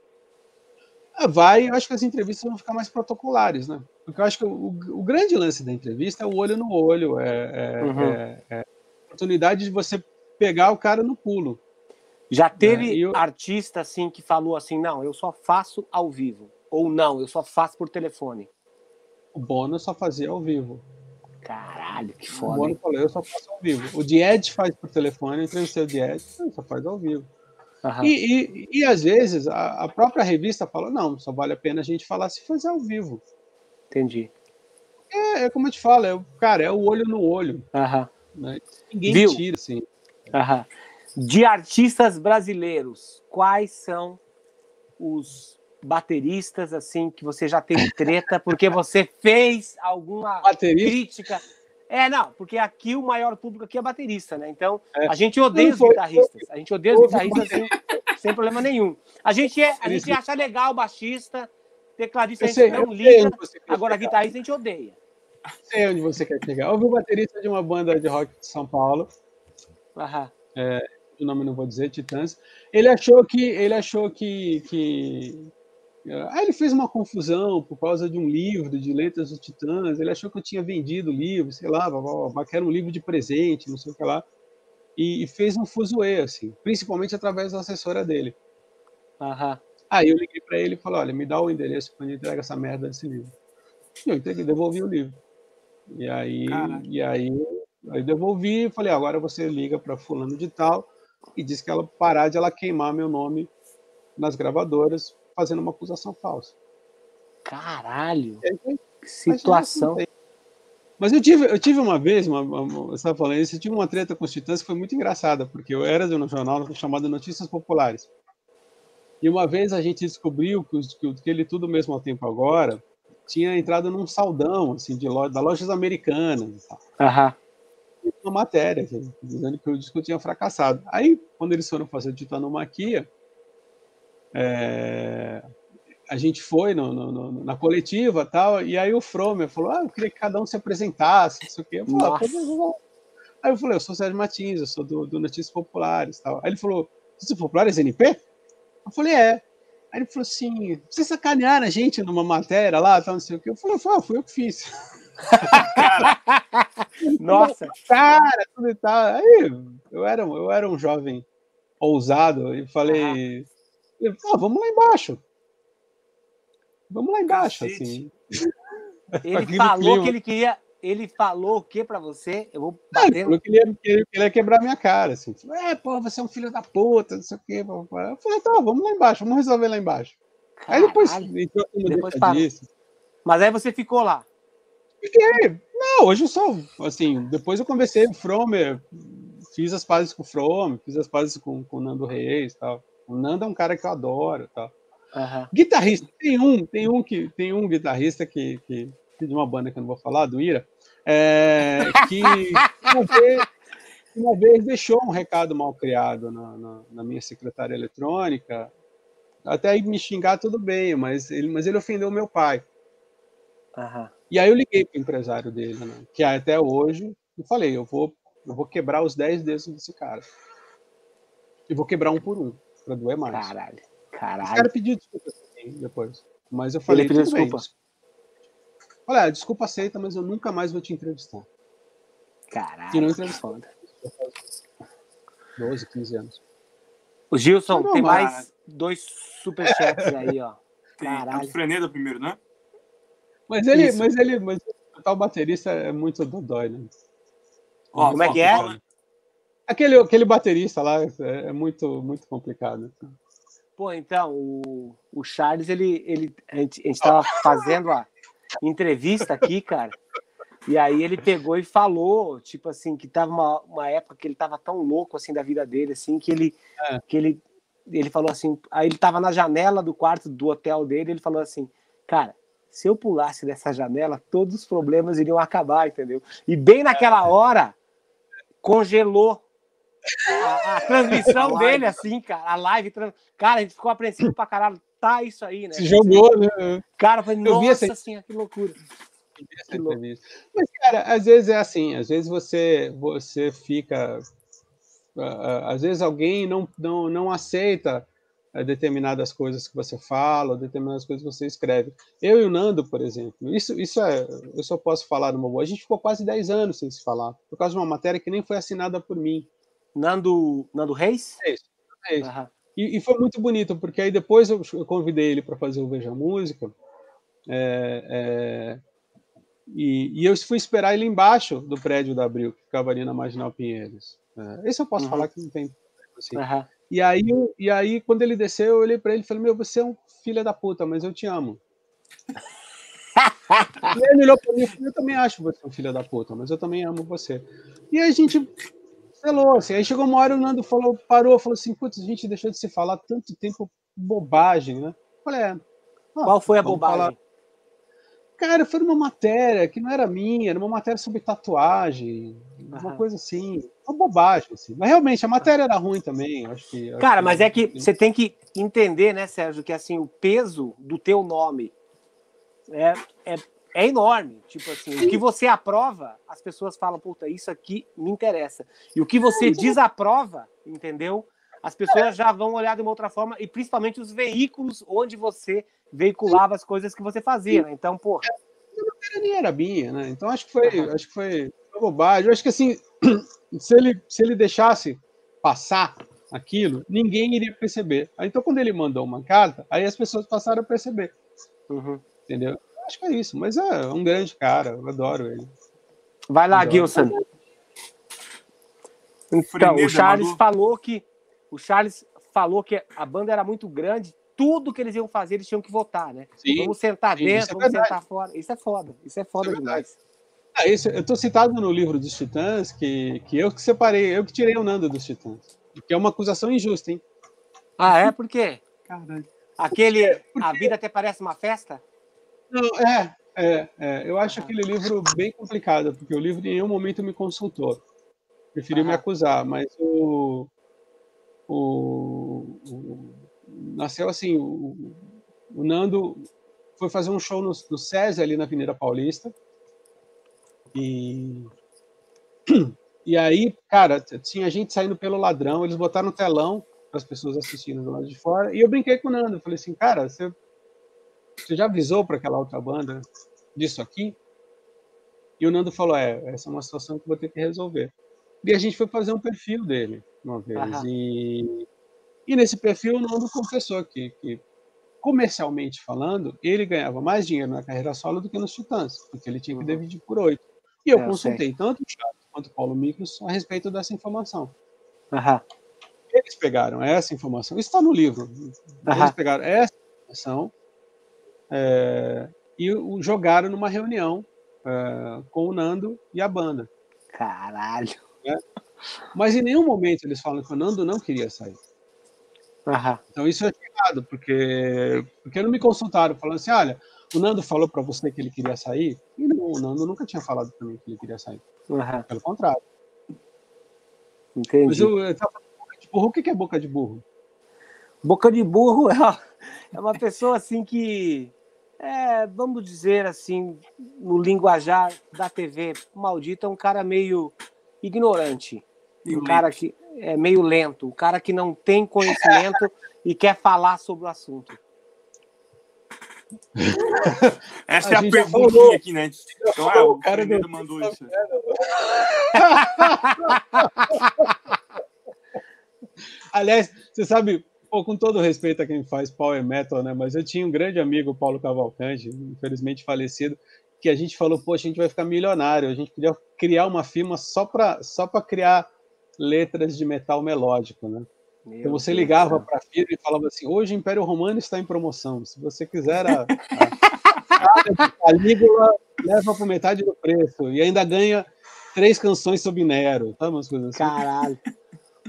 É, vai, eu acho que as entrevistas vão ficar mais protocolares, né? Porque eu acho que o, o grande lance da entrevista é o olho no olho, é, é, uhum. é, é a oportunidade de você pegar o cara no pulo. Já né? teve eu... artista assim que falou assim, não, eu só faço ao vivo, ou não, eu só faço por telefone. O Bono só fazia ao vivo. Caralho, que foda. O Bono falou, eu só faço ao vivo. O Died faz por telefone, eu entrevistei o Died, só faz ao vivo. Uhum. E, e, e, às vezes a, a, própria revista fala, não, só vale a pena a gente falar se fazer ao vivo. Entendi. É, é como eu te falo, é, cara, é o olho no olho. Aham. Né? Ninguém Viu? tira, assim. Aham. De artistas brasileiros, quais são os bateristas assim que você já teve treta porque você fez alguma Baterista? crítica? É, não, porque aqui o maior público aqui é baterista, né? Então, é. a gente odeia os guitarristas. A gente odeia os guitarristas sem, sem problema nenhum. A gente, é, a gente acha legal o baixista, tecladista a gente não liga, agora guitarrista a gente odeia. Sei onde você quer chegar. Houve um baterista de uma banda de rock de São Paulo. Aham. É, o nome não vou dizer, Titãs. Ele achou que ele achou que, que, Aí ele fez uma confusão por causa de um livro de Letras dos Titãs. Ele achou que eu tinha vendido o livro, sei lá, que era um livro de presente, não sei o que lá. E, fez um fuzuê, assim, principalmente através da assessora dele. Aham. Aí eu liguei para ele e falei: olha, me dá o endereço quando entrega essa merda desse livro. E eu entreguei, devolvi o livro. E aí, e aí, aí devolvi e falei: agora você liga para fulano de tal e diz que ela parar de ela queimar meu nome nas gravadoras fazendo uma acusação falsa. Caralho! Aí, que situação. Mas eu tive, eu tive uma vez, uma, uma, você estava falando isso, eu tive uma treta com os Titãs que foi muito engraçada, porque eu era de um jornal chamado Notícias Populares. E uma vez a gente descobriu que, que, que ele tudo mesmo ao tempo agora tinha entrado num saldão assim de loja, da lojas americanas. Aham. Uma matéria dizendo que o disco tinha fracassado. Aí, quando eles foram fazer titanomaquia, é, a gente foi no, no, no, na coletiva tal, e aí o Fromer falou: Ah, eu queria que cada um se apresentasse, não sei o quê. Eu falei, ah, aí eu falei: Eu sou Sérgio Martins, eu sou do, do Notícias Populares tal. Aí ele falou: Notícias Populares NP? Eu falei, é. Aí ele falou assim: vocês sacanearam a gente numa matéria lá, tal, não sei o que. Eu falei, ah, fui eu que fiz. Nossa! Cara, tudo e tal. Aí eu era, eu era um jovem ousado e falei: ah. vamos lá embaixo. Vamos lá embaixo, assim. Ele falou que ele queria ele falou o que para você? Eu vou bater. Ele falou que ele ia, que ele ia quebrar minha cara. Assim. É, pô, você é um filho da puta, não sei o quê. Eu falei, tá, vamos lá embaixo, vamos resolver lá embaixo. Caralho. Aí depois depois disso. Mas aí você ficou lá. Fiquei. Não, hoje eu sou, assim, depois eu conversei com o Fromer, fiz as pazes com o Fromer, fiz as pazes com, com o Nando Reis tal. O Nando é um cara que eu adoro tal. Uhum. Guitarrista, tem um, tem um que tem um guitarrista que, que de uma banda que eu não vou falar, do Ira, é, que uma vez, uma vez, deixou um recado mal criado na, na, na minha secretária eletrônica. Até aí me xingar, tudo bem, mas ele, mas ele ofendeu meu pai. Uhum. E aí eu liguei para o empresário dele, né, que até hoje, eu falei, eu vou, eu vou quebrar os 10 dedos desse cara. E vou quebrar um por um, para doer mais. Caralho, caralho. O cara pediu desculpa depois. Mas eu falei, ele pediu desculpa. Bem, Olha, desculpa aceita, mas eu nunca mais vou te entrevistar. Caralho, e não entrevistou. 12, 15 anos. O Gilson, não, tem mais dois superchats aí, ó. Caralho. Tem Freneda primeiro, né? Mas ele, mas ele, mas o tal baterista é muito dodói, né? Ó, Como é que é? Aquele, aquele baterista lá é, é muito, muito complicado. Pô, então, o, o Charles, ele, ele, a gente, a gente tava fazendo a, entrevista aqui, cara. E aí ele pegou e falou, tipo assim, que tava uma, uma época que ele tava tão louco assim da vida dele, assim, que ele é. que ele ele falou assim, aí ele tava na janela do quarto do hotel dele, ele falou assim, cara, se eu pulasse dessa janela, todos os problemas iriam acabar, entendeu? E bem naquela hora congelou a, a transmissão a dele, assim, cara, a live, cara, a gente ficou apreensivo pra caralho tá isso aí, né? Se jogou, né? Cara, foi, nossa essa... senhora, que loucura. Que Mas, cara, às vezes é assim, às vezes você, você fica. Às vezes alguém não, não, não aceita eh, determinadas coisas que você fala, determinadas coisas que você escreve. Eu e o Nando, por exemplo, isso, isso é, eu só posso falar numa boa. A gente ficou quase 10 anos sem se falar, por causa de uma matéria que nem foi assinada por mim. Nando, Nando Reis? É isso. É. Uhum. E, e, foi muito bonito, porque aí depois eu, eu convidei ele para fazer o Veja Música, é, é, e, e, eu fui esperar ele embaixo do prédio da Abril, que ficava ali na Marginal Pinheiros. É, esse eu posso uhum. falar que não tem. Assim. Uhum. E, aí, e aí, quando ele desceu, eu olhei para ele e falei: Meu, você é um filho da puta, mas eu te amo. e ele olhou para mim e falou: Eu também acho você um filho da puta, mas eu também amo você. E a gente cancelou. Assim. Aí chegou uma hora o Nando falou, parou, falou assim: putz, a gente deixou de se falar tanto tempo, bobagem, né? falei, é. Ah, Qual foi a bobagem? Falar. Cara, foi uma matéria que não era minha, era uma matéria sobre tatuagem, uma coisa assim, uma bobagem, assim. Mas realmente, a matéria era ruim também, acho que... Acho Cara, que mas é que você tem que entender, né, Sérgio, que assim, o peso do teu nome é, é é enorme. Tipo assim, o que você aprova, as pessoas falam, puta, isso aqui me interessa. E o que você desaprova, entendeu? As pessoas já vão olhar de uma outra forma, e principalmente os veículos onde você veiculava as coisas que você fazia, né? Então, pô. A nem era minha, né? Então acho que foi, acho que foi bobagem. Eu acho que assim, se ele, se ele deixasse passar aquilo, ninguém iria perceber. Então, quando ele mandou uma carta, aí as pessoas passaram a perceber. Uhum. Entendeu? Acho que é isso, mas é um grande cara, eu adoro ele. Vai lá, adoro. Gilson. Então, o Charles falou que o Charles falou que a banda era muito grande, tudo que eles iam fazer, eles tinham que votar, né? Sim, vamos sentar sim, dentro, é vamos sentar fora. Isso é foda, isso é foda isso é demais. Ah, isso, eu tô citado no livro dos Titãs, que, que eu que separei, eu que tirei o Nando dos Titãs. Que é uma acusação injusta, hein? Ah, é? Por quê? Caralho. Aquele Porque... A Vida Até Parece Uma Festa? Não, é, é, é. Eu acho aquele livro bem complicado, porque o livro em nenhum momento me consultou. Preferiu me acusar, mas o, o, o nasceu assim, o, o, Nando foi fazer um show no, no SESI ali na Avenida Paulista e e aí, cara, tinha gente saindo pelo ladrão, eles botaram no telão para as pessoas assistindo do lado de fora, e eu brinquei com o Nando, falei assim, cara, você, você já avisou para aquela outra banda disso aqui? E o Nando falou, é, essa é uma situação que eu vou ter que resolver. E a gente foi fazer um perfil dele uma vez, e, e nesse perfil o Nando confessou que, que comercialmente falando, ele ganhava mais dinheiro na carreira solo do que nos Titãs, porque ele tinha que dividir por oito. E eu, eu consultei sei. tanto o Charles quanto o Paulo Miklos a respeito dessa informação. Eles pegaram essa informação, isso está no livro. Eles pegaram essa informação é, e o jogaram numa reunião é, com o Nando e a banda. Caralho. É. Mas em nenhum momento eles falam que o Nando não queria sair. Uhum. Então isso é errado, porque, porque não me consultaram falando assim, olha, o Nando falou para você que ele queria sair? E não, o Nando nunca tinha falado para mim que ele queria sair. Uhum. Pelo contrário. Entendi. Mas eu, eu tava, burro, o que é boca de burro? Boca de burro é uma, é uma pessoa assim que, é, vamos dizer assim, no linguajar da TV maldita, é um cara meio ignorante. um cara que é meio lento, um cara que não tem conhecimento e quer falar sobre o assunto. Essa a é a pergunta aqui, né? Então, ah, o cara Fernando mandou isso. Aliás, você sabe, pô, com todo respeito a quem faz power metal, né? Mas eu tinha um grande amigo, Paulo Cavalcante, infelizmente falecido, que a gente falou, poxa, a gente vai ficar milionário, a gente podia criar uma firma só para só criar letras de metal melódico, né? Meu então você ligava para a firma e falava assim: hoje o Império Romano está em promoção. Se você quiser a, a, a língua, leva por metade do preço. E ainda ganha três canções sobre Nero. Tá, umas coisas assim. Caralho.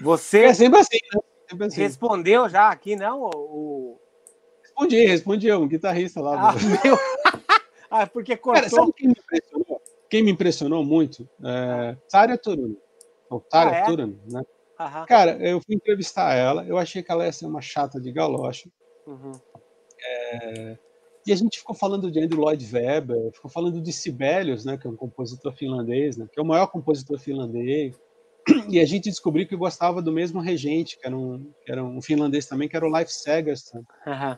Você é sempre assim, né? Assim. respondeu já aqui, não? O... Respondi, respondi um guitarrista lá. Ah, meu... ah porque cortou. Cara, sabe quem me impressionou? Quem me impressionou muito? É, Tária Turuno. Ou Tária ah, é? Né? Uhum. Cara, eu fui entrevistar ela, eu achei que ela ia ser uma chata de galocha. Uhum. É, e a gente ficou falando de Andrew Lloyd Webber, ficou falando de Sibelius, né, que é um compositor finlandês, né, que é o maior compositor finlandês. E a gente descobriu que gostava do mesmo regente, que era um, que era um finlandês também, que era o Leif Segerström. Uhum.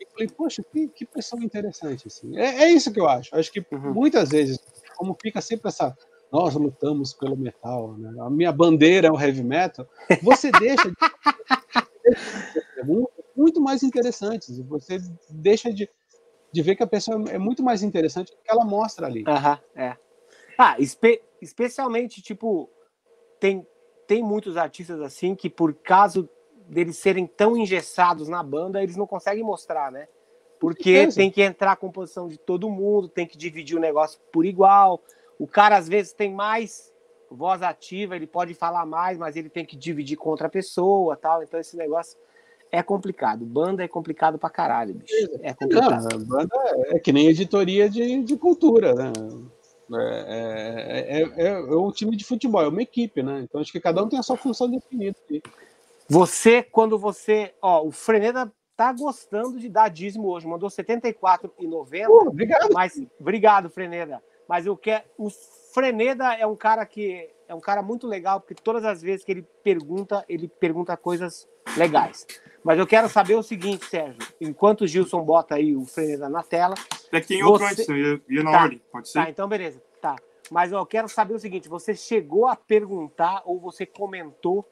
E falei, poxa, que, que pessoa interessante. Assim. É, é isso que eu acho. Acho que uhum. muitas vezes, como fica sempre essa nós lutamos pelo metal, né? a minha bandeira é o heavy metal, você deixa de muito mais interessantes, você deixa de, de ver que a pessoa é muito mais interessante do que ela mostra ali. Aham, é. Ah, espe especialmente, tipo, tem, tem muitos artistas assim que por causa deles serem tão engessados na banda, eles não conseguem mostrar, né? Porque tem que entrar a composição de todo mundo, tem que dividir o negócio por igual, o cara às vezes tem mais voz ativa, ele pode falar mais, mas ele tem que dividir com outra pessoa, tal. Então esse negócio é complicado. Banda é complicado pra caralho, bicho. É complicado. Não, banda é que nem editoria de, de cultura, né? É, é, é, é, um time de futebol, é uma equipe, né? Então acho que cada um tem a sua função definida. Você, quando você. Ó, o Freneda tá gostando de dar dízimo hoje, mandou 74,90. Uh, obrigado. Mas, obrigado, Freneda. Mas o que é, o Freneda é um cara que é um cara muito legal, porque todas as vezes que ele pergunta, ele pergunta coisas legais. Mas eu quero saber o seguinte, Sérgio. Enquanto o Gilson bota aí o Freneda na tela. É que tem outro você... antes, ia, ia na tá, ordem, pode ser? Tá, então beleza. Tá. Mas eu quero saber o seguinte: você chegou a perguntar ou você comentou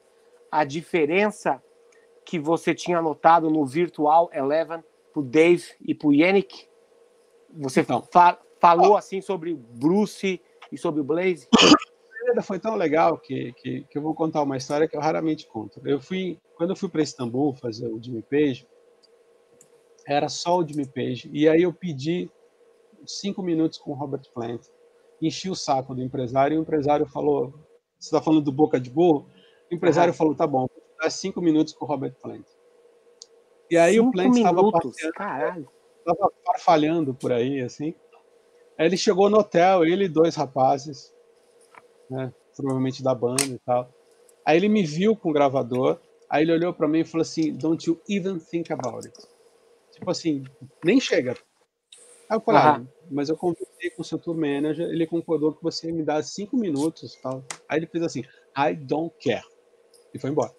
a diferença que você tinha anotado no Virtual Eleven pro Dave e pro Yannick? Você então, fa falou assim sobre o Bruce e sobre o Blaze? Foi tão legal que, que, que, eu vou contar uma história que eu raramente conto. Eu fui, quando eu fui para Istambul fazer o Jimmy Page, era só o Jimmy Page. E aí eu pedi cinco minutos com o Robert Plant. Enchi o saco do empresário e o empresário falou: Você está falando do boca de burro? O empresário falou: Tá bom, vou dar cinco minutos com o Robert Plant. E aí cinco o Plant estava falhando por aí, assim. Aí ele chegou no hotel, ele e dois rapazes, né, provavelmente da banda e tal. Aí ele me viu com o gravador, aí ele olhou para mim e falou assim: Don't you even think about it. Tipo assim, nem chega. Aí eu falei, ah, mas eu conversei com o seu tour manager, ele concordou que você me dá cinco minutos tal. Aí ele fez assim, I don't care. E foi embora.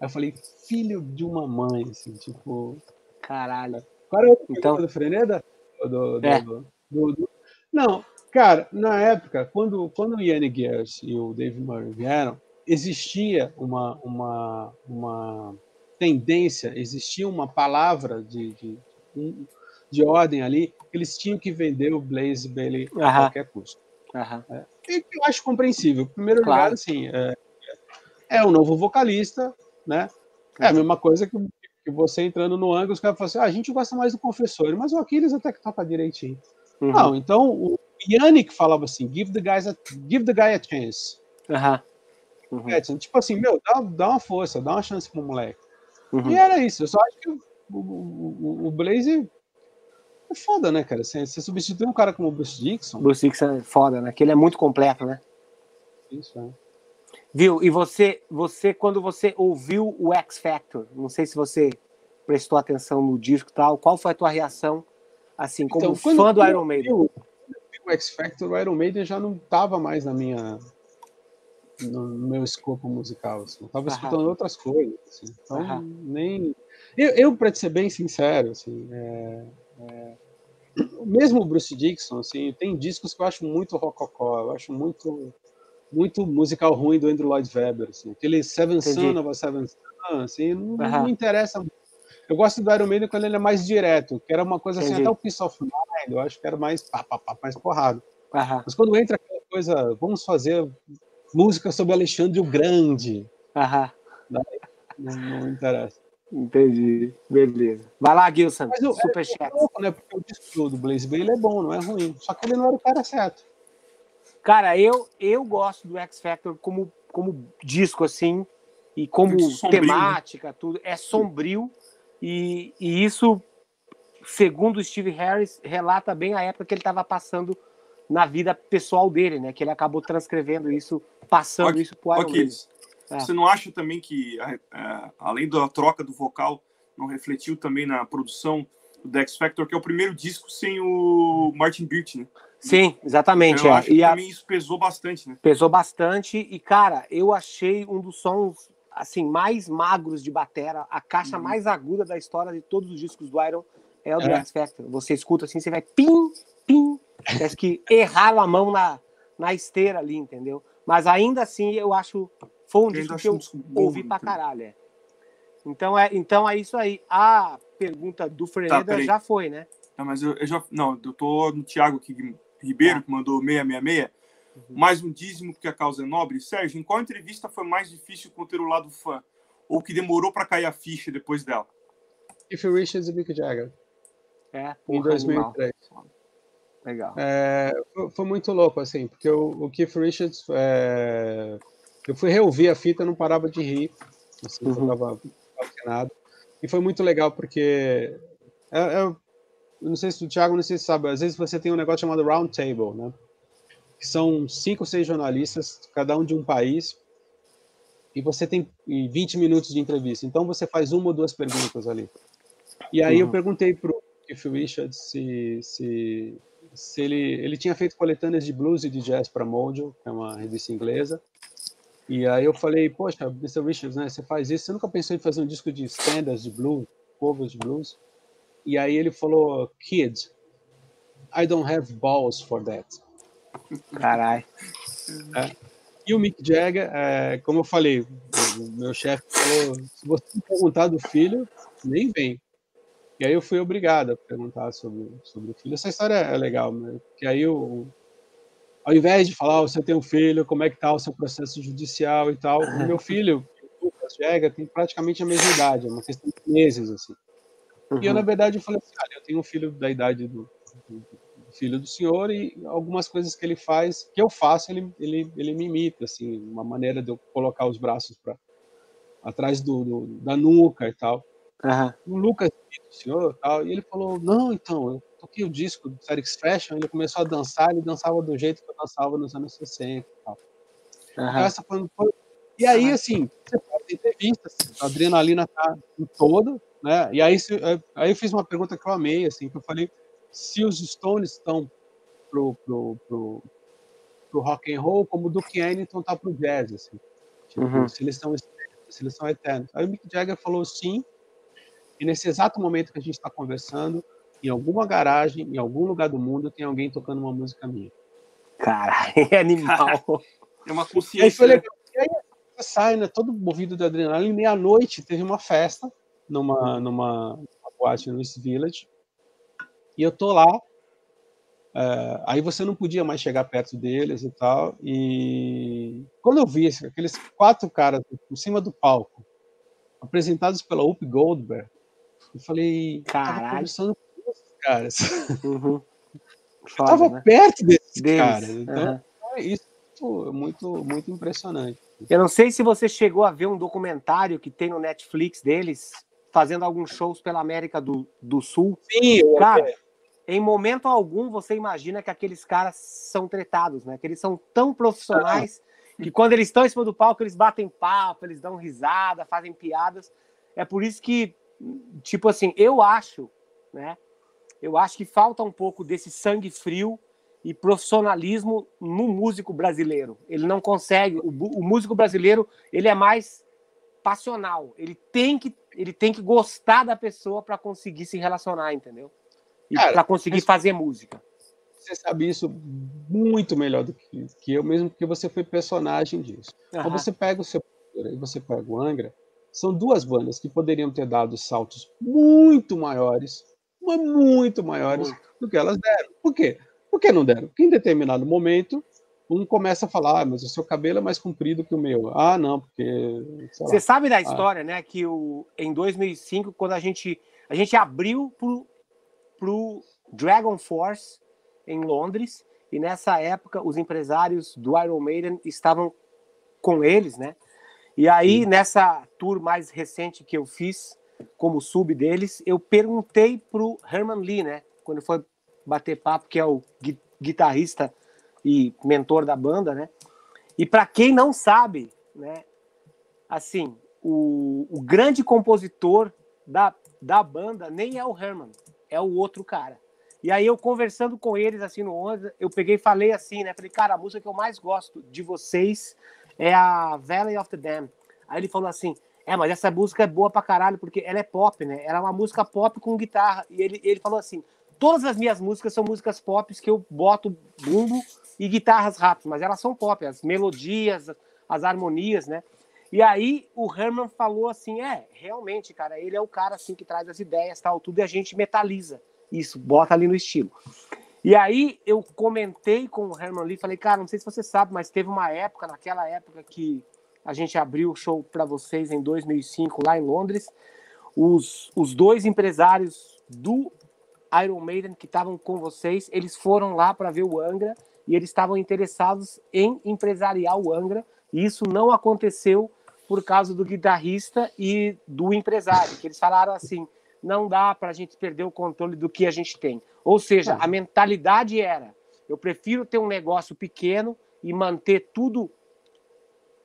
Aí eu falei, filho de uma mãe, assim, tipo. Caralho. Qual era o então... do Freneda? Do, do, é. do, do, Não, cara, na época, quando, quando o Gears e o Dave Murray vieram, existia uma, uma, uma tendência, existia uma palavra de, de, de ordem ali, eles tinham que vender o Blaze Bailey a qualquer custo. É, e eu acho compreensível. Em primeiro claro. lugar, assim, é, é um novo vocalista, né? É a mesma coisa que, que você entrando no ângulo, os caras falam assim, ah, a gente gosta mais do confessor, mas o Aquiles até que toca direitinho. Uhum. Não, então o Yannick falava assim, give the, guys a, give the guy a chance. Uhum. Uhum. É, tipo assim, meu, dá, dá uma força, dá uma chance pro moleque. Uhum. E era isso. Eu só acho que o, o, o Blaze é foda, né, cara? Você, você substitui um cara como o Bruce Dixon. Bruce Dixon é foda, né? Que ele é muito completo, né? Isso, é. Viu? E você, você, quando você ouviu o X Factor, não sei se você prestou atenção no disco e tal, qual foi a tua reação, assim, como então, fã do Iron Maiden? Eu, o X Factor, o Iron Maiden já não tava mais na minha no meu escopo musical, assim. Eu tava Aham. escutando outras coisas, assim. Então, Aham. nem... Eu, eu para ser bem sincero, assim, é, é... mesmo o Bruce Dixon, assim, tem discos que eu acho muito rococó, eu acho muito muito musical ruim do Andrew Lloyd Webber, assim. Aquele Seven Son of a Seven Son, assim, não, não, me interessa Eu gosto do Iron Maiden quando ele é mais direto, que era uma coisa assim, Entendi. assim, até o Peace of Mind, eu acho que era mais pá, pá, pá, mais porrado. Mas quando entra aquela coisa, vamos fazer música sobre Alexandre o Grande. Aham. Não, não interessa. Entendi, beleza. Vai lá, Gilson, Mas super chat. É louco, né? Porque o disco do Blaze Bay é bom, não é ruim. Só que ele não era o cara certo. Cara, eu, eu gosto do X Factor como, como disco, assim, e como sombrio, né? temática, tudo. É sombrio, e, e isso, segundo o Steve Harris, relata bem a época que ele estava passando na vida pessoal dele, né? Que ele acabou transcrevendo isso, passando okay, isso pro Iron okay. É. Você não acha também que, é, além da troca do vocal, não refletiu também na produção do X Factor, que é o primeiro disco sem o Martin Birch, né? Sim, exatamente. Eu é. acho que a... também isso pesou bastante, né? Pesou bastante e, cara, eu achei um dos sons assim mais magros de batera, a caixa uhum. mais aguda da história de todos os discos do Iron é o do é. X Factor. Você escuta assim, você vai pim, pim, parece que errar a mão na, na esteira ali, entendeu? Mas ainda assim, eu acho foi um disco que eu ouvi pra caralho. É. Então é, então é isso aí. A pergunta do Fernanda tá, já foi, né? Não, mas eu, eu, já. Não, eu tô no Thiago aqui Ribeiro, que mandou 666. Uhum. Mais um dízimo porque a causa é nobre. Sérgio, em qual entrevista foi mais difícil conter o lado fã? Ou que demorou para cair a ficha depois dela? If You Wishes e Mick Jagger. É, em 2003. Animal. Legal. É, foi, muito louco, assim, porque o, o Keith Richards. É, eu fui reouvir a fita, não parava de rir. Assim, uhum. eu tava fascinado. E foi muito legal, porque. É, é, não sei se o Thiago não sei se sabe, às vezes você tem um negócio chamado Round Table, né? Que são cinco ou seis jornalistas, cada um de um país, e você tem 20 minutos de entrevista. Então você faz uma ou duas perguntas ali. E aí uhum. eu perguntei pro Keith Richards se, se, se ele, ele tinha feito coletâneas de blues e de jazz para Mojo, que é uma revista inglesa. E aí eu falei, poxa, Mr. Richards, né, você faz isso, você nunca pensou em fazer um disco de standards de blues, covers de blues? E aí ele falou, kid, I don't have balls for that. Caralho. É. E o Mick Jagger, é, como eu falei, o meu chefe falou, se você perguntar do filho, nem vem. E aí eu fui obrigado a perguntar sobre, sobre o filho. Essa história é legal, né? Porque aí o, ao invés de falar, oh, você tem um filho, como é que tá o seu processo judicial e tal, o meu filho, o Lucas tem praticamente a mesma idade, é uma questão de meses, assim. Uhum. E eu, na verdade, eu falei assim, olha, eu tenho um filho da idade do, do, do, filho do senhor e algumas coisas que ele faz, que eu faço, ele, ele, ele me imita, assim, uma maneira de eu colocar os braços para atrás do, do, da nuca e tal. Uhum. O Lucas, o senhor, tal, e ele falou, não, então, eu toquei o disco do Serix Fashion, ele começou a dançar, ele dançava do jeito que eu dançava nos anos 60 e tal. Uhum. Essa foi, foi... E aí, assim, você faz entrevistas, a adrenalina tá toda, né? E aí, aí eu fiz uma pergunta que eu amei, assim, que eu falei, se os Stones estão pro, pro, pro, pro rock and roll, como o Duke Ellington tá pro jazz, assim. Tipo, uhum. se eles estão se eles são eternos. Aí o Mick Jagger falou sim, e nesse exato momento que a gente está conversando, em alguma garagem, em algum lugar do mundo, tem alguém tocando uma música minha. Caralho, é animal. É uma consciência. Aí foi né? legal. E aí você sai, né, todo movido de adrenalina, e meia-noite teve uma festa numa, numa, numa boate no East Village, e eu tô lá, é, aí você não podia mais chegar perto deles e tal, e quando eu vi aqueles quatro caras por cima do palco, apresentados pela Up Goldberg, eu falei, caralho, caras. Uhum. Foda, eu tava né? perto desses Deles. caras. Então, uhum. é isso é muito, muito impressionante. Eu não sei se você chegou a ver um documentário que tem no Netflix deles, fazendo alguns shows pela América do, do Sul. Sim, cara. Em momento algum você imagina que aqueles caras são tretados, né? Que eles são tão profissionais ah. que quando eles estão em cima do palco, eles batem papo, eles dão risada, fazem piadas. É por isso que, tipo assim, eu acho, né? eu acho que falta um pouco desse sangue frio e profissionalismo no músico brasileiro. Ele não consegue. O, o músico brasileiro ele é mais passional. Ele tem que ele tem que gostar da pessoa para conseguir se relacionar, entendeu? E para conseguir fazer música. Você sabe isso muito melhor do que, que eu mesmo, porque você foi personagem disso. Uhum. Quando você pega o seu e você pega o Angra, são duas bandas que poderiam ter dado saltos muito maiores mas muito maiores muito. do que elas deram. Por quê? Por que não deram? Porque em determinado momento um começa a falar, ah, mas o seu cabelo é mais comprido que o meu. Ah, não, porque. Você sabe da ah. história, ah. né? Que o, em 2005, quando a gente, a gente abriu pro, pro Dragon Force em Londres, e nessa época os empresários do Iron Maiden estavam com eles, né? E aí, nessa tour mais recente que eu fiz, como sub deles, eu perguntei pro Herman Lee, né? Quando foi bater papo, que é o gui guitarrista e mentor da banda, né? E para quem não sabe, né? Assim, o, o grande compositor da, da banda nem é o Herman, é o outro cara. E aí eu conversando com eles assim no onda, eu peguei e falei assim, né? Falei, cara, a música que eu mais gosto de vocês é a Valley of the Dam. Aí ele falou assim: é, mas essa música é boa pra caralho, porque ela é pop, né? Ela é uma música pop com guitarra. E ele, ele falou assim: todas as minhas músicas são músicas pop que eu boto bumbo e guitarras rápidas, mas elas são pop, as melodias, as harmonias, né? E aí o Herman falou assim: é, realmente, cara, ele é o cara assim que traz as ideias, tal, tudo, e a gente metaliza isso, bota ali no estilo. E aí eu comentei com o Herman Lee, falei, cara, não sei se você sabe, mas teve uma época, naquela época que a gente abriu o show para vocês em 2005 lá em Londres. Os, os dois empresários do Iron Maiden que estavam com vocês, eles foram lá para ver o Angra e eles estavam interessados em empresariar o Angra. E isso não aconteceu por causa do guitarrista e do empresário, que eles falaram assim: não dá para a gente perder o controle do que a gente tem. Ou seja, a mentalidade era: eu prefiro ter um negócio pequeno e manter tudo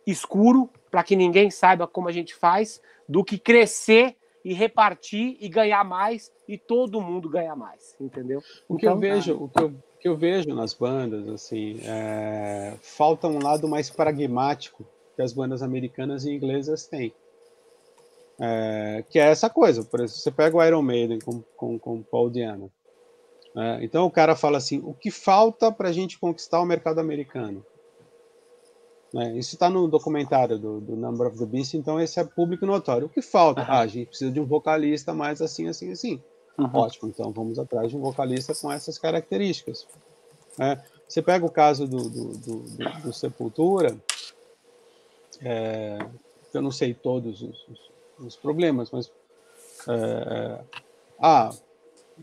escuro para que ninguém saiba como a gente faz, do que crescer e repartir e ganhar mais e todo mundo ganhar mais, entendeu? O que então, eu vejo, o que eu, que eu, vejo nas bandas, assim, é, falta um lado mais pragmático que as bandas americanas e inglesas têm. É, que é essa coisa, por exemplo, você pega o Iron Maiden com, com, com Paul Diana. É, então o cara fala assim: o que falta para a gente conquistar o mercado americano? É, isso está no documentário do, do, Number of the Beast, então esse é público notório. O que falta? Uhum. Ah, a gente precisa de um vocalista mais assim, assim, assim. Uhum. Ótimo, então vamos atrás de um vocalista com essas características. É, você pega o caso do, do, do Sepultura, é, eu não sei todos os, os, os problemas, mas é, ah,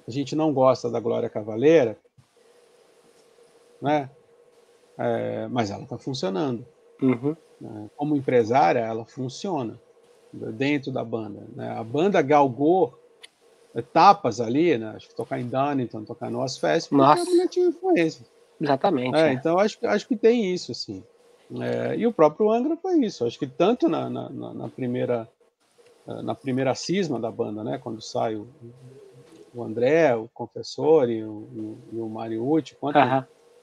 a gente não gosta da Glória Cavaleira, né? É, mas ela está funcionando. Uhum. Né? Como empresária, ela funciona dentro da banda. Né? A banda galgou etapas ali, né? Acho que tocar em Dunnington, tocar no Ozfest, porque Nossa. a mulher tinha influência. Exatamente. É, é. Então acho, acho que tem isso, assim. É, e o próprio Angra foi isso. Acho que tanto na, na, na, primeira na primeira cisma da banda, né? Quando sai o, o André, o Confessor e o, e o Mariucci, quanto,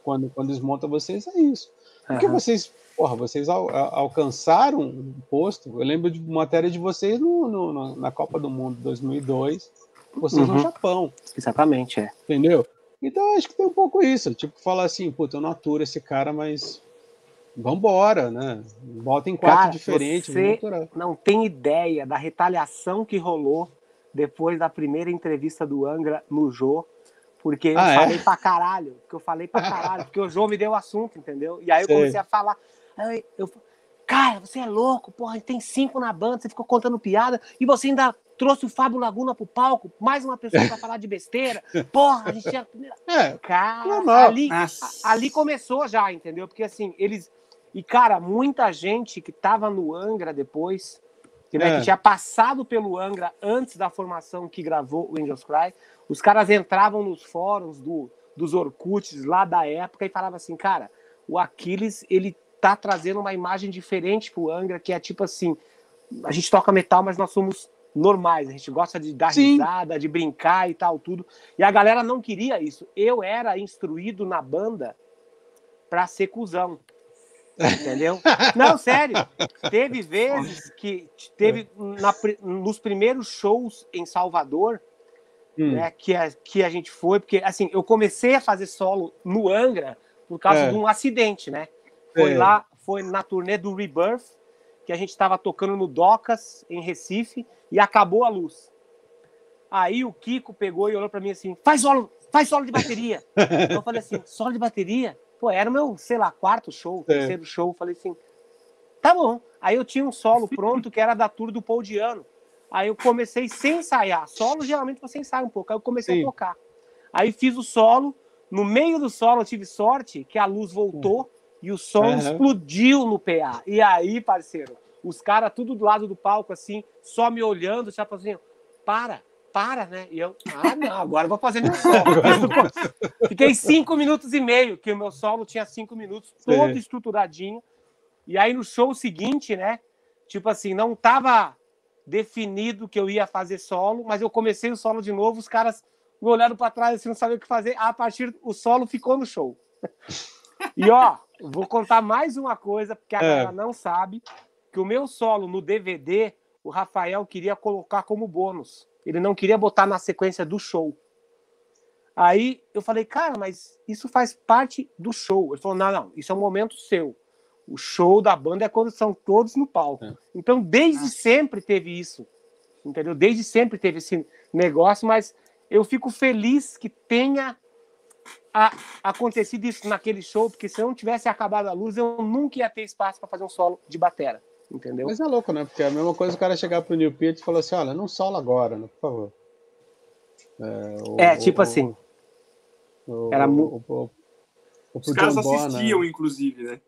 quando, quando desmonta vocês, é isso. Porque vocês, porra, vocês al, alcançaram um posto. Eu lembro de matéria de vocês no, no, na Copa do Mundo 2002, vocês uhum. no Japão. Exatamente, é. Entendeu? Então acho que tem um pouco isso. Tipo, falar assim, puta, eu não aturo esse cara, mas vambora, né? Bota em quatro cara, diferentes. Você não tem ideia da retaliação que rolou depois da primeira entrevista do Angra no Jô, porque eu ah, é? falei é? pra caralho, porque eu falei pra caralho, porque o Jô me deu o assunto, entendeu? E aí eu Sei. comecei a falar. Aí eu, cara, você é louco, porra, tem cinco na banda, você ficou contando piada, e você ainda trouxe o Fábio Laguna pro palco, mais uma pessoa para falar de besteira. Porra, a gente tinha. É, cara, ali, ali começou já, entendeu? Porque assim, eles. E, cara, muita gente que tava no Angra depois, que, né, é. que tinha passado pelo Angra antes da formação que gravou o Angels Cry, os caras entravam nos fóruns do, dos Orkuts lá da época e falavam assim, cara, o Aquiles, ele tá trazendo uma imagem diferente pro Angra, que é tipo assim, a gente toca metal, mas nós somos normais, a gente gosta de dar Sim. risada, de brincar e tal, tudo. E a galera não queria isso. Eu era instruído na banda para ser cuzão. Entendeu? Não, sério. Teve vezes que teve na, nos primeiros shows em Salvador, hum. né, que, a, que a gente foi, porque assim, eu comecei a fazer solo no Angra por causa é. de um acidente, né? Foi é. lá, foi na turnê do Rebirth, que a gente estava tocando no Docas, em Recife, e acabou a luz. Aí o Kiko pegou e olhou para mim assim: faz solo, faz solo de bateria. eu falei assim: solo de bateria? Pô, era o meu, sei lá, quarto show, é. terceiro show. falei assim: tá bom. Aí eu tinha um solo pronto que era da tour do Paul Diano. Aí eu comecei sem ensaiar. Solo geralmente você ensaia um pouco. Aí eu comecei Sim. a tocar. Aí fiz o solo. No meio do solo eu tive sorte que a luz voltou e o som uhum. explodiu no PA. E aí, parceiro, os caras tudo do lado do palco, assim, só me olhando, já assim, para, para, né? E eu, ah, não, agora eu vou fazer meu solo. Fiquei cinco minutos e meio, que o meu solo tinha cinco minutos, todo Sim. estruturadinho. E aí no show seguinte, né? Tipo assim, não tava definido que eu ia fazer solo, mas eu comecei o solo de novo, os caras me olharam para trás assim, não sabiam o que fazer. A partir o solo ficou no show. E ó, vou contar mais uma coisa, porque a é. galera não sabe que o meu solo no DVD, o Rafael queria colocar como bônus. Ele não queria botar na sequência do show. Aí eu falei, cara, mas isso faz parte do show. Ele falou, não, não, isso é um momento seu. O show da banda é quando são todos no palco. É. Então, desde ah. sempre teve isso. Entendeu? Desde sempre teve esse negócio, mas eu fico feliz que tenha a, acontecido isso naquele show, porque se eu não tivesse acabado a luz, eu nunca ia ter espaço para fazer um solo de batera entendeu? Mas é louco, né? Porque é a mesma coisa o cara chegar pro Neil Peart e falar assim, olha, não sola agora, né? Por favor. É, o, é tipo o, assim. O, Era o, Os caras John assistiam, Bona. inclusive, né?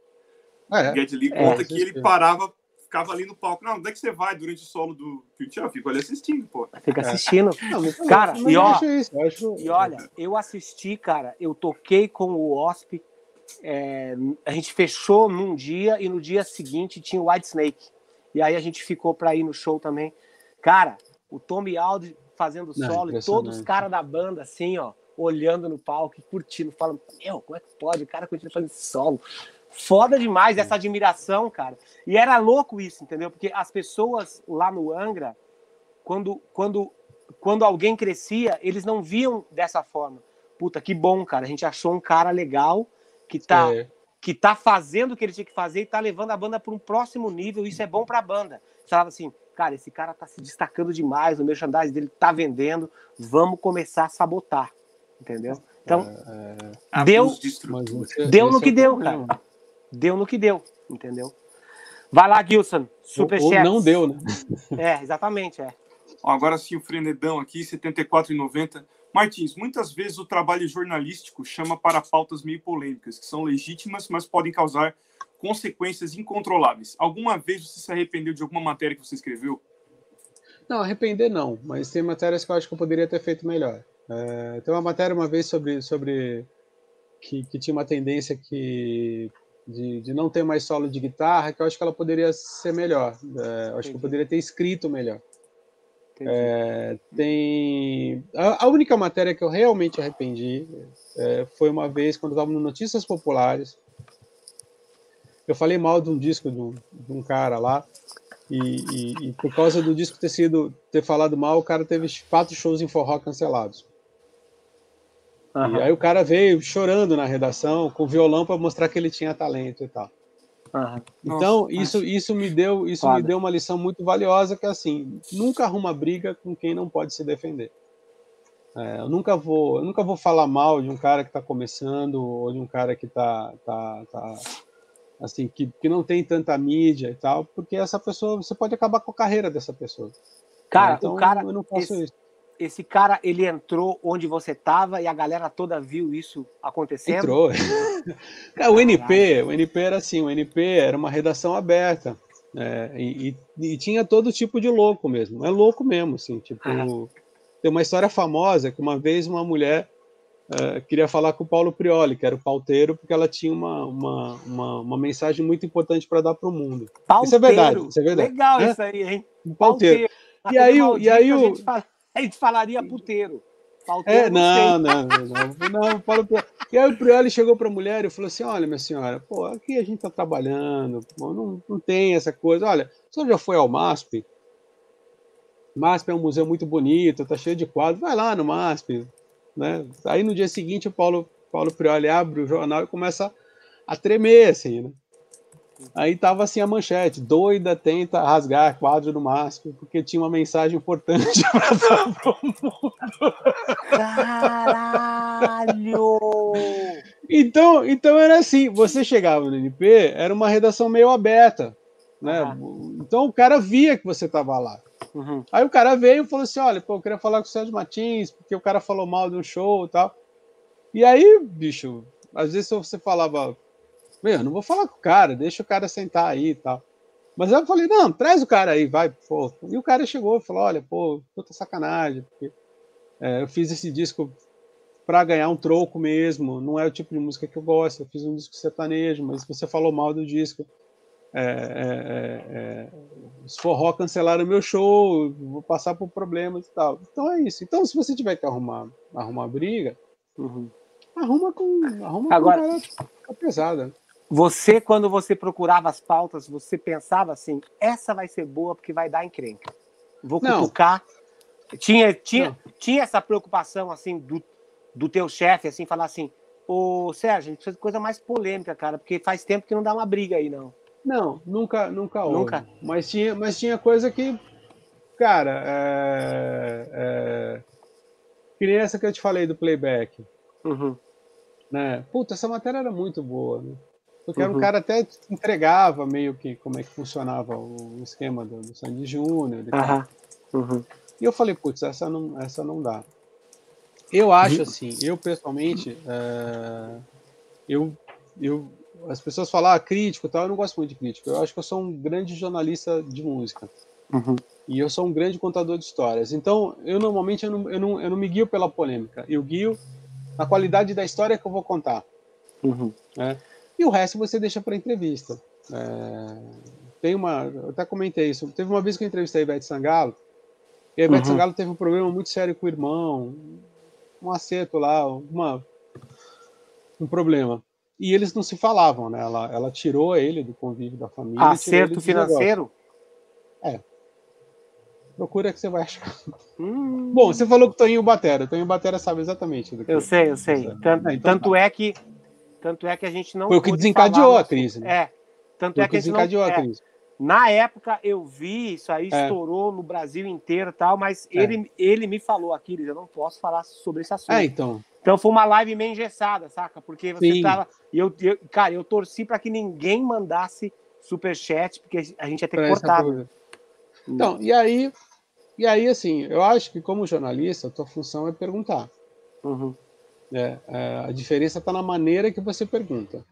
É. O Geddy conta é, que ele parava, ficava ali no palco. Não, onde é que você vai durante o solo do Peart? Eu fico ali assistindo, pô. Fica assistindo. Não, cara, e, ó, acho... e olha, eu assisti, cara, eu toquei com o Osp é, a gente fechou num dia e no dia seguinte tinha o White Snake. E aí a gente ficou para ir no show também. Cara, o Tommy Aldi fazendo solo e todos os caras da banda assim, ó, olhando no palco e curtindo, falando, meu, como é que pode? O cara continua fazendo solo. foda demais essa admiração, cara. E era louco isso, entendeu? Porque as pessoas lá no Angra, quando, quando, quando alguém crescia, eles não viam dessa forma. Puta, que bom, cara. A gente achou um cara legal que tá, é. que tá fazendo o que ele tinha que fazer e tá levando a banda para um próximo nível. Isso é bom para a banda. Você falava assim, cara, esse cara tá se destacando demais, o merchandising dele tá vendendo, vamos começar a sabotar, entendeu? Então, é, é... deu, deu no que deu, cara. Deu no que deu, entendeu? Vai lá, Gilson, superchat. Ou não deu, né? É, exatamente, é. Agora sim, o Frenedão aqui, 74,90. Martins, muitas vezes o trabalho jornalístico chama para pautas meio polêmicas, que são legítimas, mas podem causar consequências incontroláveis. Alguma vez você se arrependeu de alguma matéria que você escreveu? Não, arrepender não, mas tem matérias que eu acho que eu poderia ter feito melhor. É, tem uma matéria uma vez sobre, sobre que, que tinha uma tendência que de, de, não ter mais solo de guitarra, que eu acho que ela poderia ser melhor. É, eu acho que eu poderia ter escrito melhor. É, tem a, a, única matéria que eu realmente arrependi é, foi uma vez quando estava no Notícias Populares. Eu falei mal de um disco de um, de um cara lá e, e, e, por causa do disco ter sido ter falado mal, o cara teve quatro shows em forró cancelados. Uhum. E aí o cara veio chorando na redação com violão para mostrar que ele tinha talento e tal. Uhum. Então, Nossa, isso, isso me deu isso Foda. me deu uma lição muito valiosa que é assim, nunca arruma briga com quem não pode se defender. É, eu nunca vou, eu nunca vou falar mal de um cara que está começando ou de um cara que está tá, tá, assim, que, que não tem tanta mídia e tal, porque essa pessoa, você pode acabar com a carreira dessa pessoa. Cara, então, o cara, eu não faço esse, isso. Esse cara, ele entrou onde você estava e a galera toda viu isso acontecendo? Entrou. É, o NP, o NP era assim, o NP era uma redação aberta. É, e, e, tinha todo tipo de louco mesmo, é louco mesmo, assim, tipo, tem uma história famosa que uma vez uma mulher uh, queria falar com o Paulo Prioli, que era o pauteiro, porque ela tinha uma, uma, uma, uma mensagem muito importante para dar para o mundo. Pauteiro. Isso é verdade, isso é verdade. Legal é? isso aí, hein? Pauteiro. pauteiro. E aí, e aí o... a, gente falaria puteiro. É, não, não, não, não, não, Paulo E aí o Prioli chegou para a mulher e falou assim: Olha, minha senhora, pô, aqui a gente está trabalhando, pô, não, não tem essa coisa. Olha, você já foi ao MASP? MASP é um museu muito bonito, tá cheio de quadros, vai lá no MASP. Né? Aí no dia seguinte o Paulo, Paulo Prioli abre o jornal e começa a tremer, assim, né? Aí tava assim a manchete, doida tenta rasgar quadro do MASP, porque tinha uma mensagem importante para dar pro mundo. Caralho! Então, então era assim, você chegava no NP, era uma redação meio aberta, né? Ah. Então o cara via que você tava lá. Uhum. Aí o cara veio e falou assim: olha, pô, eu queria falar com o Sérgio Martins, porque o cara falou mal de um show e tal. E aí, bicho, às vezes você falava, meu, não vou falar com o cara, deixa o cara sentar aí e tal. Mas eu falei, não, traz o cara aí, vai, pô. E o cara chegou e falou: olha, pô, puta sacanagem, porque é, eu fiz esse disco para ganhar um troco mesmo, não é o tipo de música que eu gosto, eu fiz um disco sertanejo, mas você falou mal do disco. É, é, é, é, os forró cancelaram meu show, vou passar por problemas e tal. Então é isso. Então, se você tiver que arrumar, arrumar briga, uhum. arruma com arruma Agora, com pesada. Você, quando você procurava as pautas, você pensava assim: essa vai ser boa porque vai dar encrenca. Vou cutucar. Tinha, tinha, tinha essa preocupação assim do, do teu chefe, assim, falar assim: Ô Sérgio, a gente precisa de coisa mais polêmica, cara, porque faz tempo que não dá uma briga aí, não. Não, nunca, nunca houve. Nunca. Mas tinha, mas tinha coisa que, cara, é, é, que nem essa que eu te falei do playback. Uhum. Né? Puta, essa matéria era muito boa, né? Porque uhum. era um cara até entregava meio que como é que funcionava o esquema do, do Sandy Júnior. Uhum. Uhum. E eu falei, putz, essa não, essa não dá. Eu acho uhum. assim, eu pessoalmente, é, eu, eu as pessoas falam ah, crítico e tal, eu não gosto muito de crítico. Eu acho que eu sou um grande jornalista de música. Uhum. E eu sou um grande contador de histórias. Então, eu normalmente eu não, eu não, eu não me guio pela polêmica. Eu guio na qualidade da história que eu vou contar. Uhum. Né? E o resto você deixa para entrevista. É... Tem uma, eu até comentei isso. Teve uma vez que eu entrevistei a Ivete Sangalo. E a Ivete uhum. Sangalo teve um problema muito sério com o irmão, um acerto lá, uma, um problema. e eles não se falavam, né? Ela, ela tirou ele do convívio da família. Acerto financeiro? É. Procura que você vai achar. Hum. Bom, você falou que o Toninho Batera. O Toninho Batera sabe exatamente do que Eu sei, eu sei. Tanto, é, então, tanto tá. é que tanto é que a gente não Foi o que desencadeou a crise, né? É. Tanto Foi é que, que a gente desencadeou não, a é. crise. É, na época eu vi, isso aí é. estourou no Brasil inteiro tal, mas é. ele, ele me falou, Aquiles, eu não posso falar sobre esse assunto. É, então. Então foi uma live meio engessada, saca? Porque você Sim. tava. Eu, eu, cara, eu torci para que ninguém mandasse superchat, porque a gente ia ter pra cortado. Então, e aí, e aí, assim, eu acho que como jornalista, a tua função é perguntar. Uhum. É, é, a diferença está na maneira que você pergunta.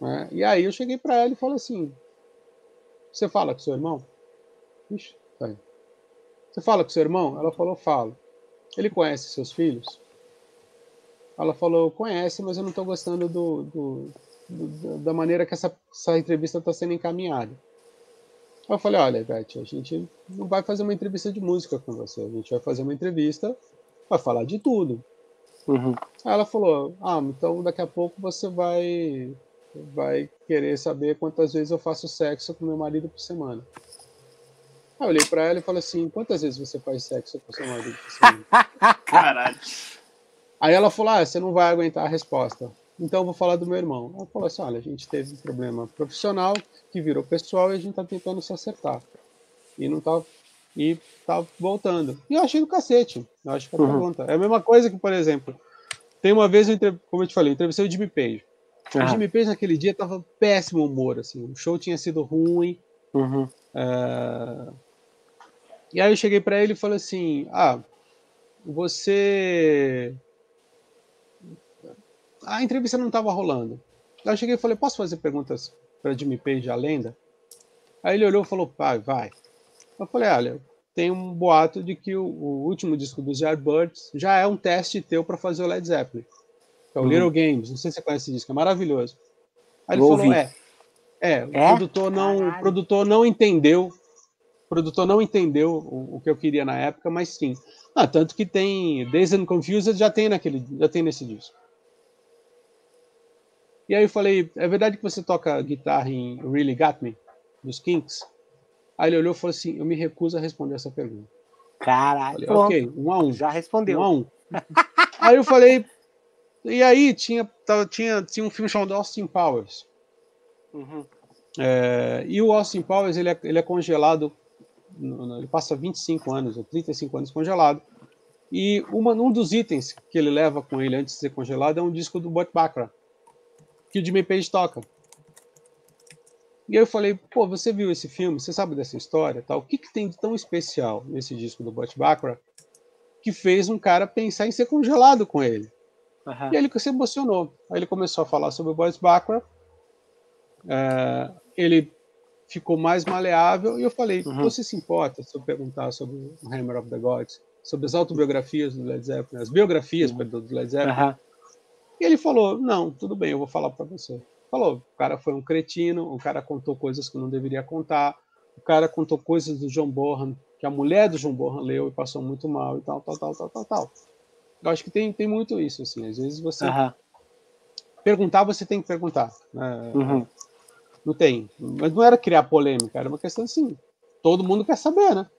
Né? E aí eu cheguei para ela e falei assim: você fala com seu irmão? Ixi, tá aí. Você fala com seu irmão? Ela falou, falo. Ele conhece seus filhos? Ela falou, conhece, mas eu não estou gostando do, do, do, da maneira que essa, essa entrevista está sendo encaminhada. Eu falei, olha, Beth, a gente não vai fazer uma entrevista de música com você, a gente vai fazer uma entrevista para falar de tudo. Uhum. Aí ela falou, ah, então daqui a pouco você vai vai querer saber quantas vezes eu faço sexo com meu marido por semana. Aí eu olhei para ela e falei assim: quantas vezes você faz sexo com seu marido por semana? Caralho. Aí ela falou: ah, você não vai aguentar a resposta. Então eu vou falar do meu irmão. Ela falou assim: olha, a gente teve um problema profissional que virou pessoal e a gente tá tentando se acertar. E não tá. E tá voltando. E eu achei do cacete. Eu acho que é a uhum. pergunta. É a mesma coisa que, por exemplo, tem uma vez, eu, como eu te falei, eu entrevistei o Jimmy Page. O Jimmy Page naquele dia tava péssimo humor, assim. O show tinha sido ruim. Uhum. Uh... E aí eu cheguei para ele e falei assim: Ah, você. A entrevista não estava rolando. Aí eu cheguei e falei: Posso fazer perguntas para Jimmy Page, a lenda? Aí ele olhou e falou: Pai, vai. Eu falei: Olha, tem um boato de que o, o último disco dos Yardbirds já é um teste teu para fazer o Led Zeppelin é o uhum. Little Games. Não sei se você conhece esse disco, é maravilhoso. Aí ele falou: é, é, é, o produtor não, o produtor não entendeu. O produtor não entendeu o, o, que eu queria na época, mas sim. Ah, tanto que tem Dazed and Confused já tem naquele, já tem nesse disco. E aí eu falei, é verdade que você toca guitarra em Really Got Me, dos Kinks? Aí ele olhou e falou assim, eu me recuso a responder essa pergunta. Caralho. Falei, ok, um a um. Já respondeu. Um a um. aí eu falei, e aí tinha, tinha, tinha um filme chamado Austin Powers. Uhum. É, e o Austin Powers ele é, ele é congelado, ele passa 25 anos ou 35 anos congelado. E uma, um dos itens que ele leva com ele antes de ser congelado é um disco do Burt Bacharach, que o Jimmy Page toca. E aí eu falei, pô, você viu esse filme? Você sabe dessa história? Tal? O que, que tem de tão especial nesse disco do Burt Bacharach que fez um cara pensar em ser congelado com ele? Uhum. E ele se emocionou. Aí ele começou a falar sobre o Boris Baccarat. É, ele ficou mais maleável e eu falei: uhum. você se importa se eu perguntar sobre o Hammer of the Gods, sobre as autobiografias do Led Zeppelin, as biografias uhum. do Led Zeppelin? E ele falou: não, tudo bem, eu vou falar para você. Falou: o cara foi um cretino, o cara contou coisas que não deveria contar, o cara contou coisas do John Bonham que a mulher do John Bonham leu e passou muito mal e tal, tal, tal, tal, tal, tal. Eu acho que tem, tem muito isso, assim. Às vezes você uhum. perguntar, você tem que perguntar. Né? Uhum. Não tem. Mas não era criar polêmica, era uma questão assim. Todo mundo quer saber, né?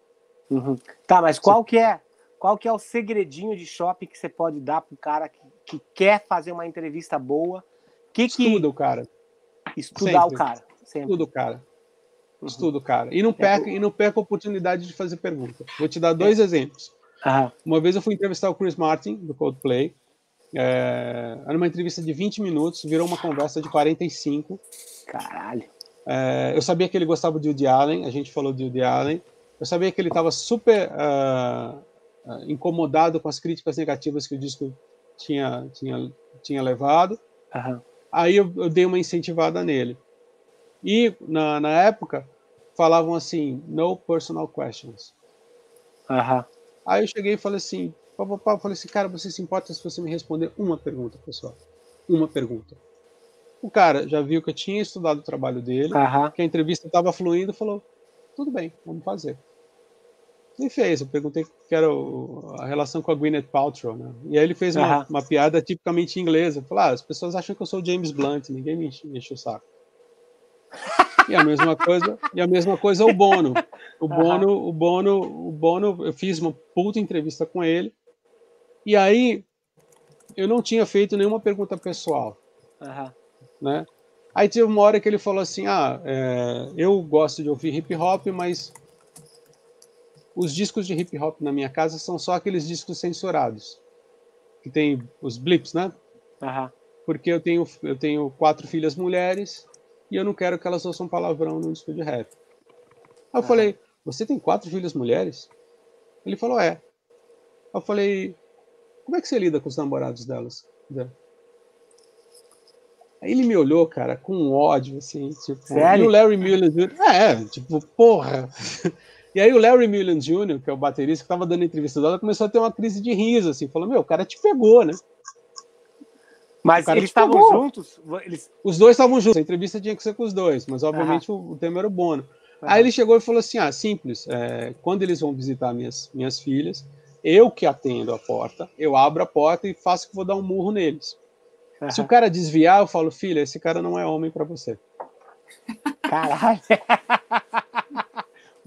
Uhum. Tá, mas qual que é qual que é o segredinho de shopping que você pode dar pro cara que, que quer fazer uma entrevista boa? Que Estuda que... o cara. Estudar Sempre. o cara. Sempre. Estuda o cara. Uhum. Estuda o cara. E não, perca, é, e não perca a oportunidade de fazer pergunta. Vou te dar dois é. exemplos. Uhum. Uma vez eu fui entrevistar o Chris Martin, do Coldplay. É, era uma entrevista de 20 minutos, virou uma conversa de 45. Caralho. É, eu sabia que ele gostava de Woody Allen, a gente falou de Woody Allen. Eu sabia que ele estava super uh, incomodado com as críticas negativas que o disco tinha, tinha, tinha levado. Uhum. Aí eu, eu, dei uma incentivada nele. E, na, na época, falavam assim: no personal questions. Uhum. Aí eu cheguei e falei assim, papapá, falei assim, cara, você se importa se você me responder uma pergunta, pessoal? Uma pergunta. O cara já viu que eu tinha estudado o trabalho dele, uhum. que a entrevista estava fluindo, falou, tudo bem, vamos fazer. Ele fez. Eu perguntei que era o, a relação com a Gwyneth Paltrow, né? E aí ele fez uma, uma piada tipicamente inglesa. Falou: ah, as pessoas acham que eu sou o James Blunt, ninguém me enche, me enche o saco. E a mesma coisa, e a mesma coisa o Bono. O Bono, o Bono, o Bono, eu fiz uma puta entrevista com ele. E aí eu não tinha feito nenhuma pergunta pessoal, uhum. né? Aí teve uma hora que ele falou assim: Ah, é, eu gosto de ouvir hip hop, mas os discos de hip hop na minha casa são só aqueles discos censurados, que tem os blips, né? Uhum. Porque eu tenho, eu tenho quatro filhas mulheres e eu não quero que elas ouçam palavrão no disco de rap. Aí eu falei, você tem quatro filhas mulheres? Ele falou, é. Eu falei, como é que você lida com os namorados delas? Aí ele me olhou, cara, com ódio, assim, tipo. Sério? E o Larry Mullen Jr. É, tipo, porra. E aí o Larry Mullen Jr., que é o baterista que estava dando entrevista dela, começou a ter uma crise de riso, assim, falou, meu, o cara te pegou, né? Mas eles estavam juntos? Eles... Os dois estavam juntos, a entrevista tinha que ser com os dois, mas obviamente o, o, tema era o Bono. Aí ele chegou e falou assim: ah, simples, é, quando eles vão visitar minhas, minhas filhas, eu que atendo a porta, eu abro a porta e faço que vou dar um murro neles. Se o cara desviar, eu falo, filha, esse cara não é homem para você. Caralho!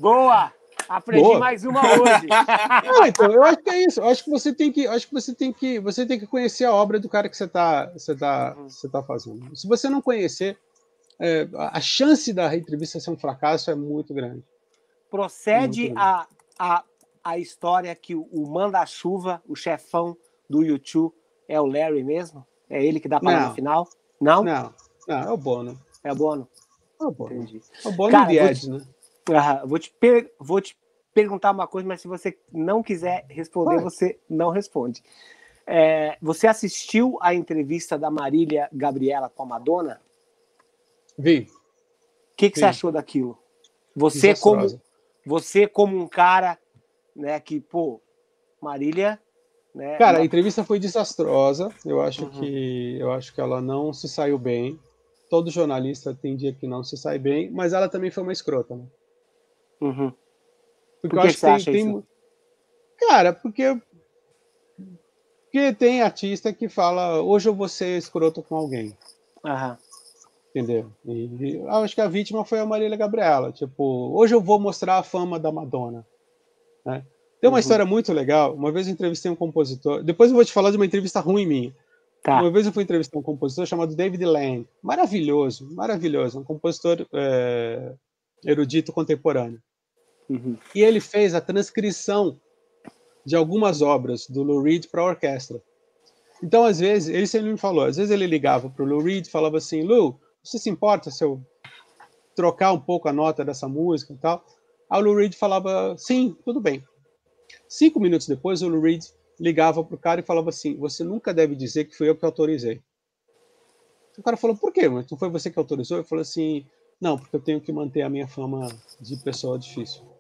Boa! Aprendi Boa. mais uma hoje. Não, então, eu acho que é isso. Eu acho que você tem que, acho que você tem que, você tem que conhecer a obra do cara que você está, você tá, você tá fazendo. Se você não conhecer, é, a chance da entrevista ser um fracasso é muito grande. Procede muito grande. A, a, a história que o, o manda-chuva, o chefão do YouTube, é o Larry mesmo? É ele que dá a palavra no final? Não? Não, não, é o Bono. É o Bono? É o Bono. Entendi. É o Bono Cara, e Ed, né? Ah, vou, te per... vou te perguntar uma coisa, mas se você não quiser responder, você não responde. É, você assistiu a entrevista da Marília Gabriela com a Madonna? Vi. O que, que você achou daquilo? Você como você como um cara, né, que pô, Marília, né? Cara, a entrevista foi desastrosa. Eu acho uhum. que eu acho que ela não se saiu bem. Todo jornalista tem dia que não se sai bem, mas ela também foi uma escrota, né? Uhum. Porque Por que eu acho que tem, tem... Cara, porque porque tem artista que fala hoje eu vou ser escroto com alguém. Entendeu? E, e acho que a vítima foi a Marília Gabriela. Tipo, hoje eu vou mostrar a fama da Madonna. Né? Tem uma uhum. história muito legal. Uma vez eu entrevistei um compositor. Depois eu vou te falar de uma entrevista ruim minha. Tá. Uma vez eu fui entrevistar um compositor chamado David Lang. Maravilhoso, maravilhoso. Um compositor é, erudito contemporâneo. Uhum. E ele fez a transcrição de algumas obras do Lou Reed para a orquestra. Então, às vezes, ele sempre me falou, às vezes ele ligava para o Lou Reed e falava assim, Lou, você se importa se eu trocar um pouco a nota dessa música e tal? Aí o Lou Reed falava, sim, tudo bem. Cinco minutos depois, o Lou Reed ligava para o cara e falava assim, você nunca deve dizer que foi eu que autorizei. O cara falou, por quê? Mas não foi você que autorizou? Eu falei assim, não, porque eu tenho que manter a minha fama de pessoa difícil.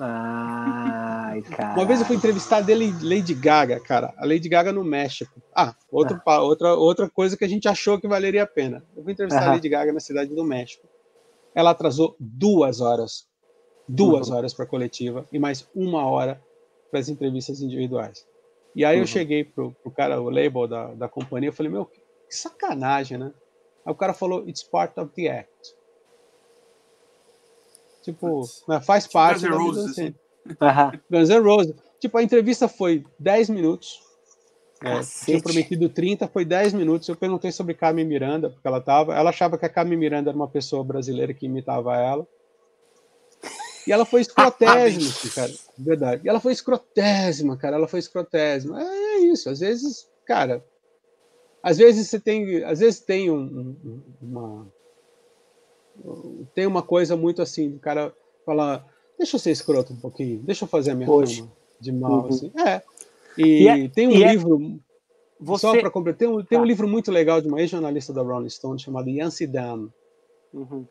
Ai, cara. Uma vez eu fui entrevistar dele Lady Gaga, cara. A Lady Gaga no México. Ah, outro, ah. outra, outra coisa que a gente achou que valeria a pena. Eu fui entrevistar a Lady Gaga na cidade do México. Ela atrasou duas horas. Duas uhum. horas para a coletiva e mais uma hora para as entrevistas individuais. E aí uhum. eu cheguei pro, pro cara, o label da, da companhia, eu falei, meu, que sacanagem, né? Aí o cara falou, it's part of the act. Tipo, né, faz tipo parte Guns da vida, Roses, assim. assim. Guns N' Roses. Tipo, a entrevista foi 10 minutos. É, tinha prometido 30, foi 10 minutos. Eu perguntei sobre Carmen Miranda, porque ela tava. Ela achava que a Carmen Miranda era uma pessoa brasileira que imitava ela. E ela foi escrotésima, cara. Verdade. E ela foi escrotésima, cara. Ela foi escrotésima. É isso. Às vezes, cara. Às vezes você tem. Às vezes tem um, um, uma tem uma coisa muito assim, o cara fala, deixa eu ser escroto um pouquinho, deixa eu fazer a minha Poxa. de mal, uhum. assim. É. E, e é, tem um é livro, é... Você... só para completar, tem, um, tem um tá. livro muito legal de uma ex-jornalista da Rolling Stone chamado Yancy Dan. Uhum.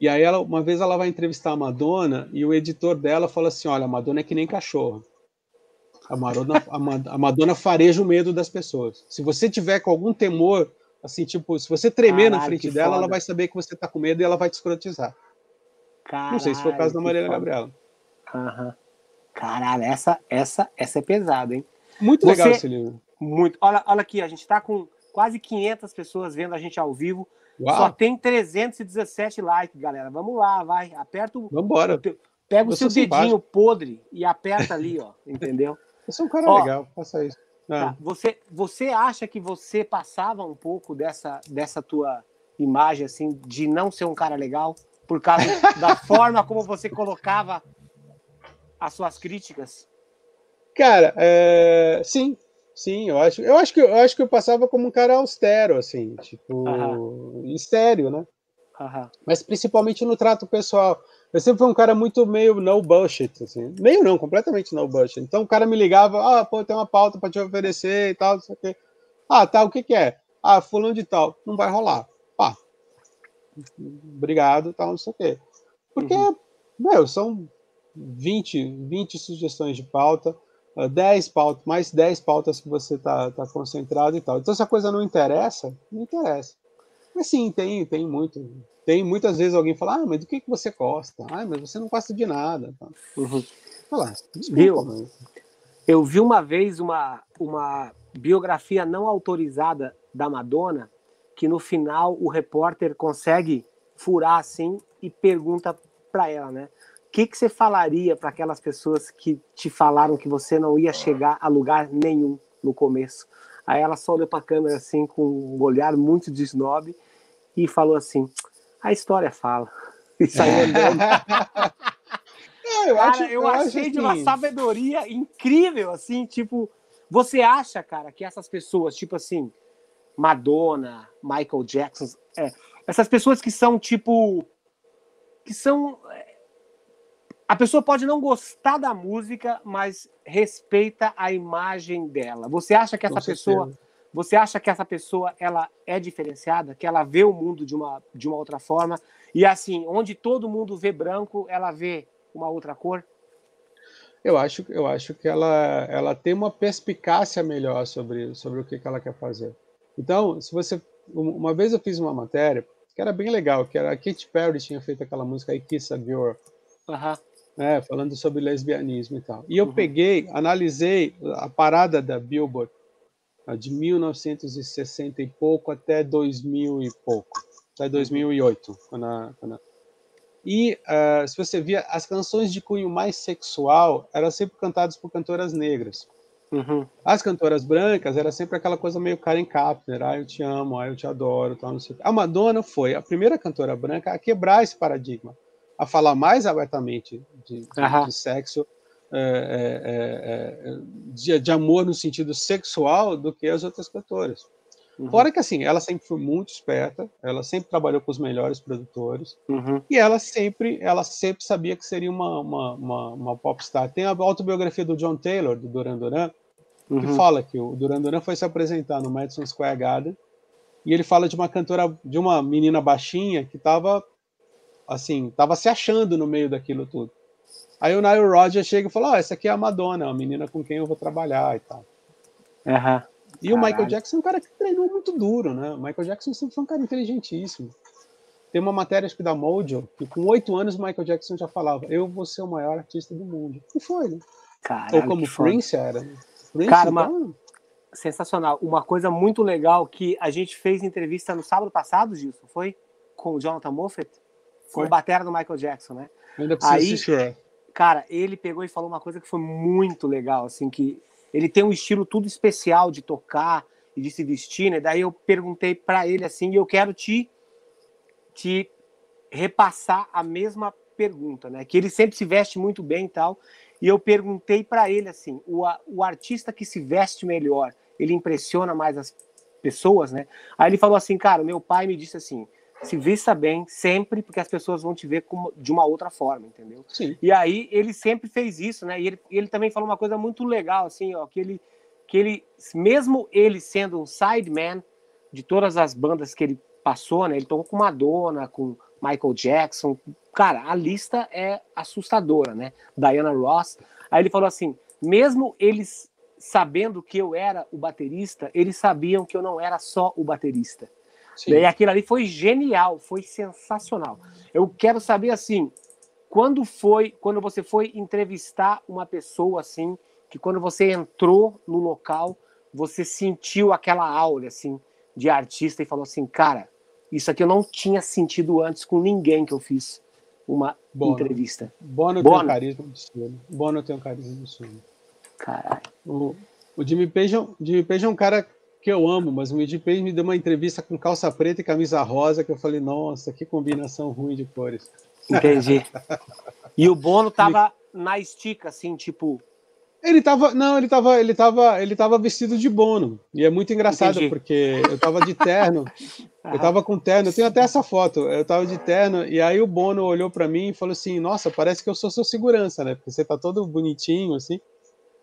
E aí ela, uma vez ela vai entrevistar a Madonna e o editor dela fala assim, olha, a Madonna é que nem cachorro. A Madonna, a Madonna fareja o medo das pessoas. Se você tiver com algum temor Assim, tipo, se você tremer Caralho, na frente dela, foda. ela vai saber que você tá com medo e ela vai te escrotizar. Caralho, não sei se foi o caso da Maria Gabriela. Aham. Caralho, essa, essa, essa é pesada, hein? Muito legal esse livro. Muito. Olha, olha aqui, a gente está com quase 500 pessoas vendo a gente ao vivo. Uau. Só tem 317 likes, galera. Vamos lá, vai. Aperta o. Vambora. Pega o seu dedinho podre e aperta ali, ó. Entendeu? Eu sou um cara ó, legal, faça isso. Tá. Ah. Você, você acha que você passava um pouco dessa, dessa tua imagem, assim, de não ser um cara legal? Por causa da forma como você colocava as suas críticas? Cara, é... sim, sim, eu acho, eu acho que eu acho que eu passava como um cara austero, assim, tipo, uh -huh. sério, né? Uh -huh. Mas principalmente no trato pessoal. Eu sempre fui um cara muito meio no bullshit, assim. Meio não, completamente no bullshit. Então o cara me ligava, ah, pô, tem uma pauta para te oferecer e tal, não sei o quê. Ah, tá, o que que é? Ah, fulano de tal, não vai rolar. Pá. Obrigado, tal, não sei o quê. Porque, uhum. meu, são 20, 20 sugestões de pauta, 10 ah, pautas, mais 10 pautas que você tá, tá concentrado e tal. Então, se a coisa não interessa, não interessa. Mas sim, tem, tem muito. Tem muitas vezes alguém fala, ah, mas do que, que você gosta? Ah, mas você não gosta de nada. Uhum. Lá, desculpa, Eu vi uma vez uma, uma biografia não autorizada da Madonna, que no final o repórter consegue furar assim e pergunta para ela, né? O que, que você falaria para aquelas pessoas que te falaram que você não ia chegar a lugar nenhum no começo? Aí ela só olhou para a câmera assim com um olhar muito de snob e falou assim: a história fala. E saiu andando. É, eu, cara, acho, eu, eu achei de uma assim. sabedoria incrível, assim, tipo, você acha, cara, que essas pessoas, tipo assim, Madonna, Michael Jackson, é, essas pessoas que são tipo, que são, é, a pessoa pode não gostar da música, mas respeita a imagem dela. Você acha que essa pessoa você acha que essa pessoa ela é diferenciada, que ela vê o mundo de uma, de uma outra forma e assim, onde todo mundo vê branco, ela vê uma outra cor? Eu acho, eu acho que ela, ela tem uma perspicácia melhor sobre, sobre o que, que ela quer fazer. Então, se você uma vez eu fiz uma matéria que era bem legal, que era a Katy Perry tinha feito aquela música I Kiss a Girl, né, falando sobre lesbianismo e tal. E eu uhum. peguei, analisei a parada da Billboard de 1960 e pouco até 2000 e pouco, até 2008. Quando a, quando a... E uh, se você via, as canções de cunho mais sexual eram sempre cantadas por cantoras negras. Uhum. As cantoras brancas era sempre aquela coisa meio Karen Kapner, ah, eu te amo, ah, eu te adoro, tal, não sei A Madonna foi a primeira cantora branca a quebrar esse paradigma, a falar mais abertamente de, de, uhum. de sexo, é é, é, é, de, de, amor no sentido sexual do que as outras cantoras. Uhum. Fora que assim, ela sempre foi muito esperta, ela sempre trabalhou com os melhores produtores uhum. e ela sempre, ela sempre sabia que seria uma, uma, uma, uma popstar. Tem a autobiografia do John Taylor, do Duran Duran, que uhum. fala que o Duran Duran foi se apresentar no Madison Square Garden e ele fala de uma cantora, de uma menina baixinha que estava assim, estava se achando no meio daquilo tudo. Aí o Nile Rodgers chega e fala: oh, essa aqui é a Madonna, a menina com quem eu vou trabalhar e tal. Uhum. E Caralho. o Michael Jackson é um cara que treinou muito duro, né? O Michael Jackson sempre foi um cara inteligentíssimo. Tem uma matéria, acho que da Mojo, que com oito anos o Michael Jackson já falava: Eu vou ser o maior artista do mundo. E foi, né? Caralho, Ou como Prince foda. era. Né? Prince, cara, uma... Então, sensacional. Uma coisa muito legal que a gente fez entrevista no sábado passado, Gilson, foi? Com o Jonathan Moffett? Com o batera do Michael Jackson, né? Ainda preciso Aí, assistir. Cara, ele pegou e falou uma coisa que foi muito legal, assim, que ele tem um estilo tudo especial de tocar e de se vestir, né? Daí eu perguntei para ele assim, e eu quero te te repassar a mesma pergunta, né? Que ele sempre se veste muito bem e tal. E eu perguntei para ele assim, o, o artista que se veste melhor, ele impressiona mais as pessoas, né? Aí ele falou assim, cara, meu pai me disse assim, se vista bem sempre, porque as pessoas vão te ver como, de uma outra forma, entendeu? Sim. E aí ele sempre fez isso, né? E ele, ele também falou uma coisa muito legal, assim, ó, que ele, que ele, mesmo ele sendo um sideman de todas as bandas que ele passou, né? Ele tocou com Madonna, com Michael Jackson, cara, a lista é assustadora, né? Diana Ross. Aí ele falou assim, mesmo eles sabendo que eu era o baterista, eles sabiam que eu não era só o baterista. Sim. E aquilo ali foi genial, foi sensacional. Eu quero saber assim, quando foi, quando você foi entrevistar uma pessoa assim, que quando você entrou no local, você sentiu aquela aura assim de artista e falou assim, cara, isso aqui eu não tinha sentido antes com ninguém que eu fiz uma Bono. entrevista. Bono, Bono tem um carisma absurdo. Bono tem um carisma absurdo. Caralho. O, o Jimmy Page, é Jimmy Page é um cara que eu amo, mas o Jimmy Page me deu uma entrevista com calça preta e camisa rosa que eu falei, nossa, que combinação ruim de cores. Entendi. E o Bono tava na estica, assim, tipo. Ele tava. Não, ele tava, ele tava, ele tava vestido de Bono. E é muito engraçado, Entendi. porque eu tava de terno. eu tava com terno, eu tenho até essa foto. Eu tava de terno, e aí o Bono olhou para mim e falou assim: Nossa, parece que eu sou seu segurança, né? Porque você tá todo bonitinho, assim.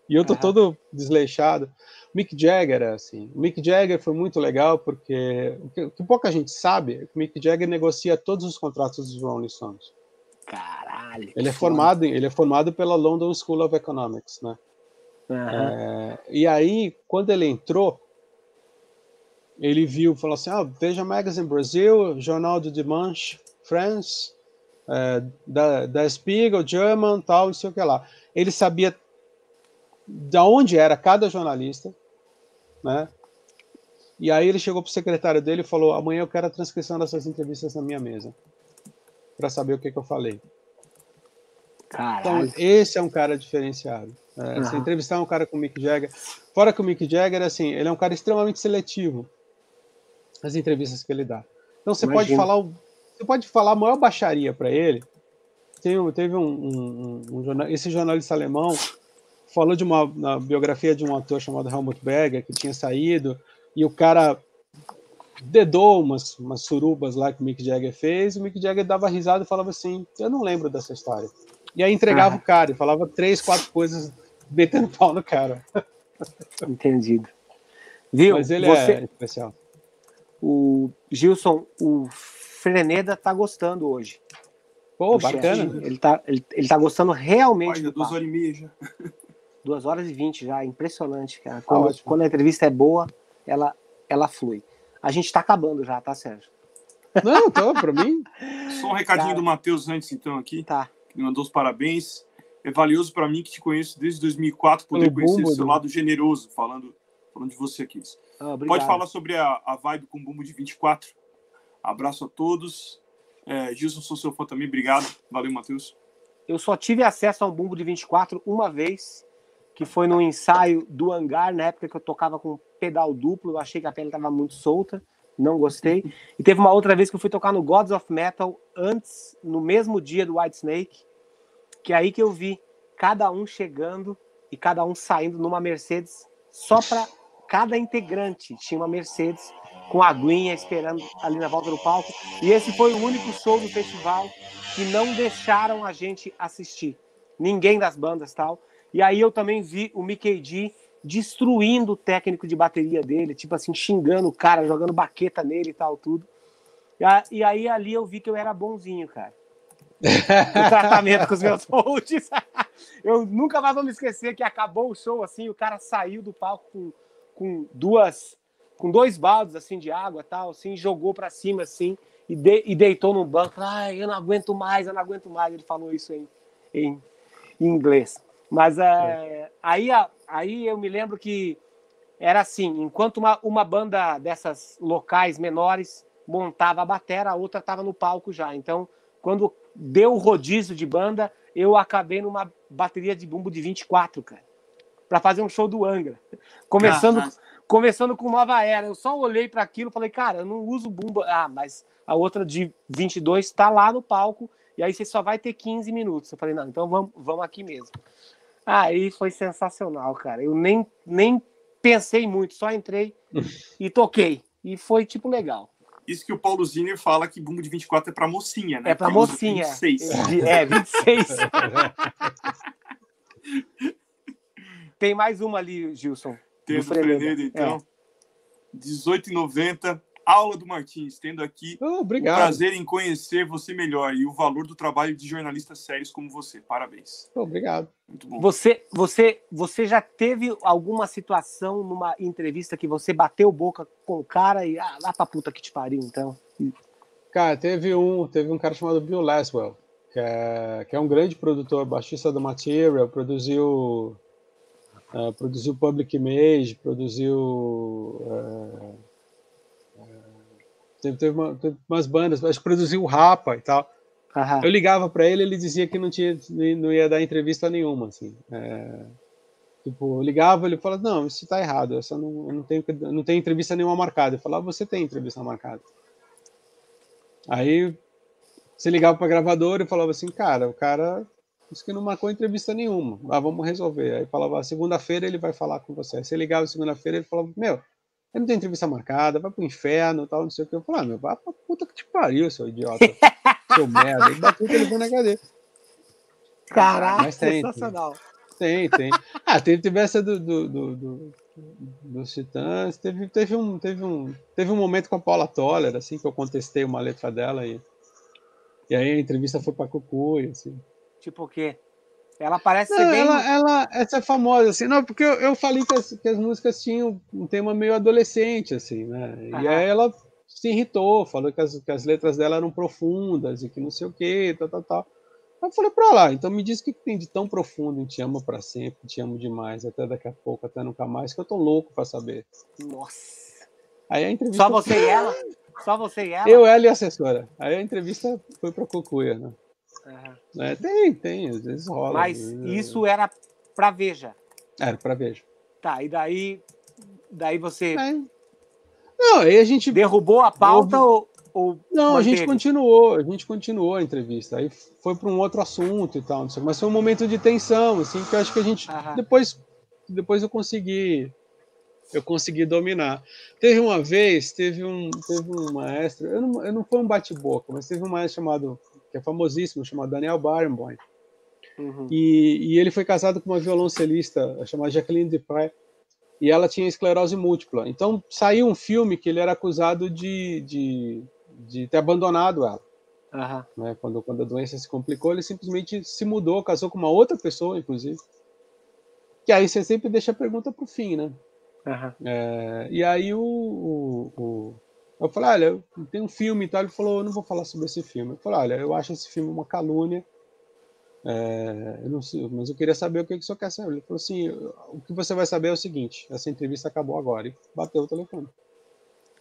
E eu tô todo desleixado. Mick Jagger, assim. O Mick Jagger foi muito legal porque o que, o que pouca gente sabe é que o Mick Jagger negocia todos os contratos dos Rolling Stones. Caralho. Ele é formado, ele é formado pela London School of Economics, né? Uhum. É, e aí, quando ele entrou, ele viu, falou assim, ah, veja Magazine Brasil, Jornal de Dimanche, France, é, da, da Spiegel, German, tal, não sei o que lá. Ele sabia da onde era cada jornalista, né? E aí ele chegou para o secretário dele e falou: amanhã eu quero a transcrição dessas entrevistas na minha mesa para saber o que, que eu falei. Caralho. Então, esse é um cara diferenciado. É, uhum. Se entrevistar um cara com o Mick Jagger, fora que o Mick Jagger, assim, ele é um cara extremamente seletivo as entrevistas que ele dá. Então você Imagina. pode falar, você pode falar a maior baixaria para ele. Tem, teve um, um, um, um, esse jornalista alemão falou de uma biografia de um ator chamado Helmut Berger, que tinha saído, e o cara dedou umas, umas surubas lá que o Mick Jagger fez, e o Mick Jagger dava risada e falava assim, eu não lembro dessa história. E aí entregava ah. o cara e falava três, quatro coisas metendo pau no cara. Entendido. Viu? Mas ele Você... é especial. O Gilson, o Freneda tá gostando hoje. Pô, bacana. Chefe. Ele tá, ele, ele tá gostando realmente. Olha, do dos Orimija. 2 horas e 20 já, impressionante, cara. Tá quando, ah, quando a entrevista é boa, ela, ela flui. A gente está acabando já, tá, Sérgio? Não, tá, para mim. Só um recadinho cara, do Matheus antes, então, aqui. Tá. Que mandou os parabéns. É valioso para mim, que te conheço desde 2004, poder conhecer bom, seu né? lado generoso, falando, falando de você aqui. Ah, Pode falar sobre a, a vibe com o Bumbo de 24. Abraço a todos. É, Gilson, sou seu fã também. Obrigado. Valeu, Matheus. Eu só tive acesso ao Bumbo de 24 uma vez que foi no ensaio do hangar, na época que eu tocava com pedal duplo, eu achei que a pele estava muito solta, não gostei. E teve uma outra vez que eu fui tocar no Gods of Metal, antes, no mesmo dia do White Snake, que é aí que eu vi cada um chegando e cada um saindo numa Mercedes, só para cada integrante tinha uma Mercedes com a aguinha esperando ali na volta do palco. E esse foi o único show do festival que não deixaram a gente assistir. Ninguém das bandas tal. E aí eu também vi o Mickey D destruindo o técnico de bateria dele, tipo assim, xingando o cara, jogando baqueta nele e tal, tudo. E aí ali eu vi que eu era bonzinho, cara. o tratamento com os meus hosts. eu nunca mais vou me esquecer que acabou o show assim, o cara saiu do palco com, com duas com dois baldes assim de água, tal, assim, jogou para cima assim e, de, e deitou no banco. Ai, eu não aguento mais, eu não aguento mais. Ele falou isso em, em, em inglês. Mas é, é. Aí, aí eu me lembro que era assim, enquanto uma, uma banda dessas locais menores montava a batera, a outra estava no palco já. Então, quando deu o rodízio de banda, eu acabei numa bateria de bumbo de 24, cara, para fazer um show do Angra. Começando, ah, começando com Nova Era. Eu só olhei para aquilo e falei, cara, eu não uso bumbo. Ah, mas a outra de 22 está lá no palco e aí você só vai ter 15 minutos. Eu falei, não, então vamos, vamos aqui mesmo. Aí foi sensacional, cara. Eu nem, nem pensei muito, só entrei e toquei. E foi, tipo, legal. Isso que o Paulo Ziner fala que bumbo de 24 é pra mocinha, né? É pra mocinha. 26. É, 26. Tem mais uma ali, Gilson. Tem do Frenedo, então. É. 18,90 aula do Martins, tendo aqui oh, o prazer em conhecer você melhor e o valor do trabalho de jornalistas sérios como você. Parabéns. Oh, obrigado. Muito bom. Você, você, você já teve alguma situação numa entrevista que você bateu boca com o cara e ah, lá pra puta que te pariu, então? Cara, teve um, teve um cara chamado Bill Laswell. que é, que é um grande produtor, baixista do Material, produziu uh, produziu Public Image, produziu uh, teve, uma, teve, umas bandas, acho que produziu o Rapa e tal. Aham. Eu ligava para ele, ele dizia que não tinha, não ia dar entrevista nenhuma, assim. É, tipo, eu ligava, ele falava, não, isso está errado, eu, não, eu não tenho, não tenho entrevista nenhuma marcada. Eu falava, você tem entrevista marcada. Aí você ligava para gravador e falava assim, cara, o cara disse que não marcou entrevista nenhuma. Ah, vamos resolver. Aí falava, segunda-feira ele vai falar com você. Aí você ligava segunda-feira ele falava, meu, ele não tem entrevista marcada, vai pro inferno tal, não sei o que. Eu falei, ah, meu, vai pra puta que te pariu, seu idiota. seu merda. Ele bateu o telefone na cadeira. Caraca, tem, sensacional. Tem, tem. Ah, teve, teve essa do, do, do, do dos Titãs. Teve, teve, um, teve, um, teve um momento com a Paula Toller, assim, que eu contestei uma letra dela e, e aí a entrevista foi pra Cucuia, assim. Tipo o quê? Ela parece não, ser bem. Ela, ela, essa é famosa, assim, não, porque eu, eu falei que as, que as músicas tinham um tema meio adolescente, assim, né? Aham. E aí ela se irritou, falou que as, que as letras dela eram profundas e que não sei o quê, tal, tal, tal. Eu falei pra lá, então me diz o que tem de tão profundo em Te Amo para Sempre, Te Amo Demais, até daqui a pouco, até nunca mais, que eu tô louco pra saber. Nossa. Aí a entrevista. Só você e ela? Só você e ela? Eu, ela e a assessora. Aí a entrevista foi pra Cocuia, né? Uhum. É, tem, tem, às vezes rola. Mas isso era pra Veja. Era pra Veja. Tá, e daí, daí você. É. Não, aí a gente. Derrubou a pauta ou, ou. Não, manteve? a gente continuou, a gente continuou a entrevista. Aí foi para um outro assunto e tal, mas foi um momento de tensão, assim, que eu acho que a gente. Uhum. Depois, depois eu consegui. Eu consegui dominar. Teve uma vez, teve um, teve um maestro, eu não, eu não foi um bate-boca, mas teve um maestro chamado que é famosíssimo, chamado Daniel Barenboim. Uhum. E, e, ele foi casado com uma violoncelista chamada Jacqueline Dupre, e ela tinha esclerose múltipla. Então saiu um filme que ele era acusado de, de, de ter abandonado ela. Uhum. Né? Quando, quando a doença se complicou, ele simplesmente se mudou, casou com uma outra pessoa, inclusive. Que aí você sempre deixa a pergunta para o fim, né? Uhum. É, e aí o, o, o eu falei, olha, tem um filme e tal. Ele falou, eu não vou falar sobre esse filme. Eu falei, olha, eu acho esse filme uma calúnia. É, eu sei, mas eu queria saber o que, que o senhor quer saber. Ele falou assim: o que você vai saber é o seguinte: essa entrevista acabou agora. E bateu o telefone.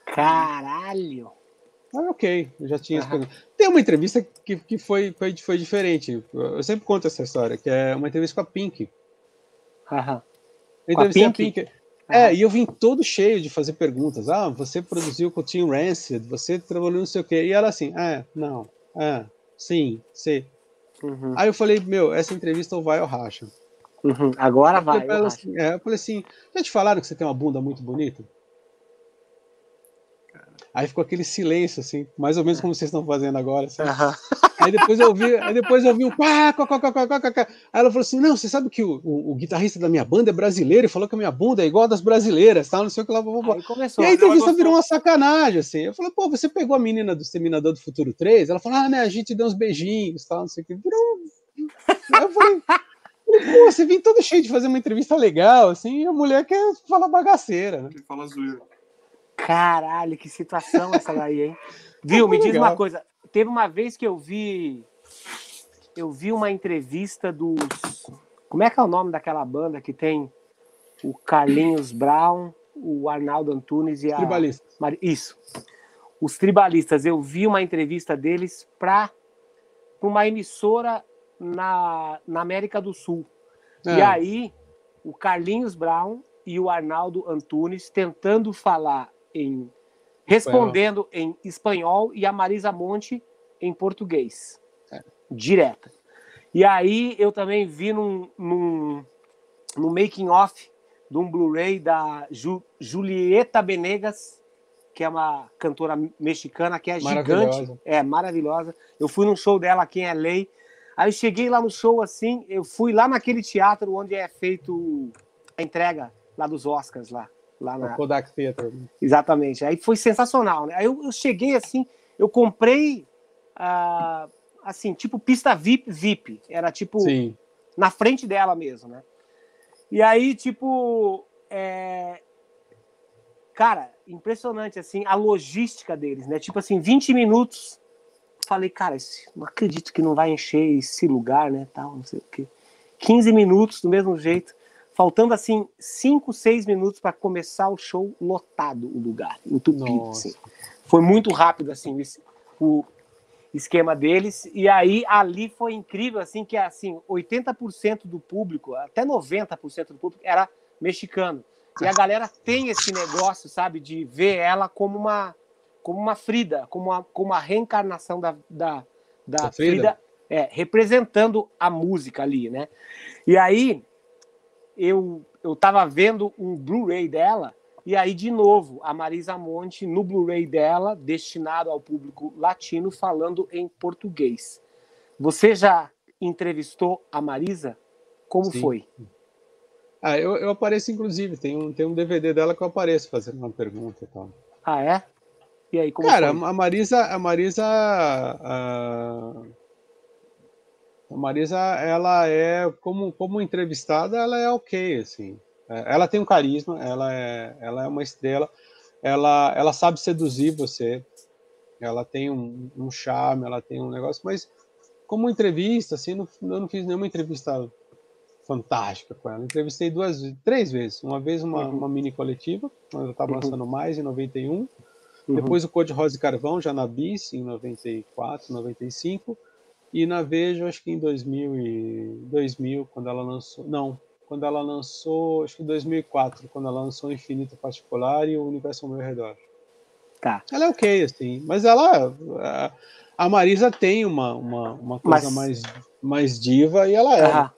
Caralho! Ah, ok, eu já tinha. Tem uma entrevista que, que foi, foi, foi diferente. Eu sempre conto essa história, que é uma entrevista com a Pink. Aham. Uhum. entrevistei a Pink. A Pink é, e eu vim todo cheio de fazer perguntas. Ah, você produziu com o Tim Rancid, você trabalhou não sei o quê. E ela assim, ah, não, ah, sim, sim. Uhum. Aí eu falei, meu, essa entrevista ou vai ou racha. Uhum. Agora vai. Eu, assim, é, eu falei assim, já te falaram que você tem uma bunda muito bonita? Aí ficou aquele silêncio, assim, mais ou menos como vocês estão fazendo agora. Assim. Uhum. Aí depois eu vi, aí depois eu vi um quá, quá, quá, quá, quá, quá, quá. Aí ela falou assim: não, você sabe que o, o, o, guitarrista da minha banda é brasileiro e falou que a minha bunda é igual a das brasileiras, tal, não sei o que lá. Blá, blá. Aí começou, e a entrevista virou uma sacanagem, assim. Eu falei, pô, você pegou a menina do Exterminador do Futuro 3? Ela falou, ah, né, a gente deu uns beijinhos, tal, não sei o que. Virou. Aí eu falei. Pô, você vem todo cheio de fazer uma entrevista legal, assim, e a mulher quer falar bagaceira, né? Quer falar zoeira. Caralho, que situação essa daí, hein? Viu? Me diz uma coisa. Teve uma vez que eu vi. Eu vi uma entrevista dos. Como é que é o nome daquela banda que tem o Carlinhos Brown, o Arnaldo Antunes e a. Tribalistas. Isso. Os tribalistas. Eu vi uma entrevista deles para uma emissora na, na América do Sul. É. E aí, o Carlinhos Brown e o Arnaldo Antunes tentando falar em respondendo espanhol. em espanhol e a Marisa Monte em português. É. Direta. E aí eu também vi num, num, no making off de um Blu-ray da Ju, Julieta Benegas, que é uma cantora mexicana que é gigante, é maravilhosa. Eu fui num show dela aqui em LA. Aí eu cheguei lá no show assim, eu fui lá naquele teatro onde é feito a entrega lá dos Oscars lá lá na Kodak Theater. Exatamente. Aí foi sensacional, né? Aí eu, eu cheguei assim, eu comprei uh, assim, tipo pista VIP, VIP. Era tipo Sim. na frente dela mesmo, né? E aí, tipo, é... cara, impressionante assim a logística deles, né? Tipo assim, 20 minutos falei, cara, não acredito que não vai encher esse lugar, né? Tal, não sei o quê. 15 minutos do mesmo jeito. Faltando assim, 5, 6 minutos para começar o show, lotado o lugar, entupido. Assim. Foi muito rápido, assim, o esquema deles. E aí, ali foi incrível, assim, que assim, 80% do público, até 90% do público, era mexicano. E a galera tem esse negócio, sabe, de ver ela como uma como uma Frida, como uma, como uma reencarnação da, da, da Frida, Frida é, representando a música ali, né? E aí eu eu tava vendo um Blu-ray dela e aí de novo a Marisa Monte no Blu-ray dela destinado ao público latino falando em português. Você já entrevistou a Marisa? Como Sim. foi? Ah, eu, eu apareço inclusive, tem um, tem um DVD dela que eu apareço fazendo uma pergunta e tal. Ah, é? E aí, como Cara, foi? a Marisa, a Marisa, a, a Marisa, ela é como como entrevistada, ela é ok, assim. É, ela tem um carisma, ela é, ela é uma estrela, ela, ela sabe seduzir você, ela tem um, um charme, ela tem um negócio, mas como entrevista, assim, não, eu não fiz nenhuma entrevista fantástica com ela. Entrevistei duas, três vezes. Uma vez uma, uhum. uma mini coletiva, quando eu estava uhum. lançando mais, em 91, Uhum. Depois o Code Rosa e Carvão, já na BIS, em 94, 95. E na Veja, acho que em 2000, e 2000 quando ela lançou. Não, quando ela lançou, acho que em 2004, quando ela lançou Infinito Particular e o Universo ao meu redor. Tá. Ela é ok, assim, mas ela. A Marisa tem uma, uma, uma coisa mas... mais, mais diva e ela é.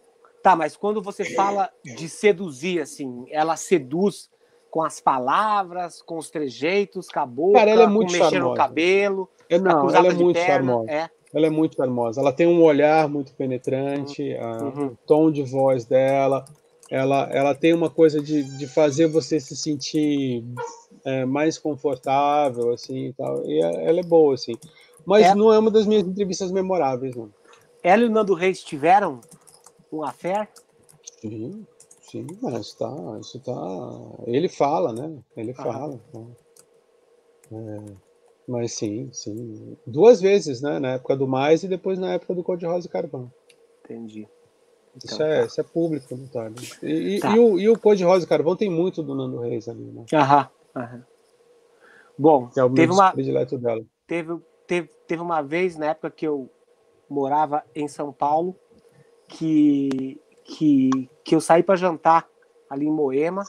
Tá, mas quando você fala de seduzir, assim, ela seduz com as palavras, com os trejeitos, com a boca, Cara, ela é muito com mexer no cabelo. É, não, ela é muito perna, charmosa. É. Ela é muito charmosa. Ela tem um olhar muito penetrante, uhum. o tom de voz dela. Ela, ela tem uma coisa de, de fazer você se sentir é, mais confortável, assim, e tal. E é, ela é boa, assim. Mas é... não é uma das minhas entrevistas memoráveis, não. Ela e o Nando Reis tiveram um affair? Sim. Sim, mas tá, isso tá. Ele fala, né? Ele ah. fala. Né? É, mas sim, sim. Duas vezes, né? Na época do Mais e depois na época do Code Rosa e Carvão. Entendi. Então, isso, é, tá. isso é público, não tá? E, tá. e, o, e o Code Rosa e Carvão tem muito do Nando Reis ali, né? Aham. aham. Bom, é teve uma predileto dela. Teve, teve, teve uma vez na época que eu morava em São Paulo que que, que eu saí para jantar ali em Moema,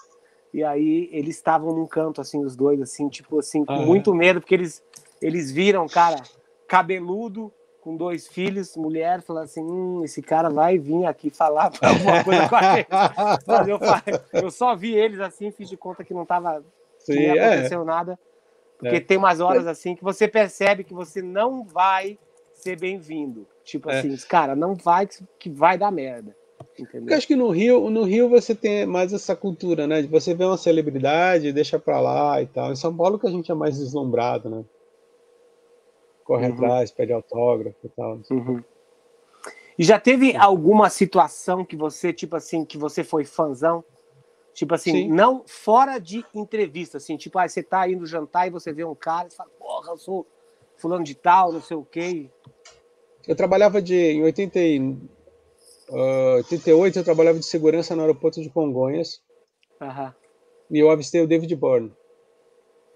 e aí eles estavam num canto, assim, os dois, assim, tipo assim, com muito medo, porque eles, eles viram, cara, cabeludo, com dois filhos, mulher, falando assim, hum, esse cara vai vir aqui falar alguma coisa com a gente. Eu, eu só vi eles assim, fiz de conta que não tava, Sim, não é. aconteceu é. nada, porque é. tem umas horas assim que você percebe que você não vai ser bem-vindo. Tipo é. assim, cara, não vai que vai dar merda. Entendeu? acho que no Rio, no Rio você tem mais essa cultura, né? De você ver uma celebridade, deixa pra lá e tal. Em São Paulo que a gente é mais deslumbrado, né? Corre uhum. atrás, pede autógrafo e tal. Uhum. E já teve alguma situação que você, tipo assim, que você foi fãzão? Tipo assim, Sim. não fora de entrevista, assim, tipo, ah, você tá indo jantar e você vê um cara e fala, porra, eu sou fulano de tal, não sei o quê. Eu trabalhava de, em 80, Uh, 88 eu trabalhava de segurança no aeroporto de Congonhas. Uhum. E eu avistei o David Byrne.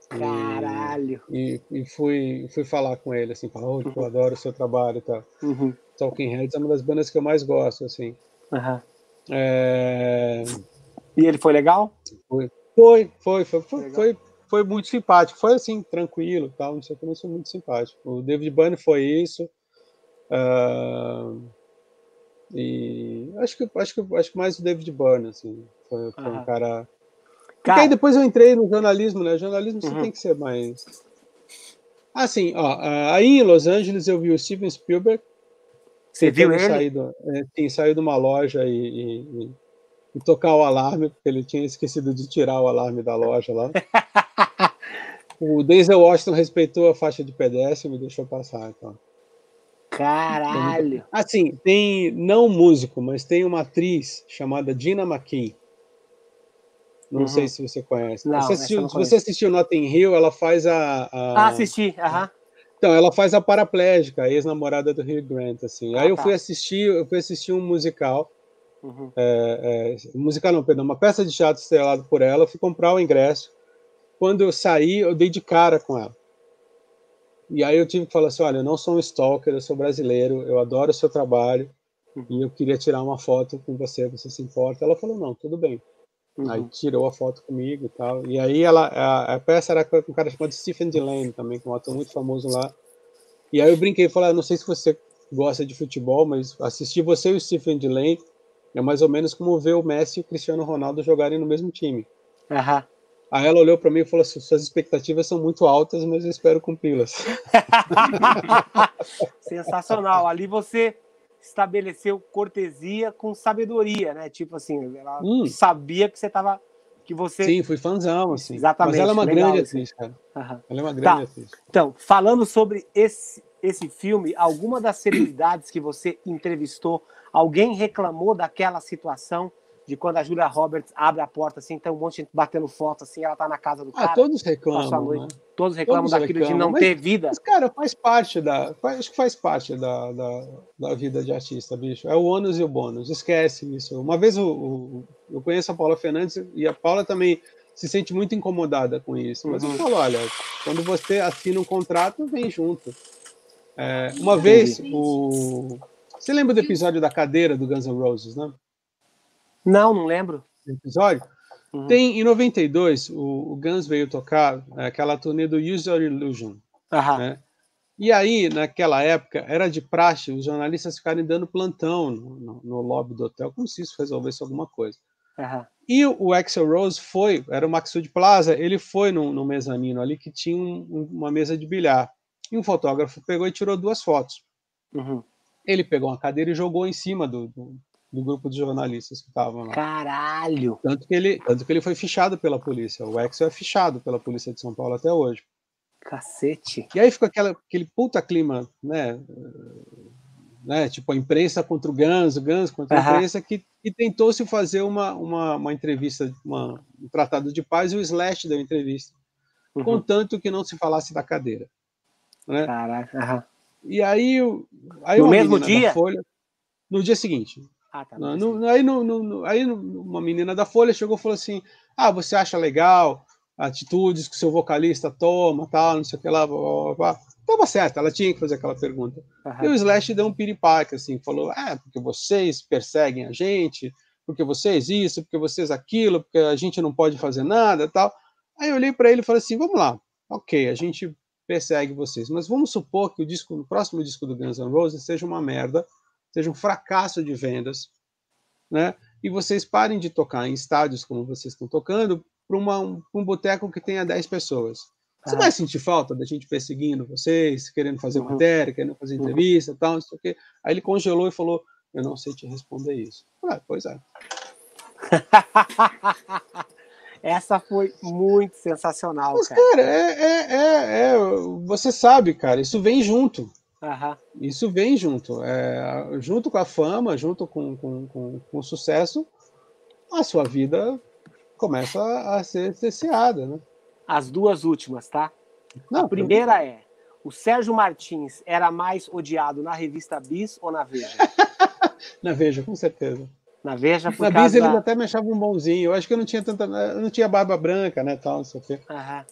Caralho! E, e, fui, fui falar com ele, assim, falar, oh, eu adoro o seu trabalho e tal. Uhum. Talking Heads é uma das bandas que eu mais gosto, assim. Uhum. É... E ele foi legal? Foi, foi, foi, foi, foi, foi, foi, muito simpático. Foi assim, tranquilo tal, não sei o que, mas foi muito simpático. O David Byrne foi isso. Uh... E acho que acho que acho que mais o David Byrne, assim, foi, foi um cara. Cara... aí depois eu entrei no jornalismo, né? Jornalismo você uhum. tem que ser mais. Assim, ó, aí em Los Angeles eu vi o Steven Spielberg. Você viu ele? Saído, é, tem saído de uma loja e, e, e, tocar o alarme, porque ele tinha esquecido de tirar o alarme da loja lá. o Denzel Washington respeitou a faixa de pedestre e me deixou passar, então. Caralho! Assim, tem não músico, mas tem uma atriz chamada Dina McKee. Não uhum. sei se você conhece. Não, você assistiu, se você assistiu Notting Hill, ela faz a. a... Ah, assisti, aham. Então, ela faz a paraplégica, a ex-namorada do Hugh Grant, assim. Ah, Aí eu tá. fui assistir, eu fui assistir um musical, uhum. é, é, musical não, perdão, uma peça de teatro estrelada por ela, eu fui comprar o ingresso. Quando eu saí, eu dei de cara com ela. E aí eu tive que falar assim, olha, eu não sou um stalker, eu sou brasileiro, eu adoro o seu trabalho, uhum. e eu queria tirar uma foto com você, você se importa? Ela falou, não, tudo bem. Uhum. Aí tirou a foto comigo e tal. E aí ela, a, a peça era com um cara chamado Stephen Delane também, que é um ator muito famoso lá. E aí eu brinquei e falei, ah, não sei se você gosta de futebol, mas assistir você e o Stephen Delane é mais ou menos como ver o Messi e o Cristiano Ronaldo jogarem no mesmo time. Uhum. Aí ela olhou para mim e falou assim: suas expectativas são muito altas, mas eu espero cumpri-las. Sensacional. Ali você estabeleceu cortesia com sabedoria, né? Tipo assim, ela hum. sabia que você estava que você Sim, fui fãzão, assim. Exatamente. Mas ela é uma Legal, grande atriz, cara. Uhum. Ela é uma grande tá. atriz. Então, falando sobre esse esse filme, alguma das celebridades que você entrevistou, alguém reclamou daquela situação de quando a Julia Roberts abre a porta assim, tem um monte de gente batendo foto assim, ela tá na casa do ah, cara. Ah, todos reclamam. Né? Todos reclamam todos daquilo reclamam. de não mas, ter vida. Mas, cara, faz parte da. Faz, acho que faz parte da, da, da, vida de artista, bicho. É o ônus e o bônus. Esquece isso. Uma vez o, o, eu conheço a Paula Fernandes e a Paula também se sente muito incomodada com isso. Mas uhum. eu falo, olha, quando você assina um contrato, vem junto. É, uma vez, o. Você lembra do episódio da cadeira do Guns N' Roses, né? Não, não lembro. Episódio? Uhum. Tem, em 92, o, o Guns veio tocar é, aquela turnê do Use Your Illusion. Uhum. Né? E aí, naquela época, era de praxe os jornalistas ficarem dando plantão no, no, no lobby do hotel, como se isso resolvesse alguma coisa. Uhum. E o, Axel Rose foi, era o Maxud Plaza, ele foi no, no mezanino ali que tinha um, uma mesa de bilhar. E um fotógrafo pegou e tirou duas fotos. Uhum. Ele pegou uma cadeira e jogou em cima do, do, do grupo de jornalistas que estavam lá. Caralho! Tanto que, ele, tanto que ele foi fichado pela polícia. O Axel é fichado pela polícia de São Paulo até hoje. Cacete! E aí ficou aquela, aquele puta clima, né? né? Tipo, a imprensa contra o Gans, o Gans contra a imprensa, que, que tentou-se fazer uma, uma, uma entrevista, uma, um tratado de paz, e o Slash deu entrevista. Uhum. Contanto que não se falasse da cadeira. Né? Caraca. E aí, aí no mesmo dia? Folha, no dia seguinte. Ah, tá. No, no, aí, no, aí uma menina da Folha chegou e falou assim: Ah, você acha legal atitudes que o seu vocalista toma, tal, não sei o que lá, blá, blá, blá. Tava certo, ela tinha que fazer aquela pergunta. Uhum. E o Slash deu um piripaque, assim, falou: É, porque vocês perseguem a gente, porque vocês isso, porque vocês aquilo, porque a gente não pode fazer nada tal. Aí eu olhei para ele e falei assim: Vamos lá, ok, a gente persegue vocês, mas vamos supor que o disco, o próximo disco do Guns N' Roses seja uma merda seja um fracasso de vendas, né? E vocês parem de tocar em estádios como vocês estão tocando para um, um boteco que tenha 10 pessoas. Você ah. vai sentir falta da gente perseguindo vocês, querendo fazer uhum. matéria, querendo fazer uhum. entrevista uhum. tal, não sei o quê. Aí ele congelou e falou: Eu não sei te responder isso. Ah, pois é. Essa foi muito sensacional, Mas, cara. cara é, é, é, é, você sabe, cara, isso vem junto. Uhum. Isso vem junto. É, junto com a fama, junto com, com, com, com, o sucesso, a sua vida começa a ser cerceada. Né? As duas últimas, tá? Não, a primeira é: o Sérgio Martins era mais odiado na revista Bis ou na Veja? na Veja, com certeza. Na Veja, por Na Bis eles até me achavam um bonzinho. Eu acho que eu não tinha tanta. Eu não tinha barba branca, né? Tal, não sei o quê. Uhum.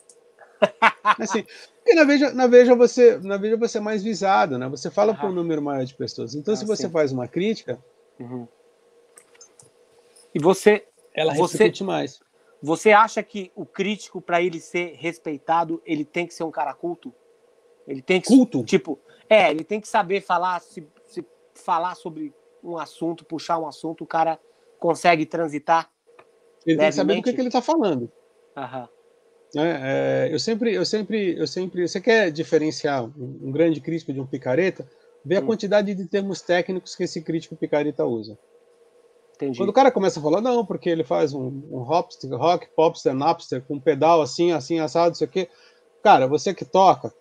Assim, porque na Veja, na Veja você, na Veja você é mais visado, né? Você fala uhum. para um número maior de pessoas. Então, ah, se você sim. faz uma crítica, uhum. e você, ela você, mais. Você acha que o crítico, para ele ser respeitado, ele tem que ser um cara culto? Ele tem que culto, tipo, é, ele tem que saber falar, se, se falar sobre um assunto, puxar um assunto, o cara consegue transitar. Ele levemente. tem que saber do que, que ele está falando. Aham. É, é, eu sempre, eu sempre, eu sempre, você quer diferenciar um, um grande crítico de um picareta? Vê a hum. quantidade de termos técnicos que esse crítico picareta usa. Entendi. Quando o cara começa a falar, não, porque ele faz um, um hopster, rock, popster, napster, com um pedal assim, assim, assado, isso aqui. Cara, você que toca,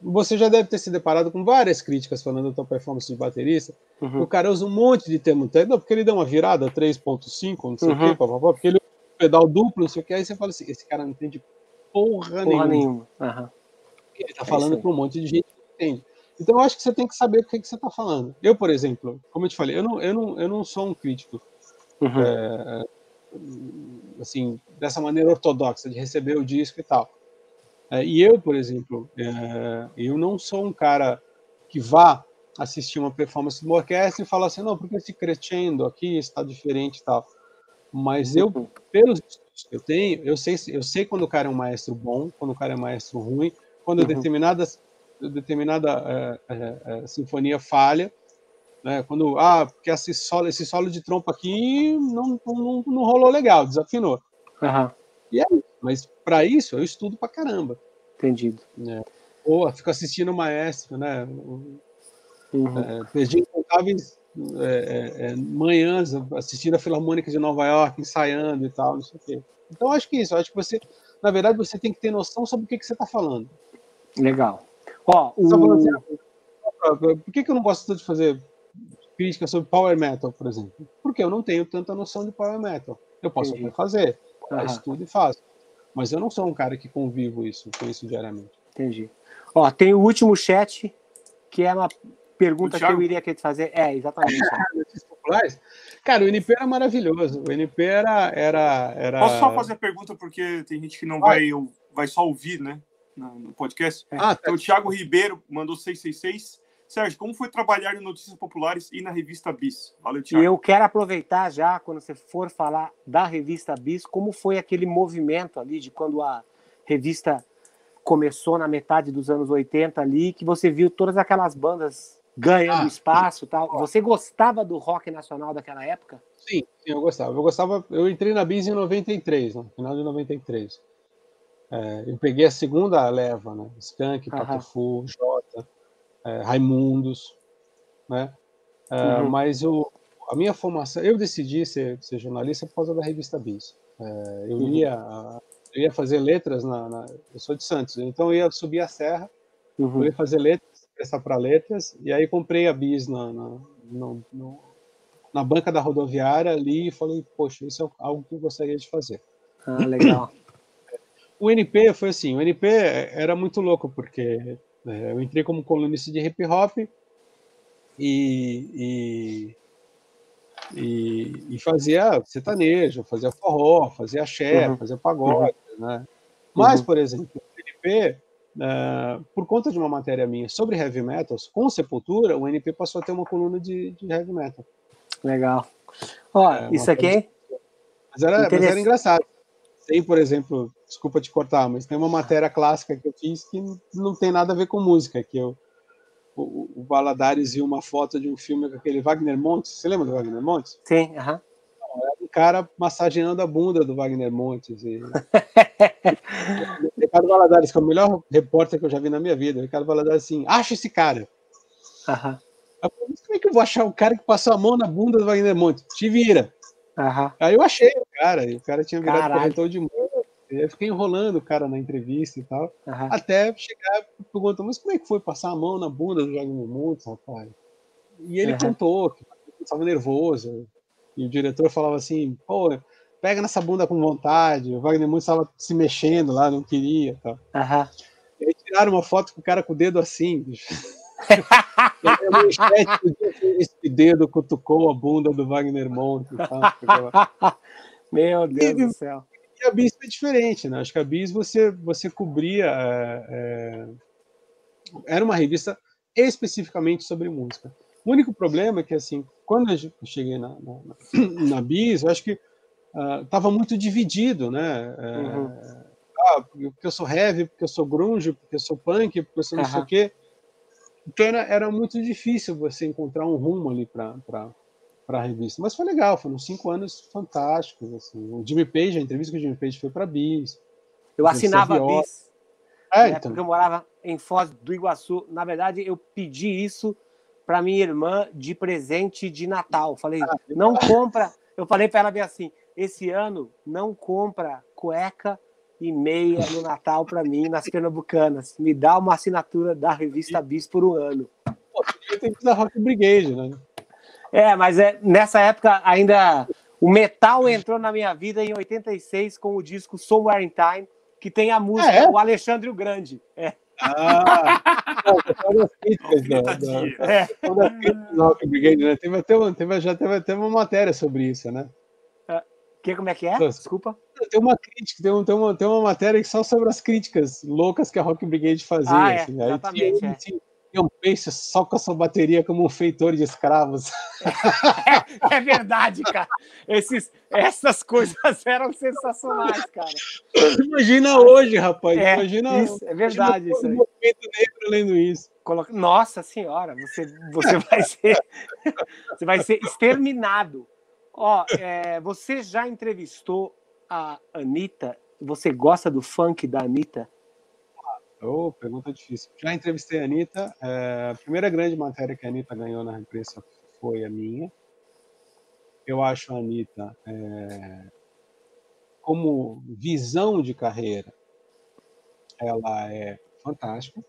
você já deve ter se deparado com várias críticas falando da tua performance de baterista. Uhum. O cara usa um monte de termo técnico, porque ele deu uma virada 3.5, não sei uhum. o quê, uhum. porque ele usa um pedal duplo, não sei o que, aí você fala assim, esse cara não entende porra, porra nenhuma. nenhuma. Uhum. Ele tá é falando para um monte de gente que entende. Então eu acho que você tem que saber o que, que você está falando. Eu, por exemplo, como eu te falei, eu não, eu não, eu não sou um crítico uhum. é, assim dessa maneira ortodoxa de receber o disco e tal. É, e eu, por exemplo, é, eu não sou um cara que vá assistir uma performance de uma orquestra e falar assim, não, porque esse crescendo aqui está diferente e tal. Mas eu, uhum. pelos eu tenho, eu sei, eu sei quando o cara é um maestro bom, quando o cara é um maestro ruim, quando uhum. determinadas determinada é, é, é, sinfonia falha, né? Quando ah, porque esse solo, esse solo de trompa aqui não, não, não rolou legal, desafinou. Uhum. E é mas para isso eu estudo para caramba. Entendido. É. Ou fico assistindo o maestro, né? Uhum. É, perdi incontáveis é, é, manhãs assistindo a Filarmônica de Nova York, ensaiando e tal, não sei o quê. Então acho que isso, acho que você, na verdade, você tem que ter noção sobre o que, que você está falando. Legal. Ó, o... assim, por que, que eu não gosto de fazer crítica sobre power metal, por exemplo? Porque eu não tenho tanta noção de power metal. Eu posso até fazer, uhum. estudo e faço. Mas eu não sou um cara que convivo isso, com isso diariamente. Entendi. Ó, tem o último chat, que é uma pergunta que eu iria querer te fazer. É, exatamente. Cara, o NP era maravilhoso. O NP era. era, era... Posso só fazer a pergunta, porque tem gente que não vai, vai só ouvir, né? no podcast. É. Ah, tá. Então, o Thiago Ribeiro mandou 666. Sérgio, como foi trabalhar em notícias populares e na revista Bis? Valeu, Thiago. E eu quero aproveitar já, quando você for falar da revista Bis, como foi aquele movimento ali de quando a revista começou na metade dos anos 80 ali, que você viu todas aquelas bandas ganhando ah, espaço tal. Você gostava do rock nacional daquela época? Sim, sim, eu gostava. Eu gostava. Eu entrei na Bis em 93, no final de 93. É, eu peguei a segunda leva, né? Skank, Patufu, Jota, é, Raimundos, né? É, uhum. Mas eu, a minha formação, eu decidi ser, ser jornalista por causa da revista Bis. É, eu, uhum. ia, eu ia fazer letras na, na, Eu sou de Santos, então eu ia subir a serra, uhum. eu ia fazer letras, prestar para letras, e aí comprei a Bis na, na, no, no, na banca da rodoviária ali e falei, poxa, isso é algo que eu gostaria de fazer. Ah, legal. o NP foi assim, o NP era muito louco, porque é, eu entrei como colunista de hip hop e, e, e, e fazia sertanejo, fazia forró, fazia axé, uhum. fazia pagode, uhum. né? Mas, uhum. por exemplo, o NP, uh, é, por conta de uma matéria minha sobre heavy metals, com Sepultura, o NP passou a ter uma coluna de, de heavy metal. Legal. Ó, é, isso aqui... Mas era, mas era engraçado tem, por exemplo, desculpa te cortar, mas tem uma matéria clássica que eu fiz que não tem nada a ver com música, que eu, o, o Valadares viu uma foto de um filme com aquele Wagner Montes. Você lembra do Wagner Montes? Sim, aham. Uh -huh. Um cara massageando a bunda do Wagner Montes. E... Ricardo Valadares, que é o melhor repórter que eu já vi na minha vida. Ricardo Valadares, assim, acha esse cara. Aham. Uh -huh. Como é que eu vou achar o cara que passou a mão na bunda do Wagner Montes? Te vira. Uhum. Aí eu achei o cara, e o cara tinha virado Caralho. corretor de música. Eu fiquei enrolando o cara na entrevista e tal, até chegar e perguntar, mas como é que foi passar a mão na bunda do Wagner Montes, rapaz? E ele contou que estava nervoso, e o diretor falava assim, pô, pega nessa bunda com vontade, o Wagner Montes estava se mexendo lá, não queria tal. Uhum. E aí tiraram uma foto com o cara com o dedo assim. Esse dedo cutucou a bunda do Wagner Monte. Tá? Meu Deus e, do céu. E a Bis foi diferente, né? Acho que a Bis você, você cobria. É, é, era uma revista especificamente sobre música. O único problema é que, assim, quando eu cheguei na, na, na Bis, eu acho que estava uh, muito dividido, né? Uhum. ah, porque eu sou heavy, porque eu sou grunge, porque eu sou punk, porque eu sou não uhum. sei o quê. Então era, era muito difícil você encontrar um rumo ali para a revista. Mas foi legal, foram cinco anos fantásticos. Assim. O Jimmy Page, a entrevista com o Jimmy Page foi para Bis. Eu assinava a Bis. É, então. Porque eu morava em Foz do Iguaçu. Na verdade, eu pedi isso para minha irmã de presente de Natal. Falei, ah, não compra. Eu falei para ela bem assim: esse ano não compra cueca e meia no Natal para mim nas Pernambucanas. Me dá uma assinatura da revista Bis por um ano. Pô, tem que usar Rock Brigade, né? É, mas é, nessa época ainda o metal entrou na minha vida em 86 com o disco Somewhere in Time, que tem a música é, é? O Alexandre o Grande. É. Ah, das críticas da, da, é. do Rock Brigade, né? Teve até, uma, teve, já teve até uma matéria sobre isso, né? Que, como é que é? Desculpa. Tem uma crítica, tem, um, tem, uma, tem uma matéria só sobre as críticas loucas que a Rock Brigade fazia. Ah, é, assim, exatamente. Aí, tinha, é. um peixe só com a sua bateria como um feitor de escravos. É, é, verdade, cara. Esses, essas coisas eram sensacionais, cara. Imagina hoje, rapaz. É, imagina. Isso, é verdade. Imagina isso aí. negro lendo isso. Nossa senhora, você, você vai ser. você vai ser exterminado. Ó, é, você já entrevistou a Anitta? Você gosta do funk da Anitta? Oh, pergunta difícil. Já entrevistei a Anitta. É, a primeira grande matéria que a Anitta ganhou na imprensa foi a minha. Eu acho a Anitta, é, como visão de carreira, ela é fantástica.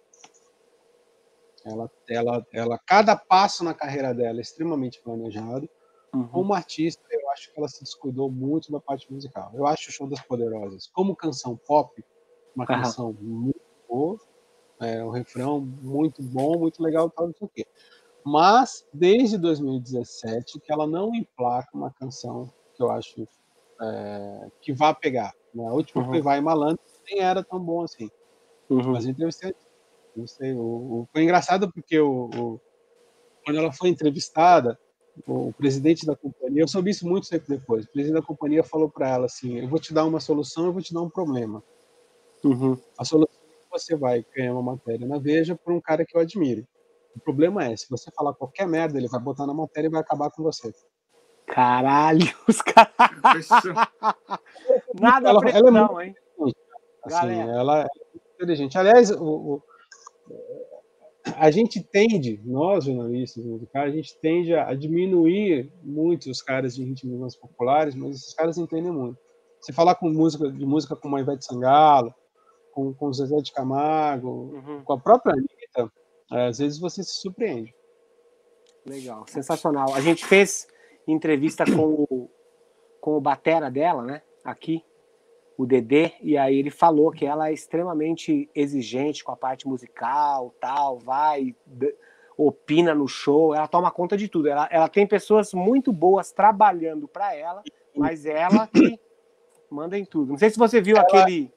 Ela, ela, ela, cada passo na carreira dela é extremamente planejado. Uhum. Como artista, eu acho que ela se descuidou muito da parte musical. Eu acho o Show das Poderosas, como canção pop, uma uhum. canção muito boa, é, um refrão muito bom, muito legal, tal, não sei o quê. Mas, desde 2017, que ela não emplaca uma canção que eu acho é, que vá pegar. Né? A última uhum. foi Vai Malandro, nem era tão bom assim. Uhum. Mas eu entrevistei, entrevistei o, o, foi engraçado porque o, o, quando ela foi entrevistada, o presidente da companhia, eu soube isso muito tempo depois, o presidente da companhia falou para ela assim, eu vou te dar uma solução, eu vou te dar um problema. Uhum. A solução é que você vai ganhar uma matéria na Veja por um cara que eu admire. O problema é, se você falar qualquer merda, ele vai botar na matéria e vai acabar com você. Caralho, os caras... Nada ela, ela é muito hein? Assim, ela é inteligente. Aliás, o, o a gente tende, nós jornalistas musicais, a gente tende a, diminuir muito os caras de ritmos mais populares, mas esses caras entendem muito. Você falar com música de música como a Ivete Sangalo, com, com o Zezé de Camargo, uhum. com a própria Anitta, às vezes você se surpreende. Legal, sensacional. A gente fez entrevista com o, com o batera dela, né? Aqui, o Dedê, e aí ele falou que ela é extremamente exigente com a parte musical, tal, vai, opina no show, ela toma conta de tudo. Ela, ela tem pessoas muito boas trabalhando para ela, mas ela que manda em tudo. Não sei se você viu ela... aquele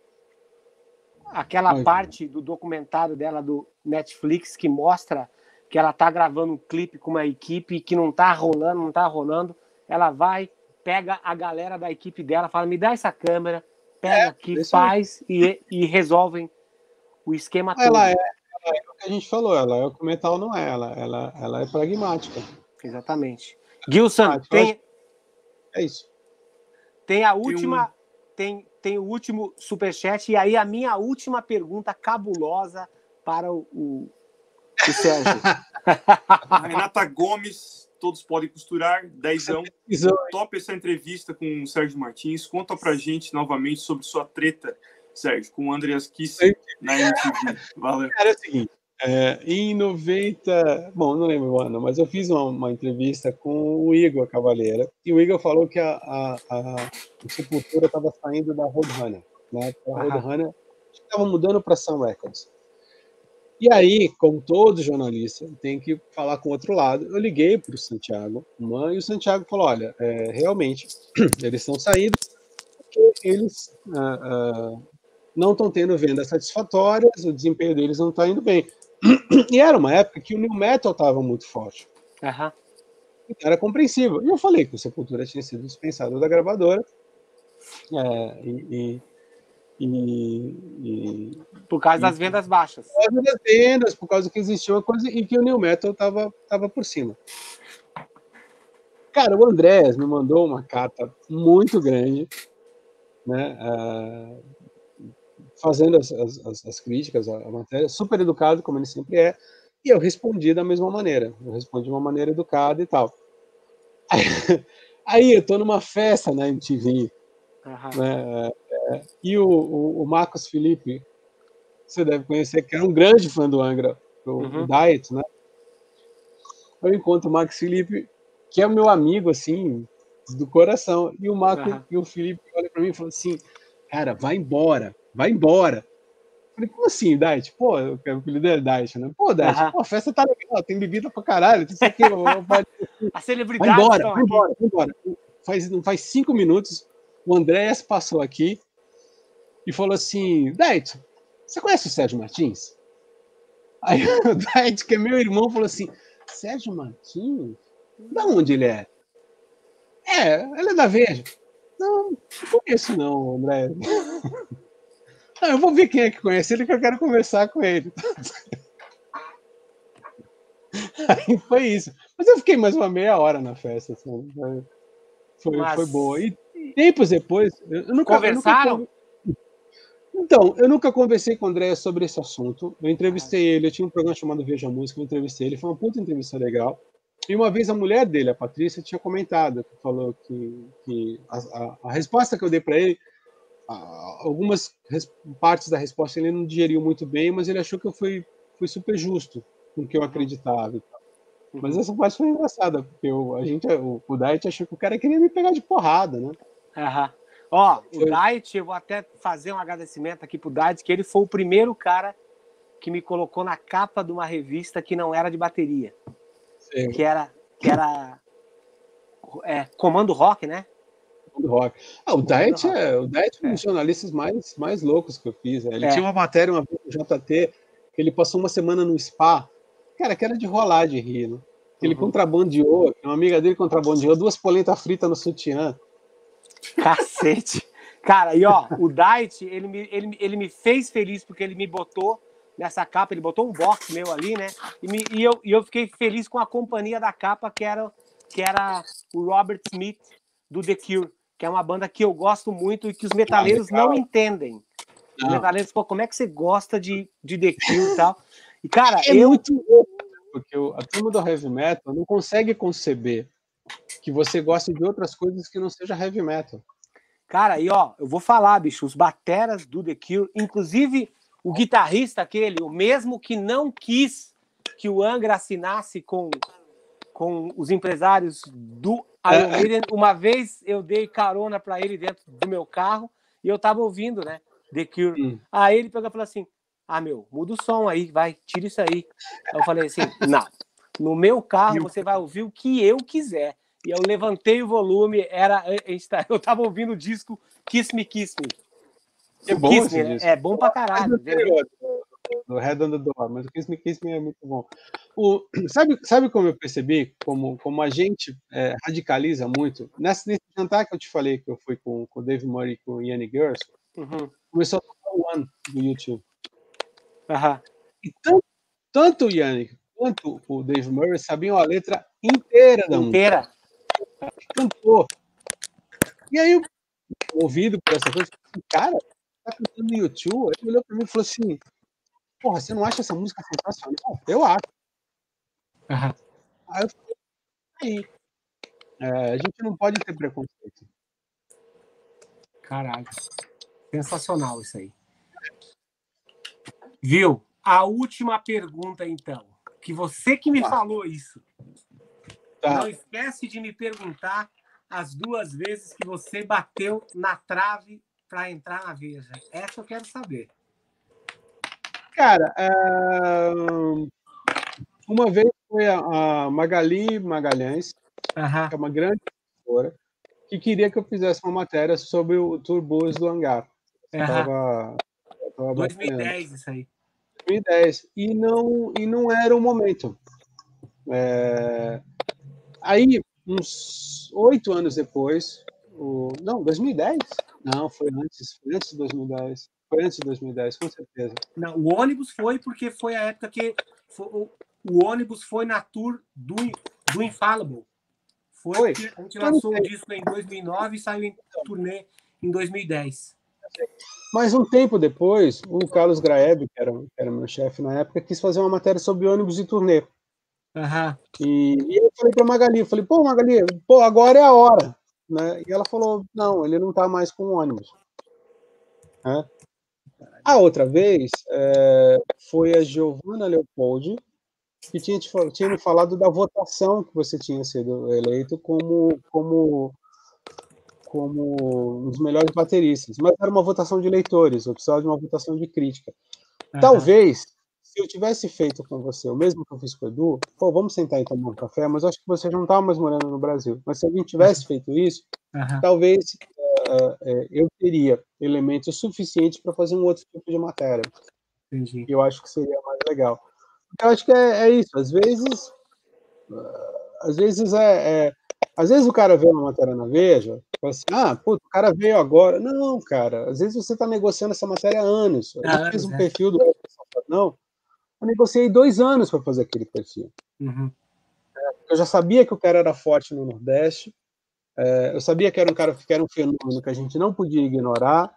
aquela parte do documentário dela do Netflix que mostra que ela tá gravando um clipe com uma equipe que não tá rolando, não tá rolando. Ela vai, pega a galera da equipe dela, fala: "Me dá essa câmera, pega é, aqui, faz e, e resolvem o esquema ela todo. É, ela é o que a gente falou, ela é o que o metal não é, ela, ela, ela é pragmática. Exatamente. Gilson, tem. É isso. Tem a última. Tem, um... tem, tem o último superchat, e aí a minha última pergunta cabulosa para o, o, o Sérgio. Renata Gomes todos podem costurar, dezão. Top essa entrevista com o Sérgio Martins. Conta pra gente novamente sobre sua treta, Sérgio, com o Andreas Kiss na MTV. Valeu. Cara, é o seguinte, é, em 90, bom, não lembro o ano, mas eu fiz uma, uma, entrevista com o Igor Cavaleira, e o Igor falou que a, a, a, a Sepultura estava saindo da Roadrunner, né? A Roadrunner estava mudando para Sun Records. E aí, como todo jornalista, tem que falar com o outro lado. Eu liguei para o Santiago, e o Santiago falou: olha, é, realmente, eles estão saindo porque eles ah, ah, não estão tendo vendas satisfatórias, o desempenho deles não está indo bem. E era uma época que o New Metal estava muito forte. Uhum. Era compreensível. E eu falei que o Sepultura tinha sido dispensado da gravadora. É, e, e, e, por causa e, das vendas baixas. Por causa das vendas, por causa que existia uma coisa e que o New Metal estava tava por cima. Cara, o Andrés me mandou uma carta muito grande, né, uh, fazendo as, as, as críticas à matéria, super educado, como ele sempre é, e eu respondi da mesma maneira. Eu respondi de uma maneira educada e tal. Aí, aí eu tô numa festa na MTV, uhum. né, é, e o, o, o, Marcos Felipe, você deve conhecer, que era um grande fã do Angra, o, uhum. Diet, né? Eu encontro o Marcos Felipe, que é o meu amigo, assim, do coração. E o Marco uhum. e o Felipe olham para mim e falam assim: cara, vai embora, vai embora. Falei, como assim, Diet? Pô, eu quero o dele é Diet, né? Pô, Diet, uh -huh. pô, a festa tá legal, tem bebida pra caralho, isso aqui. a celebridade. Vai embora, vai embora, vai embora. Faz, não faz cinco minutos, o Andréas passou aqui e falou assim: Diet, você conhece o Sérgio Martins? Aí o Diet, que é meu irmão, falou assim: Sérgio Martins? Da onde ele é? É, ele é da Veja. Não, não conheço não, André. Ah, eu vou ver quem é que conhece ele, que eu quero conversar com ele. Aí foi isso. Mas eu fiquei mais uma meia hora na festa. Assim. Foi, Mas... foi boa. E tempos depois. Eu nunca, Conversaram? Eu nunca... Então, eu nunca conversei com o André sobre esse assunto. Eu entrevistei ele, eu tinha um programa chamado Veja Música, eu entrevistei ele, foi uma puta entrevista legal. E uma vez a mulher dele, a Patrícia, tinha comentado, falou que, que a, a, a resposta que eu dei para ele algumas partes da resposta ele não digeriu muito bem, mas ele achou que eu fui, fui super justo com o que eu acreditava. Mas essa parte foi engraçada, porque eu, a gente, o, o Diet achou que o cara queria me pegar de porrada, né? Aham. Ó, o Diet, eu vou até fazer um agradecimento aqui pro Diet, que ele foi o primeiro cara que me colocou na capa de uma revista que não era de bateria. Sim. Que era, que era é, Comando Rock, né? do rock. Ah, o Diet é, o Diet é um dos jornalistas mais, mais loucos que eu fiz. Né? Ele é. tinha uma matéria uma vez no JT, que ele passou uma semana no spa, cara, que era de rolar de rir, né? Ele uhum. contrabandeou, uma amiga dele contrabandeou duas polentas fritas no sutiã. Cacete! Cara, e ó, o Diet, ele me, ele, ele me fez feliz porque ele me botou nessa capa, ele botou um box meu ali, né? E, me, e, eu, e eu fiquei feliz com a companhia da capa, que era, que era o Robert Smith, do The Cure que é uma banda que eu gosto muito e que os metaleiros ah, não entendem. Não. Os metaleiros, pô, como é que você gosta de, de The Cure e tal? E, cara, é eu... muito louco, porque a turma do heavy metal não consegue conceber que você gosta de outras coisas que não seja heavy metal. Cara, e ó, eu vou falar, bicho, os bateras do The Cure, inclusive o guitarrista aquele, o mesmo que não quis que o Angra assinasse com, com os empresários do Aí, uma vez eu dei carona para ele dentro do meu carro e eu tava ouvindo, né? The Cure. Hum. Aí ele pegou e falou assim: Ah, meu, muda o som aí, vai, tira isso aí. Aí eu falei assim: Não, no meu carro você vai ouvir o que eu quiser. E eu levantei o volume, era, tá, eu tava ouvindo o disco Kiss Me Kiss Me. É bom, Kiss Me, é bom pra caralho do Red on the Door, mas o Kiss Me Kiss Me é muito bom. O, sabe, sabe como eu percebi? Como, como a gente é, radicaliza muito? Nesse, nesse jantar que eu te falei, que eu fui com, com o Dave Murray e com o Yanni Girls, uhum. começou a tocar o One do YouTube. Uhum. E tanto, tanto o Yannick quanto o Dave Murray sabiam a letra inteira da inteira. música. Cantou. E aí, ouvido por essa coisa, cara, tá cantando no YouTube? Ele olhou para mim e falou assim: porra, você não acha essa música sensacional? Eu acho. Uhum. Aí eu falei, aí. É, a gente não pode ter preconceito. Caralho. Sensacional isso aí. Viu? A última pergunta, então. Que você que me falou isso. Tá. Não esquece de me perguntar as duas vezes que você bateu na trave para entrar na Veja. Essa eu quero saber. Cara, uma vez foi a, Magali Magalhães, uhum. que é uma grande professora, que queria que eu fizesse uma matéria sobre o Turbos do Hangar. Uhum. Tava, tava 2010, isso aí. 2010. E não, e não era o momento. É... Aí, uns oito anos depois, o... não, 2010? Não, foi antes, foi antes de 2010. Foi antes de 2010, com certeza. Não, o ônibus foi porque foi a época que foi, o, o, ônibus foi na tour do, do Infallible. Foi, foi. a gente lançou o disco em 2009 e saiu em turnê em 2010. Mas um tempo depois, o Carlos Graeb, que era, que era meu chefe na época, quis fazer uma matéria sobre ônibus e turnê. Uhum. E, e eu falei para Magali, eu falei, pô, Magali, pô, agora é a hora. Né? E ela falou, não, ele não está mais com o ônibus. Né? A outra vez é, foi a Giovanna Leopoldi, que tinha, te, tinha me falado da votação que você tinha sido eleito como, como, como um dos melhores bateristas. Mas era uma votação de leitores, eu precisava de uma votação de crítica. Talvez, se eu tivesse feito com você o mesmo que eu fiz com o Edu, pô, vamos sentar e tomar um café, mas acho que você já não estava mais morando no Brasil. Mas se alguém tivesse feito isso, talvez uh, uh, eu teria elementos suficientes para fazer um outro tipo de matéria. Entendi. Eu acho que seria mais legal. Eu acho que é, é isso. Às vezes, uh, às vezes é, é, às vezes o cara vê uma matéria na Veja, fala assim, ah, pô, o cara veio agora. Não, cara, às vezes você está negociando essa matéria há anos. Eu ah, fiz um é. perfil do não, eu negociei dois anos para fazer aquele perfil. Uhum. Eu já sabia que o cara era forte no Nordeste, é, eu sabia que era um cara que era um fenômeno que a gente não podia ignorar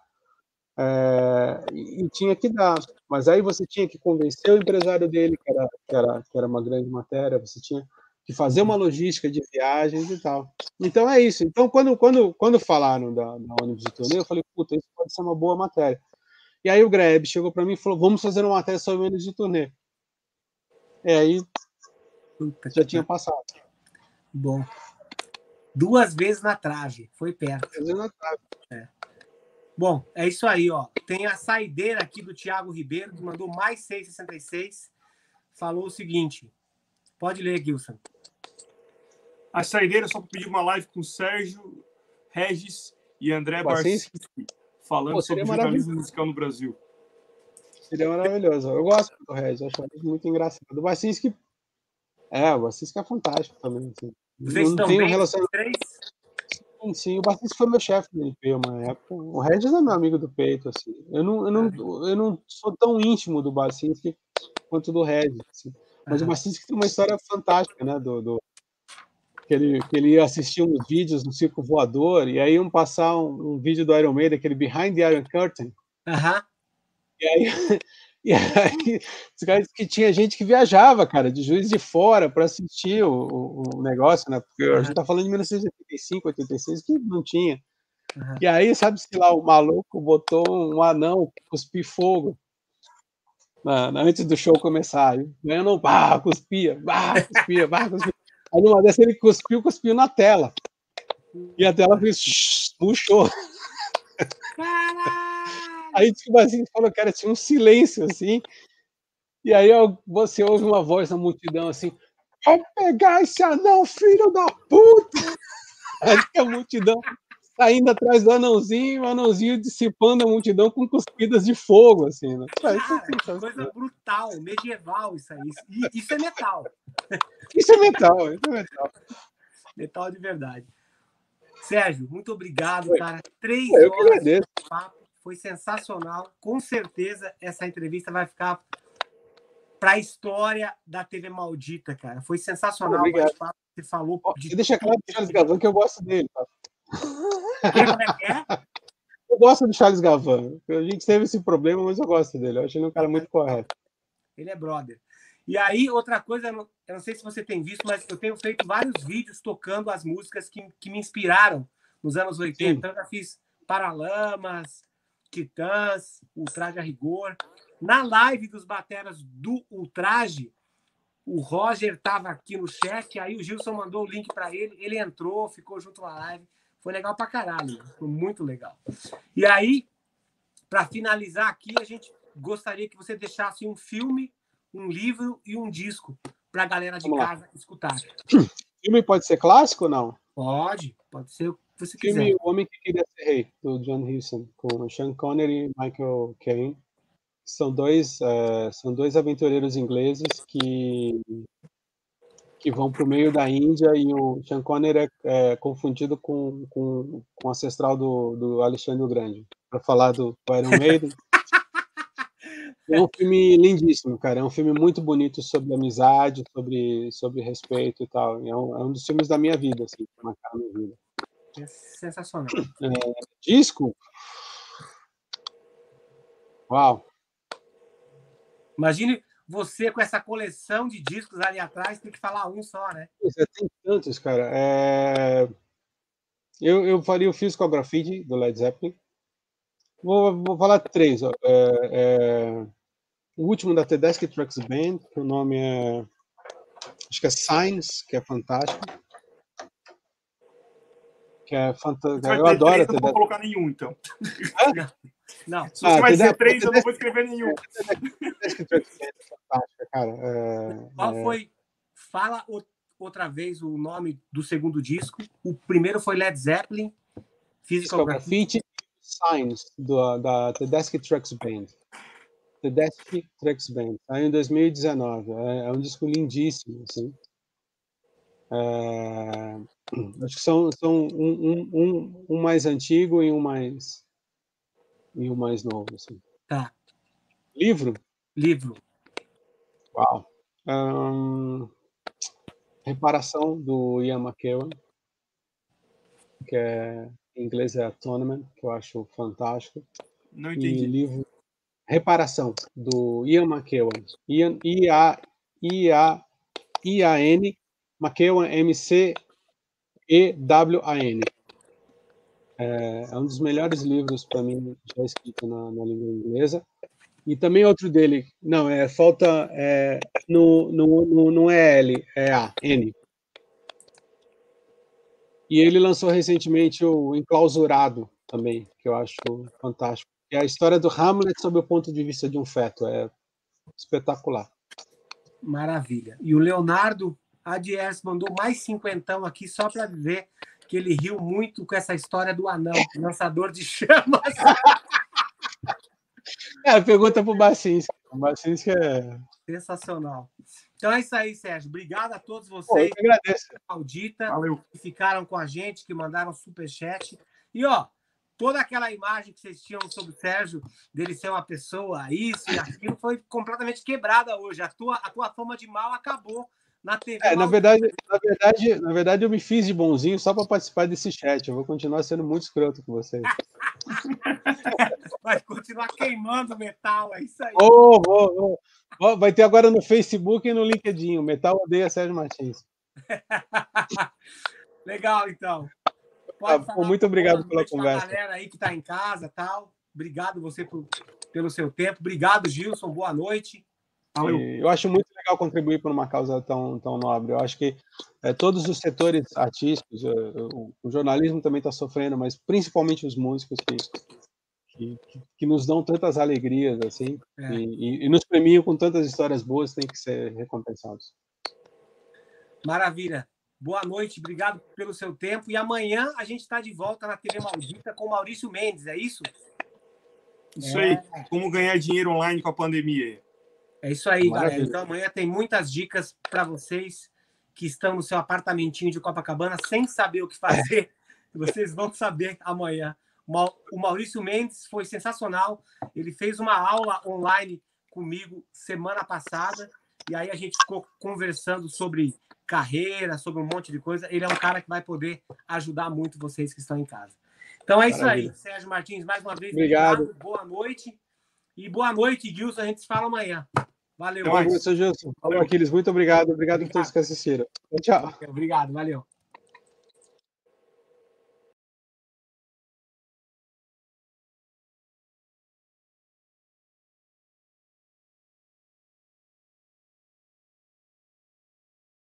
é, e, e, tinha que dar. Mas aí você tinha que convencer o empresário dele que era, que era, que era uma grande matéria, você tinha que fazer uma logística de viagens e tal. Então é isso. Então, quando, quando, quando falaram da, da ônibus de turnê, eu falei, puta, isso pode ser uma boa matéria. E aí o Greb chegou para mim e falou: vamos fazer uma matéria sobre menos de turnê. E aí Puta já tinha passado. Bom. Duas vezes na trave, foi perto. Duas vezes na trave. É. Bom, é isso aí, ó. Tem a saideira aqui do Thiago Ribeiro, que mandou mais 666. Falou o seguinte: pode ler, Gilson. A saideira só pedir uma live com Sérgio, Regis e André Barcinski falando Pô, sobre jornalismo musical no Brasil. Seria maravilhoso. Eu gosto do Red, acho muito engraçado. O Bacinski. É, o Bacinski é fantástico também. Assim. Vocês não tem um relacionamento. Sim, sim, o Bacinski foi meu chefe no NP uma época. O Regis é meu amigo do peito, assim. Eu não, eu não, eu não sou tão íntimo do Bacinski quanto do Regis. Assim. Mas uhum. o Bacinski tem uma história fantástica, né? Do, do, que ele, que ele ia assistir uns vídeos no Circo Voador, e aí iam passar um, um vídeo do Iron Maiden, aquele Behind the Iron Curtain. Uhum. E aí, e aí os caras que tinha gente que viajava, cara, de juiz de fora para assistir o, o, o, negócio, né? Porque uhum. a gente tá falando de 1985, 86, que não tinha. Uhum. E aí, sabe-se lá, o maluco botou um anão cuspir fogo na, na, antes do show começar. Ganhando, bah, cuspia, bah, cuspia, bah, cuspia. Aí numa dessa ele cuspiu, cuspiu na tela. E a tela fez puxou. Aí tipo assim, falou, cara, tinha um silêncio assim. E aí você ouve uma voz na multidão assim: vai pegar esse anão, filho da puta! Aí a multidão saindo atrás do anãozinho, o anãozinho dissipando a multidão com cuspidas de fogo, assim, né? Cara, assim, coisa brutal, medieval isso aí. Isso é metal. Isso é metal, isso é metal. Metal de verdade. Sérgio, muito obrigado, cara. Três Eu horas de papo. Foi sensacional. Com certeza essa entrevista vai ficar para a história da TV Maldita, cara. Foi sensacional o papo você falou. De... Deixa claro pro Charles Gavan que eu gosto dele. Tá? É é? Eu gosto do Charles Gavan. A gente teve esse problema, mas eu gosto dele. Eu acho ele um cara muito correto. Ele é brother. E aí, outra coisa, eu não, eu não sei se você tem visto, mas eu tenho feito vários vídeos tocando as músicas que, que me inspiraram nos anos 80. Sim. Então, eu já fiz Paralamas, Titãs, Ultraje a Rigor. Na live dos bateras do Ultraje, o Roger estava aqui no chat, aí o Gilson mandou o link para ele, ele entrou, ficou junto na live. Foi legal pra caralho, foi muito legal. E aí, para finalizar aqui, a gente gostaria que você deixasse um filme um livro e um disco para a galera de Vamos casa lá. escutar. Filme pode ser clássico ou não? Pode, pode ser o que você filme quiser. O Homem que Queria Ser Rei, do John Huston, com Sean Connery e Michael Caine. São dois, uh, são dois aventureiros ingleses que que vão para o meio da Índia e o Sean Connery é, é confundido com, com, com o ancestral do, do Alexandre o Grande, para falar do Iron Maiden. É um filme lindíssimo, cara. É um filme muito bonito sobre amizade, sobre, sobre respeito e tal. É um, é um dos filmes da minha vida, assim, que marcaram minha vida. É sensacional. É, disco? Uau! Imagine você com essa coleção de discos ali atrás, tem que falar um só, né? É, tem tantos, cara. É... Eu, eu faria o Physical Graffiti, do Led Zeppelin. Vou, vou falar três. Ó. É, é o último da Tedeschi Trucks Band, que o nome é. Acho que é Signs, que é fantástico. Que é fantástico. Eu adoro. Três, eu não vou colocar nenhum, então. Não. Se você ah, vai ser três, eu não vou escrever nenhum. cara. É, Qual é... foi? Fala outra vez o nome do segundo disco. O primeiro foi Led Zeppelin, Physical Graffiti Signs, do, da The Desk Trucks Band. The Desk Trucks Band. Saiu em 2019. É, é um disco lindíssimo, assim. É, acho que são, são um, um, um, mais antigo e um mais e um mais novo. Assim. Tá. Livro? Livro. Uau. Um, reparação do Ian McKellen, que é, em inglês é Atonement, que eu acho fantástico. Não entendi. E livro Reparação, do Ian McKellen. Ian, I-A-N, McEwan, M-C-E-W-A-N. É, é, um dos melhores livros para mim já escrito na, na, língua inglesa. E também outro dele, não, é falta é, no, no, no, não é L, é A, N. E ele lançou recentemente o Enclausurado também, que eu acho fantástico. É a história do Hamlet sob o ponto de vista de um feto, é espetacular. Maravilha. E o Leonardo Adiers mandou mais cinquentão aqui só para ver que ele riu muito com essa história do anão, lançador de chamas. É, pergunta para o Bacinski. O Bacinski é. Sensacional. Então é isso aí, Sérgio. Obrigado a todos vocês. Pô, eu agradeço. Maldita, Valeu. que ficaram com a gente, que mandaram superchat. E, ó, toda aquela imagem que vocês tinham sobre o Sérgio, dele ser uma pessoa, isso e aquilo, foi completamente quebrada hoje. A tua, a tua fama de mal acabou na TV. É, na verdade, na verdade, na verdade, eu me fiz de bonzinho só para participar desse chat. Eu vou continuar sendo muito escroto com vocês. Vai continuar queimando metal, é isso aí. Oh, oh, oh. vai ter agora no Facebook e no LinkedIn. O Metal odeia Sérgio Martins. Legal, então. Ah, muito obrigado pela conversa. galera aí que está em casa tal. Obrigado você por, pelo seu tempo. Obrigado, Gilson. Boa noite. Eu acho muito legal contribuir por uma causa tão, tão nobre. Eu acho que é, todos os setores artísticos, é, o, o jornalismo também está sofrendo, mas principalmente os músicos que, que, que, nos dão tantas alegrias assim é. e, e, nos premiam com tantas histórias boas, têm que ser recompensados. Maravilha. Boa noite, obrigado pelo seu tempo. E amanhã a gente está de volta na TV Maldita com Maurício Mendes, é isso? Isso aí. Como ganhar dinheiro online com a pandemia. É isso aí, Maravilha. galera. Então amanhã tem muitas dicas para vocês que estão no seu apartamentinho de Copacabana sem saber o que fazer. vocês vão saber amanhã. O Maurício Mendes foi sensacional. Ele fez uma aula online comigo semana passada e aí a gente ficou conversando sobre carreira, sobre um monte de coisa. Ele é um cara que vai poder ajudar muito vocês que estão em casa. Então é isso Maravilha. aí, Sérgio Martins, mais uma vez. Obrigado. obrigado. Boa noite. E boa noite, Gilson. A gente se fala amanhã. Valeu. Então, Gilson. Falou, Aquiles. Muito obrigado. Obrigado, obrigado. a todos que assistiram. Tchau. Obrigado. Valeu.